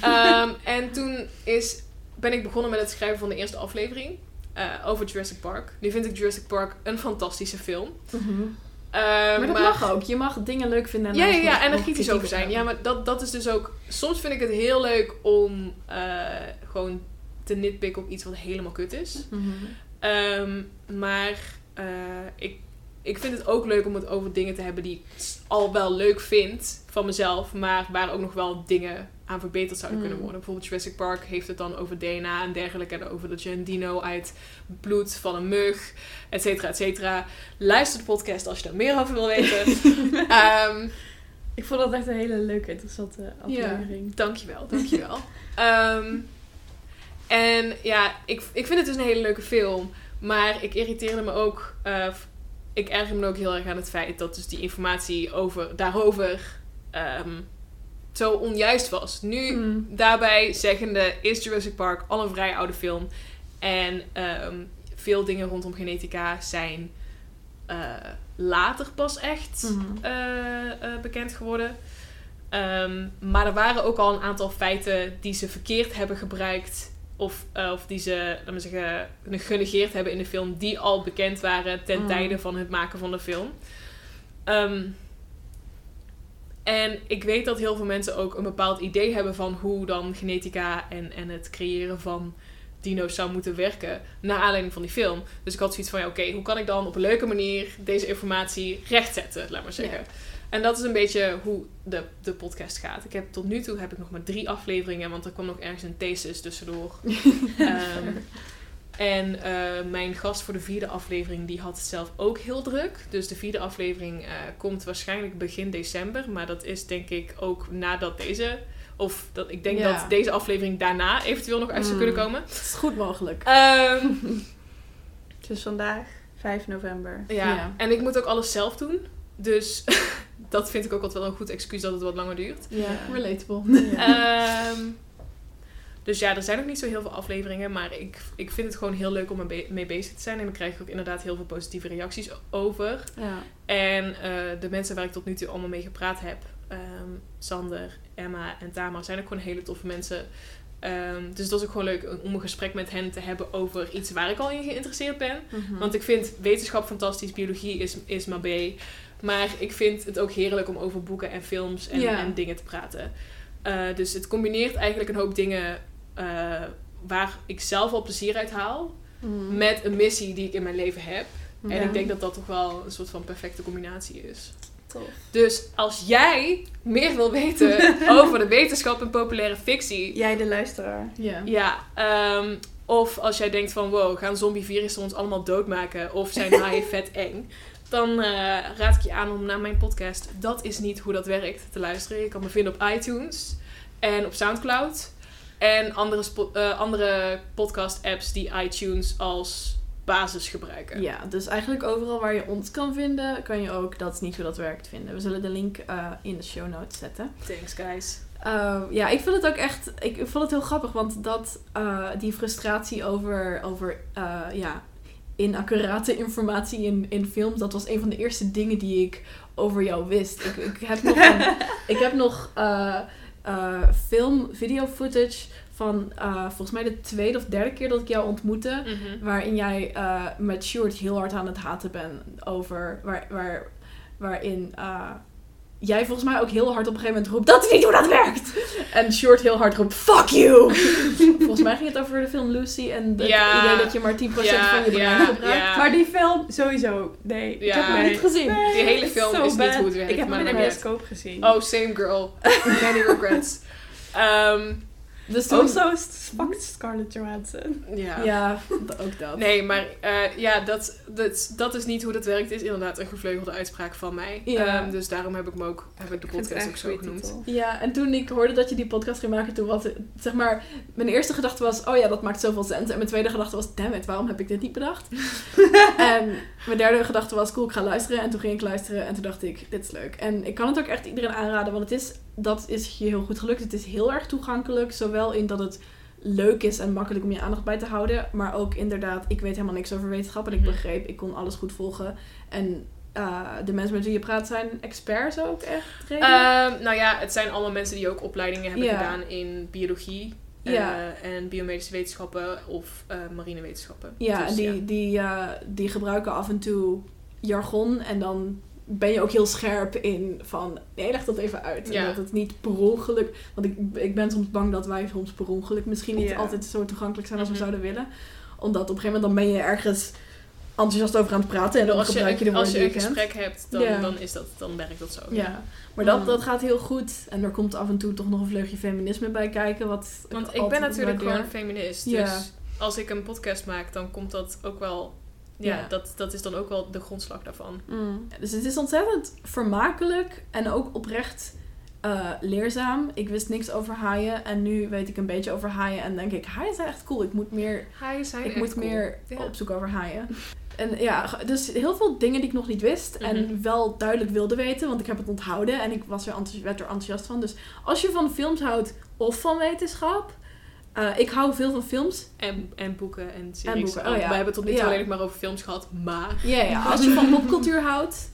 Ja. <laughs> Ehm, en toen is, ben ik begonnen met het schrijven van de eerste aflevering eh, over Jurassic Park. Nu vind ik Jurassic Park een fantastische film. Ehm, Maar dat mag ook. Je mag dingen leuk vinden. En Ja, ja, ja, en er kritisch over zijn. Ja, maar dat, dat is dus ook... Soms vind ik het heel leuk om gewoon te nitpikken op iets wat helemaal kut is. Mhm. Ehm, maar ik, ik vind het ook leuk om het over dingen te hebben die ik al wel leuk vind van mezelf, maar waar ook nog wel dingen aan verbeterd zouden Mm. kunnen worden. Bijvoorbeeld Jurassic Park heeft het dan over DNA en dergelijke. En over dat je een dino uit bloed van een mug, et cetera, et cetera. Luister de podcast als je daar meer over wil weten. <laughs> Ehm, Ik vond dat echt een hele leuke, interessante aflevering. Dankjewel, dankjewel. Ehm en ja, ik, ik vind het dus een hele leuke film. Maar ik irriteerde me ook... eh, ik erger me ook heel erg aan het feit dat dus die informatie over, daarover ehm, zo onjuist was. Nu, Mm. daarbij zeggende, is Jurassic Park al een vrij oude film. En ehm, veel dingen rondom genetica zijn eh, later pas echt Mhm. eh, eh, bekend geworden. Ehm, maar er waren ook al een aantal feiten die ze verkeerd hebben gebruikt. Of, eh, of die ze laten we zeggen, genegeerd hebben in de film. Die al bekend waren ten Mm. tijde van het maken van de film. Ehm, en ik weet dat heel veel mensen ook een bepaald idee hebben van hoe dan genetica en, en het creëren van dino's zou moeten werken. Naar aanleiding van die film. Dus ik had zoiets van, ja, oké, hoe kan ik dan op een leuke manier deze informatie rechtzetten, laat maar zeggen. En dat is een beetje hoe de, de podcast gaat. Ik heb tot nu toe heb ik nog maar drie afleveringen, want er kwam nog ergens een thesis tussendoor. <laughs> Ehm, en eh, mijn gast voor de vierde aflevering, die had het zelf ook heel druk. Dus de vierde aflevering eh, komt waarschijnlijk begin december. Maar dat is denk ik ook nadat deze... Of dat, ik denk Ja. dat deze aflevering daarna eventueel nog uit zou Mm. kunnen komen. Het is goed mogelijk. Ehm, Dus vandaag, 5 november. ja. Ja. en ik moet ook alles zelf doen. Dus <laughs> dat vind ik ook altijd wel een goed excuus dat het wat langer duurt. Ja, relatable. Ehm, Dus ja, er zijn nog niet zo heel veel afleveringen. Maar ik, ik vind het gewoon heel leuk om mee bezig te zijn. En dan krijg ik ook inderdaad heel veel positieve reacties over. Ja. En eh, de mensen waar ik tot nu toe allemaal mee gepraat heb, ehm, Sander, Emma en Tamar, zijn ook gewoon hele toffe mensen. Ehm, dus dat is ook gewoon leuk om een gesprek met hen te hebben over iets waar ik al in geïnteresseerd ben. Mhm. Want ik vind wetenschap fantastisch, biologie is, is maar B. Maar ik vind het ook heerlijk om over boeken en films en, Ja. en dingen te praten. Eh, dus het combineert eigenlijk een hoop dingen eh, waar ik zelf al plezier uit haal. Mhm. Met een missie die ik in mijn leven heb. En ik denk dat dat toch wel een soort van perfecte combinatie is. Tof. Dus als jij meer wil weten <laughs> over de wetenschap en populaire fictie. Jij de luisteraar. Ja. Ja, ehm, of als jij denkt van wow, gaan zombievirussen ons allemaal doodmaken? Of zijn <laughs> haaien vet eng? Dan eh, raad ik je aan om naar mijn podcast Dat is niet hoe dat werkt te luisteren. Je kan me vinden op iTunes en op Soundcloud. En andere, eh, andere podcast apps die iTunes als basis gebruiken. Ja, dus eigenlijk overal waar je ons kan vinden, kan je ook Dat is niet hoe dat werkt vinden. We zullen de link eh, in de show notes zetten. Thanks guys. Uh, ja, ik vind het ook echt. Ik vond het heel grappig, want dat, uh, die frustratie over, over ja, inaccurate informatie in, in films, dat was een van de eerste dingen die ik over jou wist. Ik, ik heb nog, een, <laughs> ik heb nog uh, film, video footage van volgens mij de tweede of derde keer dat ik jou ontmoette, Mhm. waarin jij met Sjoerd heel hard aan het haten bent over waar, waar, waarin jij volgens mij ook heel hard op een gegeven moment roept, dat is niet hoe dat werkt! En Short heel hard roept, fuck you! <laughs> volgens mij ging het over de film Lucy en het Ja. idee dat je maar 10% Ja, van je brein ja, gebruikt. ja. Maar die film, sowieso, nee. Ik heb hem niet gezien? Nee, Die hele film so is niet bad. hoe het werkt, Ik heb hem in de bioscoop gezien. Oh, same girl. <laughs> Many regrets. Ehm, Dus toen... Also, fuck Scarlett Johansson. ja. Ja, <laughs> ook dat. Nee, maar eh, ja, dat, dat, dat is niet hoe dat werkt. Is inderdaad een gevleugelde uitspraak van mij. Ja. Ehm, dus daarom heb ik me ook heb ik de podcast ook zo genoemd. titel. Ja, en toen ik hoorde dat je die podcast ging maken, toen was het, zeg maar, mijn eerste gedachte was, oh ja, dat maakt zoveel sens. En mijn tweede gedachte was, damn it, waarom heb ik dit niet bedacht? <laughs> en mijn derde gedachte was, cool, ik ga luisteren. En toen ging ik luisteren en toen dacht ik, dit is leuk. En ik kan het ook echt iedereen aanraden, want het is, dat is je heel goed gelukt. Het is heel erg toegankelijk, zowel in dat het leuk is en makkelijk om je aandacht bij te houden. Maar ook inderdaad, ik weet helemaal niks over wetenschap en ik Mhm. begreep, ik kon alles goed volgen. En uh, de mensen met wie je praat zijn experts ook echt? Ehm, nou ja, het zijn allemaal mensen die ook opleidingen hebben gedaan in biologie. eh, Ja. en biomedische wetenschappen of eh marinewetenschappen. Ja, Dus, die, Die, die gebruiken af en toe jargon en dan ben je ook heel scherp in van, nee, leg dat even uit. En Ja. dat het niet per ongeluk, want ik, ik ben soms bang dat wij soms per ongeluk misschien niet Ja. altijd zo toegankelijk zijn als Mhm. we zouden willen. Omdat op een gegeven moment dan ben je ergens enthousiast over aan het praten en dan als gebruik je de als woorden je een je kent. gesprek hebt, dan, Ja. dan, is dat, dan werkt dat zo. Ja, maar dat, Mm. dat gaat heel goed. En er komt af en toe toch nog een vleugje feminisme bij kijken. Wat Want ik ben natuurlijk gewoon feminist. Ja. Dus als ik een podcast maak, dan komt dat ook wel... Ja, Ja. Dat, dat is dan ook wel de grondslag daarvan. Mm. Dus het is ontzettend vermakelijk en ook oprecht eh, leerzaam. Ik wist niks over haaien en nu weet ik een beetje over haaien en denk ik, haaien zijn echt cool. Ik moet meer, Haaien zijn ik moet cool. meer Ja. opzoeken over haaien. En ja, dus heel veel dingen die ik nog niet wist en Mhm. wel duidelijk wilde weten, want ik heb het onthouden en ik was er enthousi- werd er enthousiast van. Dus als je van films houdt of van wetenschap, eh, ik hou veel van films. En, en boeken en series. boeken, oh ja. We hebben het tot nu toe Ja. alleen nog maar over films gehad, maar... Ja, ja. <laughs> Als je van popcultuur houdt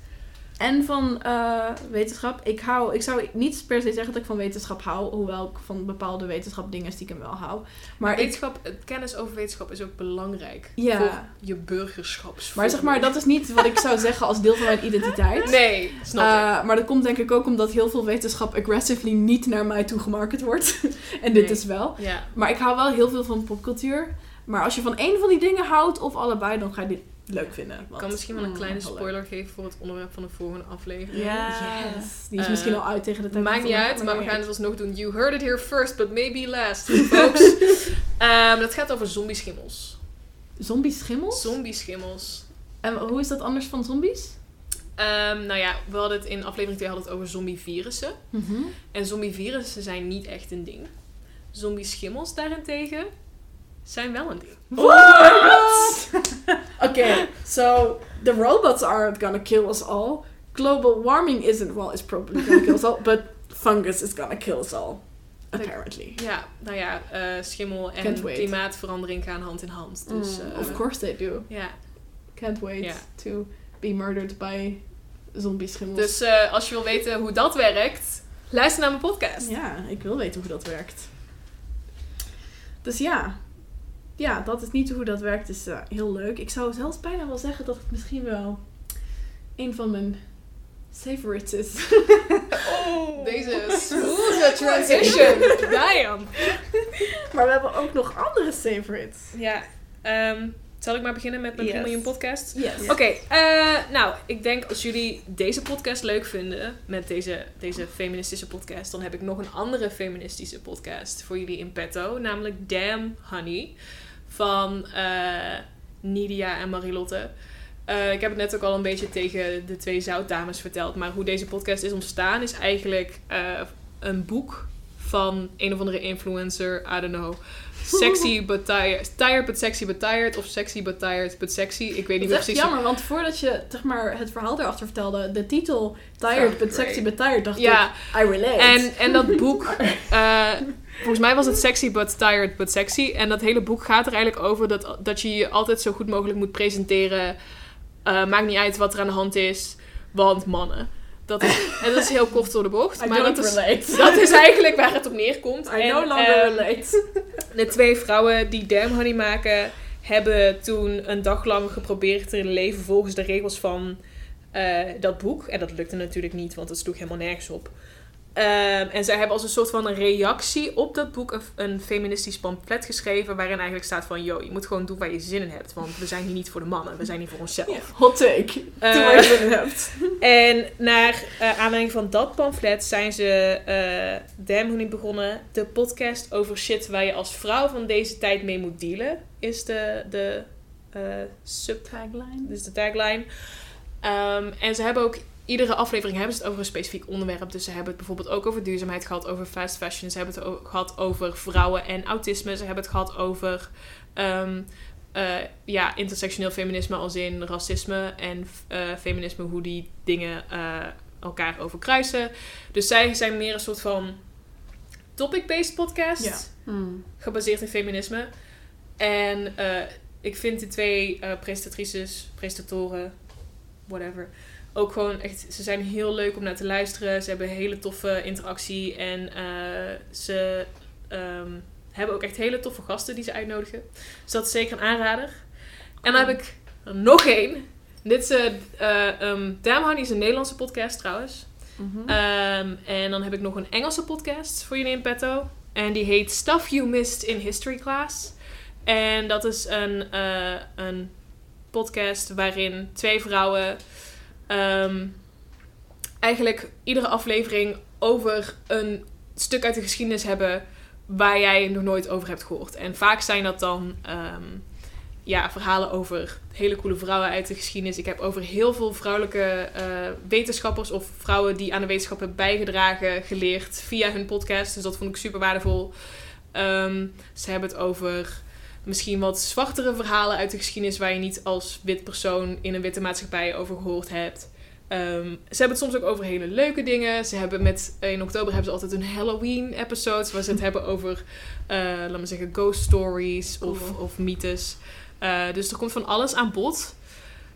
en van eh, wetenschap. Ik, hou, ik zou niet per se zeggen dat ik van wetenschap hou. Hoewel ik van bepaalde wetenschap dingen stiekem wel hou. Maar, ik, Wetenschap, het kennis over wetenschap is ook belangrijk Ja. voor je burgerschap. maar zeg maar, dat is niet wat ik zou zeggen als deel van mijn identiteit. <laughs> Nee, snap ik. Eh, maar dat komt denk ik ook omdat heel veel wetenschap aggressively niet naar mij toe gemarket wordt. <laughs> en dit Nee. is wel. Ja. Maar ik hou wel heel veel van popcultuur. Maar als je van één van die dingen houdt of allebei, dan ga je dit leuk vinden. Ik kan misschien wel een Mm, kleine spoiler geven voor het onderwerp van de volgende aflevering. Ja. Yes. Die is Eh, misschien al uit tegen de tijd. Maakt niet uit, maar we gaan het alsnog doen. You heard it here first, but maybe last, folks. <laughs> Ehm, dat gaat over zombieschimmels. Zombie-schimmels? Zombieschimmels. En hoe is dat anders van zombies? Ehm, nou ja, we hadden het in aflevering 2 hadden het over zombievirussen. Mhm. En zombievirussen zijn niet echt een ding. Zombieschimmels daarentegen zijn wel een ding. What? <laughs> okay, so the robots aren't gonna kill us all. Global warming isn't, well, it's probably gonna kill us all, but fungus is gonna kill us all. Apparently. Ja, nou ja, eh, schimmel en klimaatverandering gaan hand in hand. Dus, Mm, eh, of course they do. Ja. Can't wait to be murdered by zombie schimmels. Dus eh, als je wil weten hoe dat werkt, luister naar mijn podcast. Ja, ik wil weten hoe dat werkt. Dus ja. Ja, dat is niet hoe dat werkt is eh, heel leuk. Ik zou zelfs bijna wel zeggen dat het misschien wel een van mijn favorites is. Oh, Deze <laughs> smooth transition. Damn. maar we hebben ook nog andere favorites. Ja, ehm, zal ik maar beginnen met mijn Yes. 3 miljoen podcast? Yes. Oké, eh, nou, ik denk als jullie deze podcast leuk vinden, met deze, deze feministische podcast, dan heb ik nog een andere feministische podcast voor jullie in petto, namelijk Damn Honey van eh, Nidia en Marilotte. Eh, ik heb het net ook al een beetje tegen de twee zoutdames verteld, maar hoe deze podcast is ontstaan is eigenlijk eh, een boek van een of andere influencer, I don't know. Sexy <laughs> but tired. Tired but sexy but tired. Of sexy but tired but sexy. Ik weet niet meer precies. jammer, want voordat je zeg maar, het verhaal erachter vertelde, de titel Tired Oh, but Sexy but Tired, dacht Ja. ik, I relate. En, en dat boek, <laughs> volgens mij was het Sexy but Tired but Sexy. En dat hele boek gaat er eigenlijk over dat, dat je je altijd zo goed mogelijk moet presenteren. Eh, maakt niet uit wat er aan de hand is, want mannen. Dat is, <laughs> en dat is heel kort door de bocht. I maar dat is, dat is eigenlijk waar het op neerkomt. I En, no longer ehm, relate. <laughs> De twee vrouwen die Damn Honey maken, hebben toen een dag lang geprobeerd te leven volgens de regels van eh, dat boek. En dat lukte natuurlijk niet, want het sloeg helemaal nergens op. Ehm, en zij hebben als een soort van een reactie op dat boek een, een feministisch pamflet geschreven. Waarin eigenlijk staat van, yo, je moet gewoon doen waar je zin in hebt. Want we zijn hier niet voor de mannen, we zijn hier voor onszelf. Hot take. Doe waar je zin in hebt. en naar eh, aanleiding van dat pamflet zijn ze eh Damn Honey begonnen. De podcast over shit waar je als vrouw van deze tijd mee moet dealen. Is de, de eh, sub... Tagline. Dit is de tagline. Ehm, en ze hebben ook... Iedere aflevering hebben ze het over een specifiek onderwerp. Dus ze hebben het bijvoorbeeld ook over duurzaamheid gehad, over fast fashion. Ze hebben het ook gehad over vrouwen en autisme. Ze hebben het gehad over ehm, eh, ja, intersectioneel feminisme als in racisme en eh, feminisme, hoe die dingen eh, elkaar overkruisen. Dus zij zijn meer een soort van topic-based podcast, Ja. Hmm. gebaseerd in feminisme. En eh, ik vind de twee eh, presentatrices, presentatoren, whatever, ook gewoon echt, ze zijn heel leuk om naar te luisteren. Ze hebben hele toffe interactie en eh, ze ehm, hebben ook echt hele toffe gasten die ze uitnodigen. Dus dat is zeker een aanrader. En dan heb ik er nog één. Dit is, Damn Honey is een Nederlandse podcast trouwens. Mhm. Ehm, en dan heb ik nog een Engelse podcast voor jullie in petto. En die heet Stuff You Missed in History Class. En dat is een, een podcast waarin twee vrouwen ehm, eigenlijk iedere aflevering over een stuk uit de geschiedenis hebben waar jij nog nooit over hebt gehoord. En vaak zijn dat dan ehm, ja, verhalen over hele coole vrouwen uit de geschiedenis. Ik heb over heel veel vrouwelijke eh, wetenschappers of vrouwen die aan de wetenschap hebben bijgedragen geleerd via hun podcast. Dus dat vond ik super waardevol. Ehm, ze hebben het over misschien wat zwartere verhalen uit de geschiedenis waar je niet als wit persoon in een witte maatschappij over gehoord hebt. Ehm, ze hebben het soms ook over hele leuke dingen. Ze hebben met, in oktober hebben ze altijd een Halloween episode waar ze het <laughs> hebben over, eh laten we zeggen, ghost stories of, Cool. of mythes. Eh, dus er komt van alles aan bod.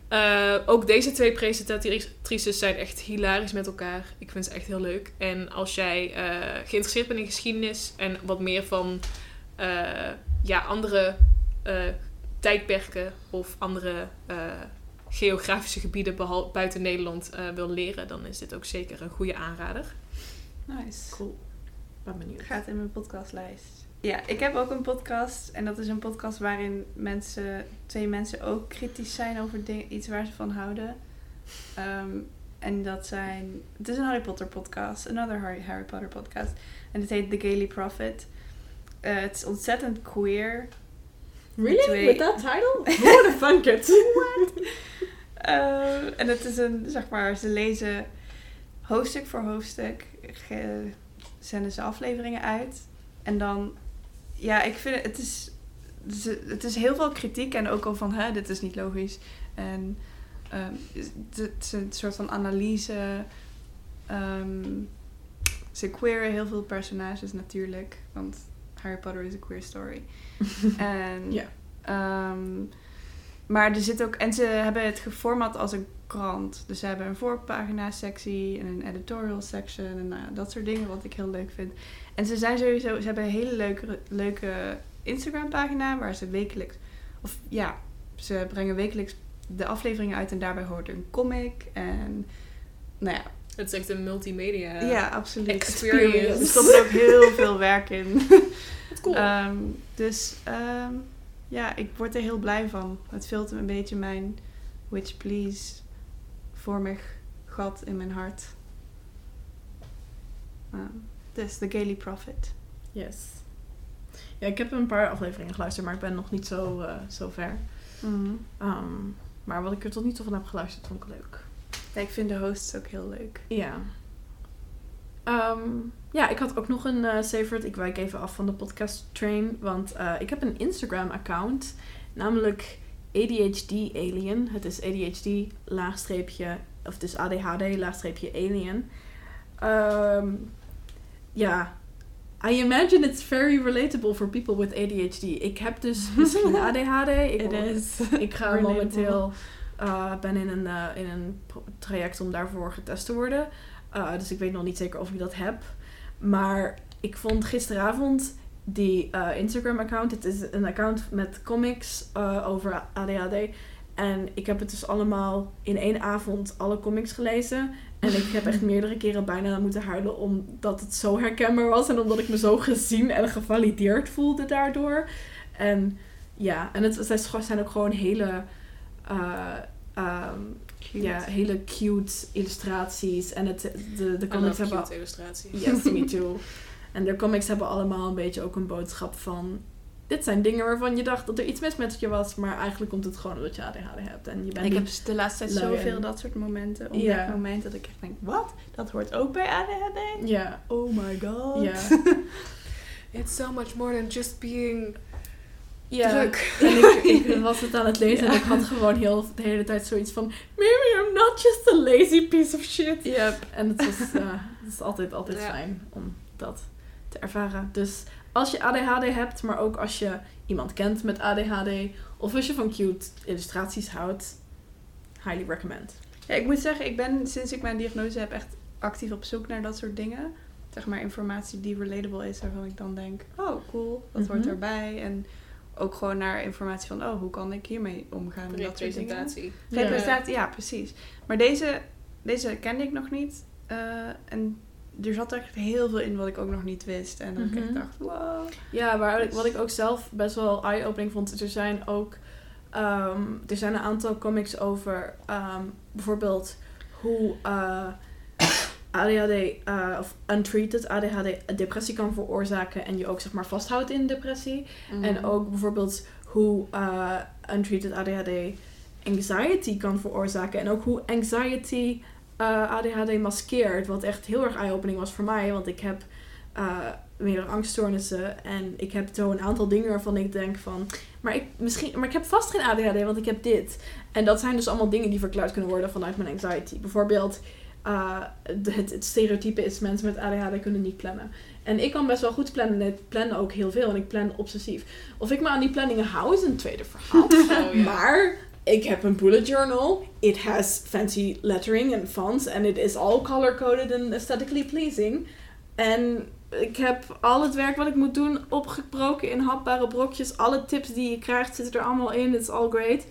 Eh, ook deze twee presentatrices zijn echt hilarisch met elkaar. Ik vind ze echt heel leuk. En als jij geïnteresseerd bent in geschiedenis en wat meer van ja, andere eh, tijdperken of andere eh, geografische gebieden buiten Nederland eh, wil leren, dan is dit ook zeker een goede aanrader. Nice. Cool. Ben benieuwd. Gaat in mijn podcastlijst. Ja, ik heb ook een podcast. En dat is een podcast waarin mensen, twee mensen ook kritisch zijn over ding- iets waar ze van houden. Ehm, en dat zijn... Het is een Harry Potter podcast. Another Harry, Harry Potter podcast. En het heet The Gaily Prophet. Eh, het is ontzettend queer. Really? Twee- With that title? Would have thunk it? Ehm, en het is een, zeg maar, ze lezen hoofdstuk voor hoofdstuk, ge- zenden ze afleveringen uit. En dan, ja, ik vind het, is, het is heel veel kritiek en ook al van, hè, dit is niet logisch. En ehm, het is een soort van analyse. ehm, Ze queeren heel veel personages natuurlijk. Want Harry Potter is een queer story. <laughs> en, Ja. ehm, maar er zit ook... En ze hebben het geformat als een krant. Dus ze hebben een voorpagina sectie en een editorial section. En nou, ja, dat soort dingen wat ik heel leuk vind. En ze zijn sowieso... Ze hebben een hele leuke, leuke Instagram pagina waar ze wekelijks... Of ja, ze brengen wekelijks de afleveringen uit en daarbij hoort een comic. En nou ja, Het is echt een multimedia ja, absoluut. experience. Er stopt ook heel veel werk in. <laughs> Cool. Ehm, dus ehm, ja, ik word er heel blij van. Het vult een beetje mijn Witch Please vormig gat in mijn hart. Ehm, dus The Gaily Prophet. Yes. Ja, ik heb een paar afleveringen geluisterd, maar ik ben nog niet zo, eh, zo ver. Ehm, maar wat ik er tot nu toe van heb geluisterd, vond ik leuk. Ja, ik vind de hosts ook heel leuk. Ja. Ehm, ja, ik had ook nog een favorite. Ik wijk even af van de podcast train. Want eh, ik heb een Instagram account. Namelijk ADHD Alien. Het is ADHD laagstreepje. Of het is ADHD laagstreepje Alien. Ehm, ja. I imagine it's very relatable for people with ADHD. Ik heb dus <laughs> misschien ADHD. Ik, ik ga momenteel uh, ben in een, eh, in een traject om daarvoor getest te worden. Uh, dus ik weet nog niet zeker of ik dat heb. Maar ik vond gisteravond die Instagram-account. Het is een account met comics over ADHD. En ik heb het dus allemaal in één avond alle comics gelezen. En ik heb echt <laughs> meerdere keren bijna moeten huilen omdat het zo herkenbaar was. En omdat ik me zo gezien en gevalideerd voelde daardoor. En ja, en het, zijn ook gewoon hele... uh, um, ja, hele cute illustraties. En het, de, de comics hebben... cute illustraties. Yes, me <laughs> too. En de comics hebben allemaal een beetje ook een boodschap van... Dit zijn dingen waarvan je dacht dat er iets mis met je was. Maar eigenlijk komt het gewoon omdat je ADHD hebt. En je bent Ik heb de laatste tijd zoveel dat soort momenten. Op dat moment dat ik echt denk, wat? Dat hoort ook bij ADHD? Ja, Oh my god. ja. <laughs> <laughs> It's so much more than just being ja. druk. <laughs> En ik, ik <laughs> was het aan het lezen en ik had gewoon heel de hele tijd zoiets van... Maybe I'm not just a lazy piece of shit. Yep. En het, was, eh, het is altijd, altijd Ja. fijn om dat te ervaren. Dus als je ADHD hebt, maar ook als je iemand kent met ADHD... of als je van cute illustraties houdt, highly recommend. Ja, ik moet zeggen, ik ben sinds ik mijn diagnose heb echt actief op zoek naar dat soort dingen. Zeg maar informatie die relatable is, waarvan ik dan denk, oh cool, dat hoort Mhm. erbij. En ook gewoon naar informatie van, oh, hoe kan ik hiermee omgaan? Representatie. Representatie, ja. precies. Maar deze, deze kende ik nog niet. Eh, en er zat echt heel veel in wat ik ook nog niet wist. En dat ik echt Mhm. dacht, wow. Ja, waar, wat ik ook zelf best wel eye-opening vond, er zijn ook ehm, er zijn een aantal comics over ehm, bijvoorbeeld hoe eh, ADHD eh, of untreated ADHD depressie kan veroorzaken en je ook zeg maar vasthoudt in depressie. Mhm. En ook bijvoorbeeld hoe eh, untreated ADHD anxiety kan veroorzaken. En ook hoe anxiety eh, ADHD maskeert. Wat echt heel erg eye-opening was voor mij. Want ik heb meerdere angststoornissen. En ik heb zo een aantal dingen waarvan ik denk van... Maar ik, misschien, maar ik heb vast geen ADHD, want ik heb dit. En dat zijn dus allemaal dingen die verklaard kunnen worden vanuit mijn anxiety. Bijvoorbeeld... eh, het, het stereotype is mensen met ADHD kunnen niet plannen. En ik kan best wel goed plannen. En ik plan ook heel veel. En ik plan obsessief. Of ik me aan die planningen hou is een tweede verhaal. <laughs> Oh. Maar ik heb een bullet journal. It has fancy lettering and fonts. And it is all color-coded and aesthetically pleasing. En ik heb al het werk wat ik moet doen opgebroken in hapbare brokjes. Alle tips die je krijgt zitten er allemaal in. It's all great.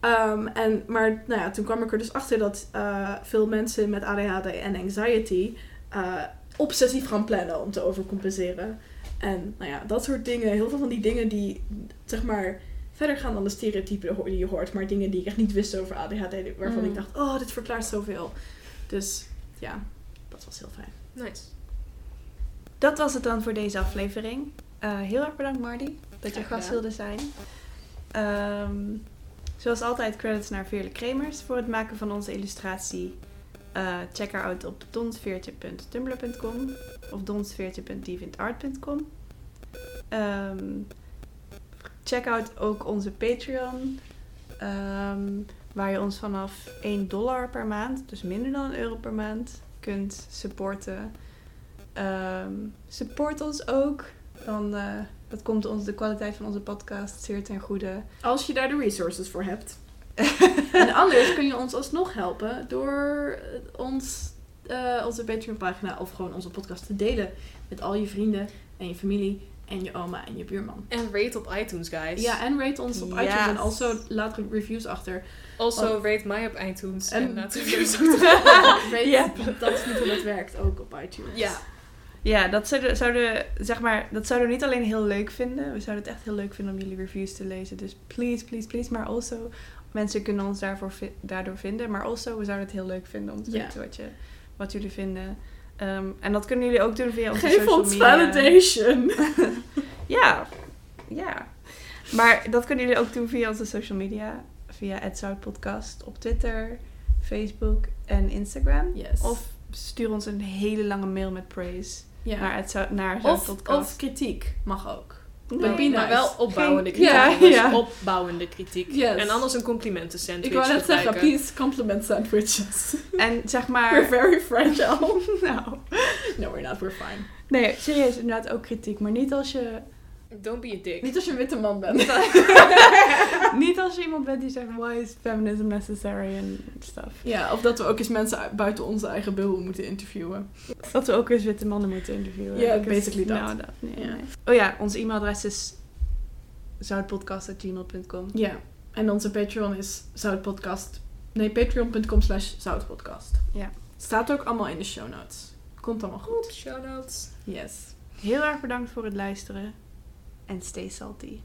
Ehm, en, maar nou ja, toen kwam ik er dus achter dat eh, veel mensen met ADHD en anxiety eh, obsessief gaan plannen om te overcompenseren. En nou ja, dat soort dingen. Heel veel van die dingen die zeg maar verder gaan dan de stereotypen die je hoort. Maar dingen die ik echt niet wist over ADHD. Waarvan Mm. ik dacht, oh, dit verklaart zoveel. Dus ja, dat was heel fijn. Nice. Dat was het dan voor deze aflevering. Eh, heel erg bedankt Marty dat je gast wilde zijn. Ehm, zoals altijd credits naar Veerle Kremers voor het maken van onze illustratie. Eh, check haar uit op donsveertje.tumblr.com of donsveertje.deviantart.com. Ehm, check out ook onze Patreon. ehm, waar je ons vanaf 1 dollar per maand, dus minder dan een euro per maand, kunt supporten. Ehm, support ons ook. Dan, eh, dat komt ons, de kwaliteit van onze podcast zeer ten goede. Als je daar de resources voor hebt. <laughs> en anders kun je ons alsnog helpen door eh, ons, eh, onze Patreon-pagina of gewoon onze podcast te delen met al je vrienden en je familie en je oma en je buurman. En rate op iTunes, guys. Ja, en rate ons op Yes. iTunes en also laat reviews achter. Also, Want- rate mij op iTunes. En- En, laat <laughs> reviews <laughs> achter. Ja. Dat is niet hoe dat werkt, ook op iTunes. Ja. Ja, dat zouden, zouden, zeg maar, dat zouden we niet alleen heel leuk vinden. We zouden het echt heel leuk vinden om jullie reviews te lezen. Dus please, please, please. Maar also, mensen kunnen ons daarvoor daardoor vinden. Maar also, we zouden het heel leuk vinden om te weten wat, je, wat jullie vinden. Ehm, en dat kunnen jullie ook doen via onze Geef social ons media. validation. <laughs> Ja, ja. Maar dat kunnen jullie ook doen via onze social media. Via @zoutpodcast op Twitter, Facebook en Instagram. Yes. Of stuur ons een hele lange mail met praise ja. naar, het, naar of, kritiek mag ook. Nee. Maar wel opbouwende kritiek. Ja, <laughs> ja. opbouwende kritiek. Yes. En anders een complimenten sandwich. Ik wou net zeggen, peace compliment sandwiches. <laughs> En zeg We're maar... very fragile. <laughs> nou, No, we're not, we're fine. nee, serieus, inderdaad ook kritiek. Maar niet als je, Don't be a dick. Niet als je een witte man bent. <laughs> <laughs> niet als je iemand bent die zegt, why is feminism necessary en stuff. ja, of dat we ook eens mensen uit- buiten onze eigen bubbel moeten interviewen. Dat we ook eens witte mannen moeten interviewen. Ja, basically dat. Nou, dat nee, Ja. nee. Oh ja, ons e-mailadres is zoutpodcast.gmail.com. Ja, en onze Patreon is zoutpodcast. Nee, patreon.com slash zoutpodcast. Ja. Staat ook allemaal in de show notes. Komt allemaal goed. Shoutouts. Yes. Heel erg bedankt voor het luisteren. En stay salty.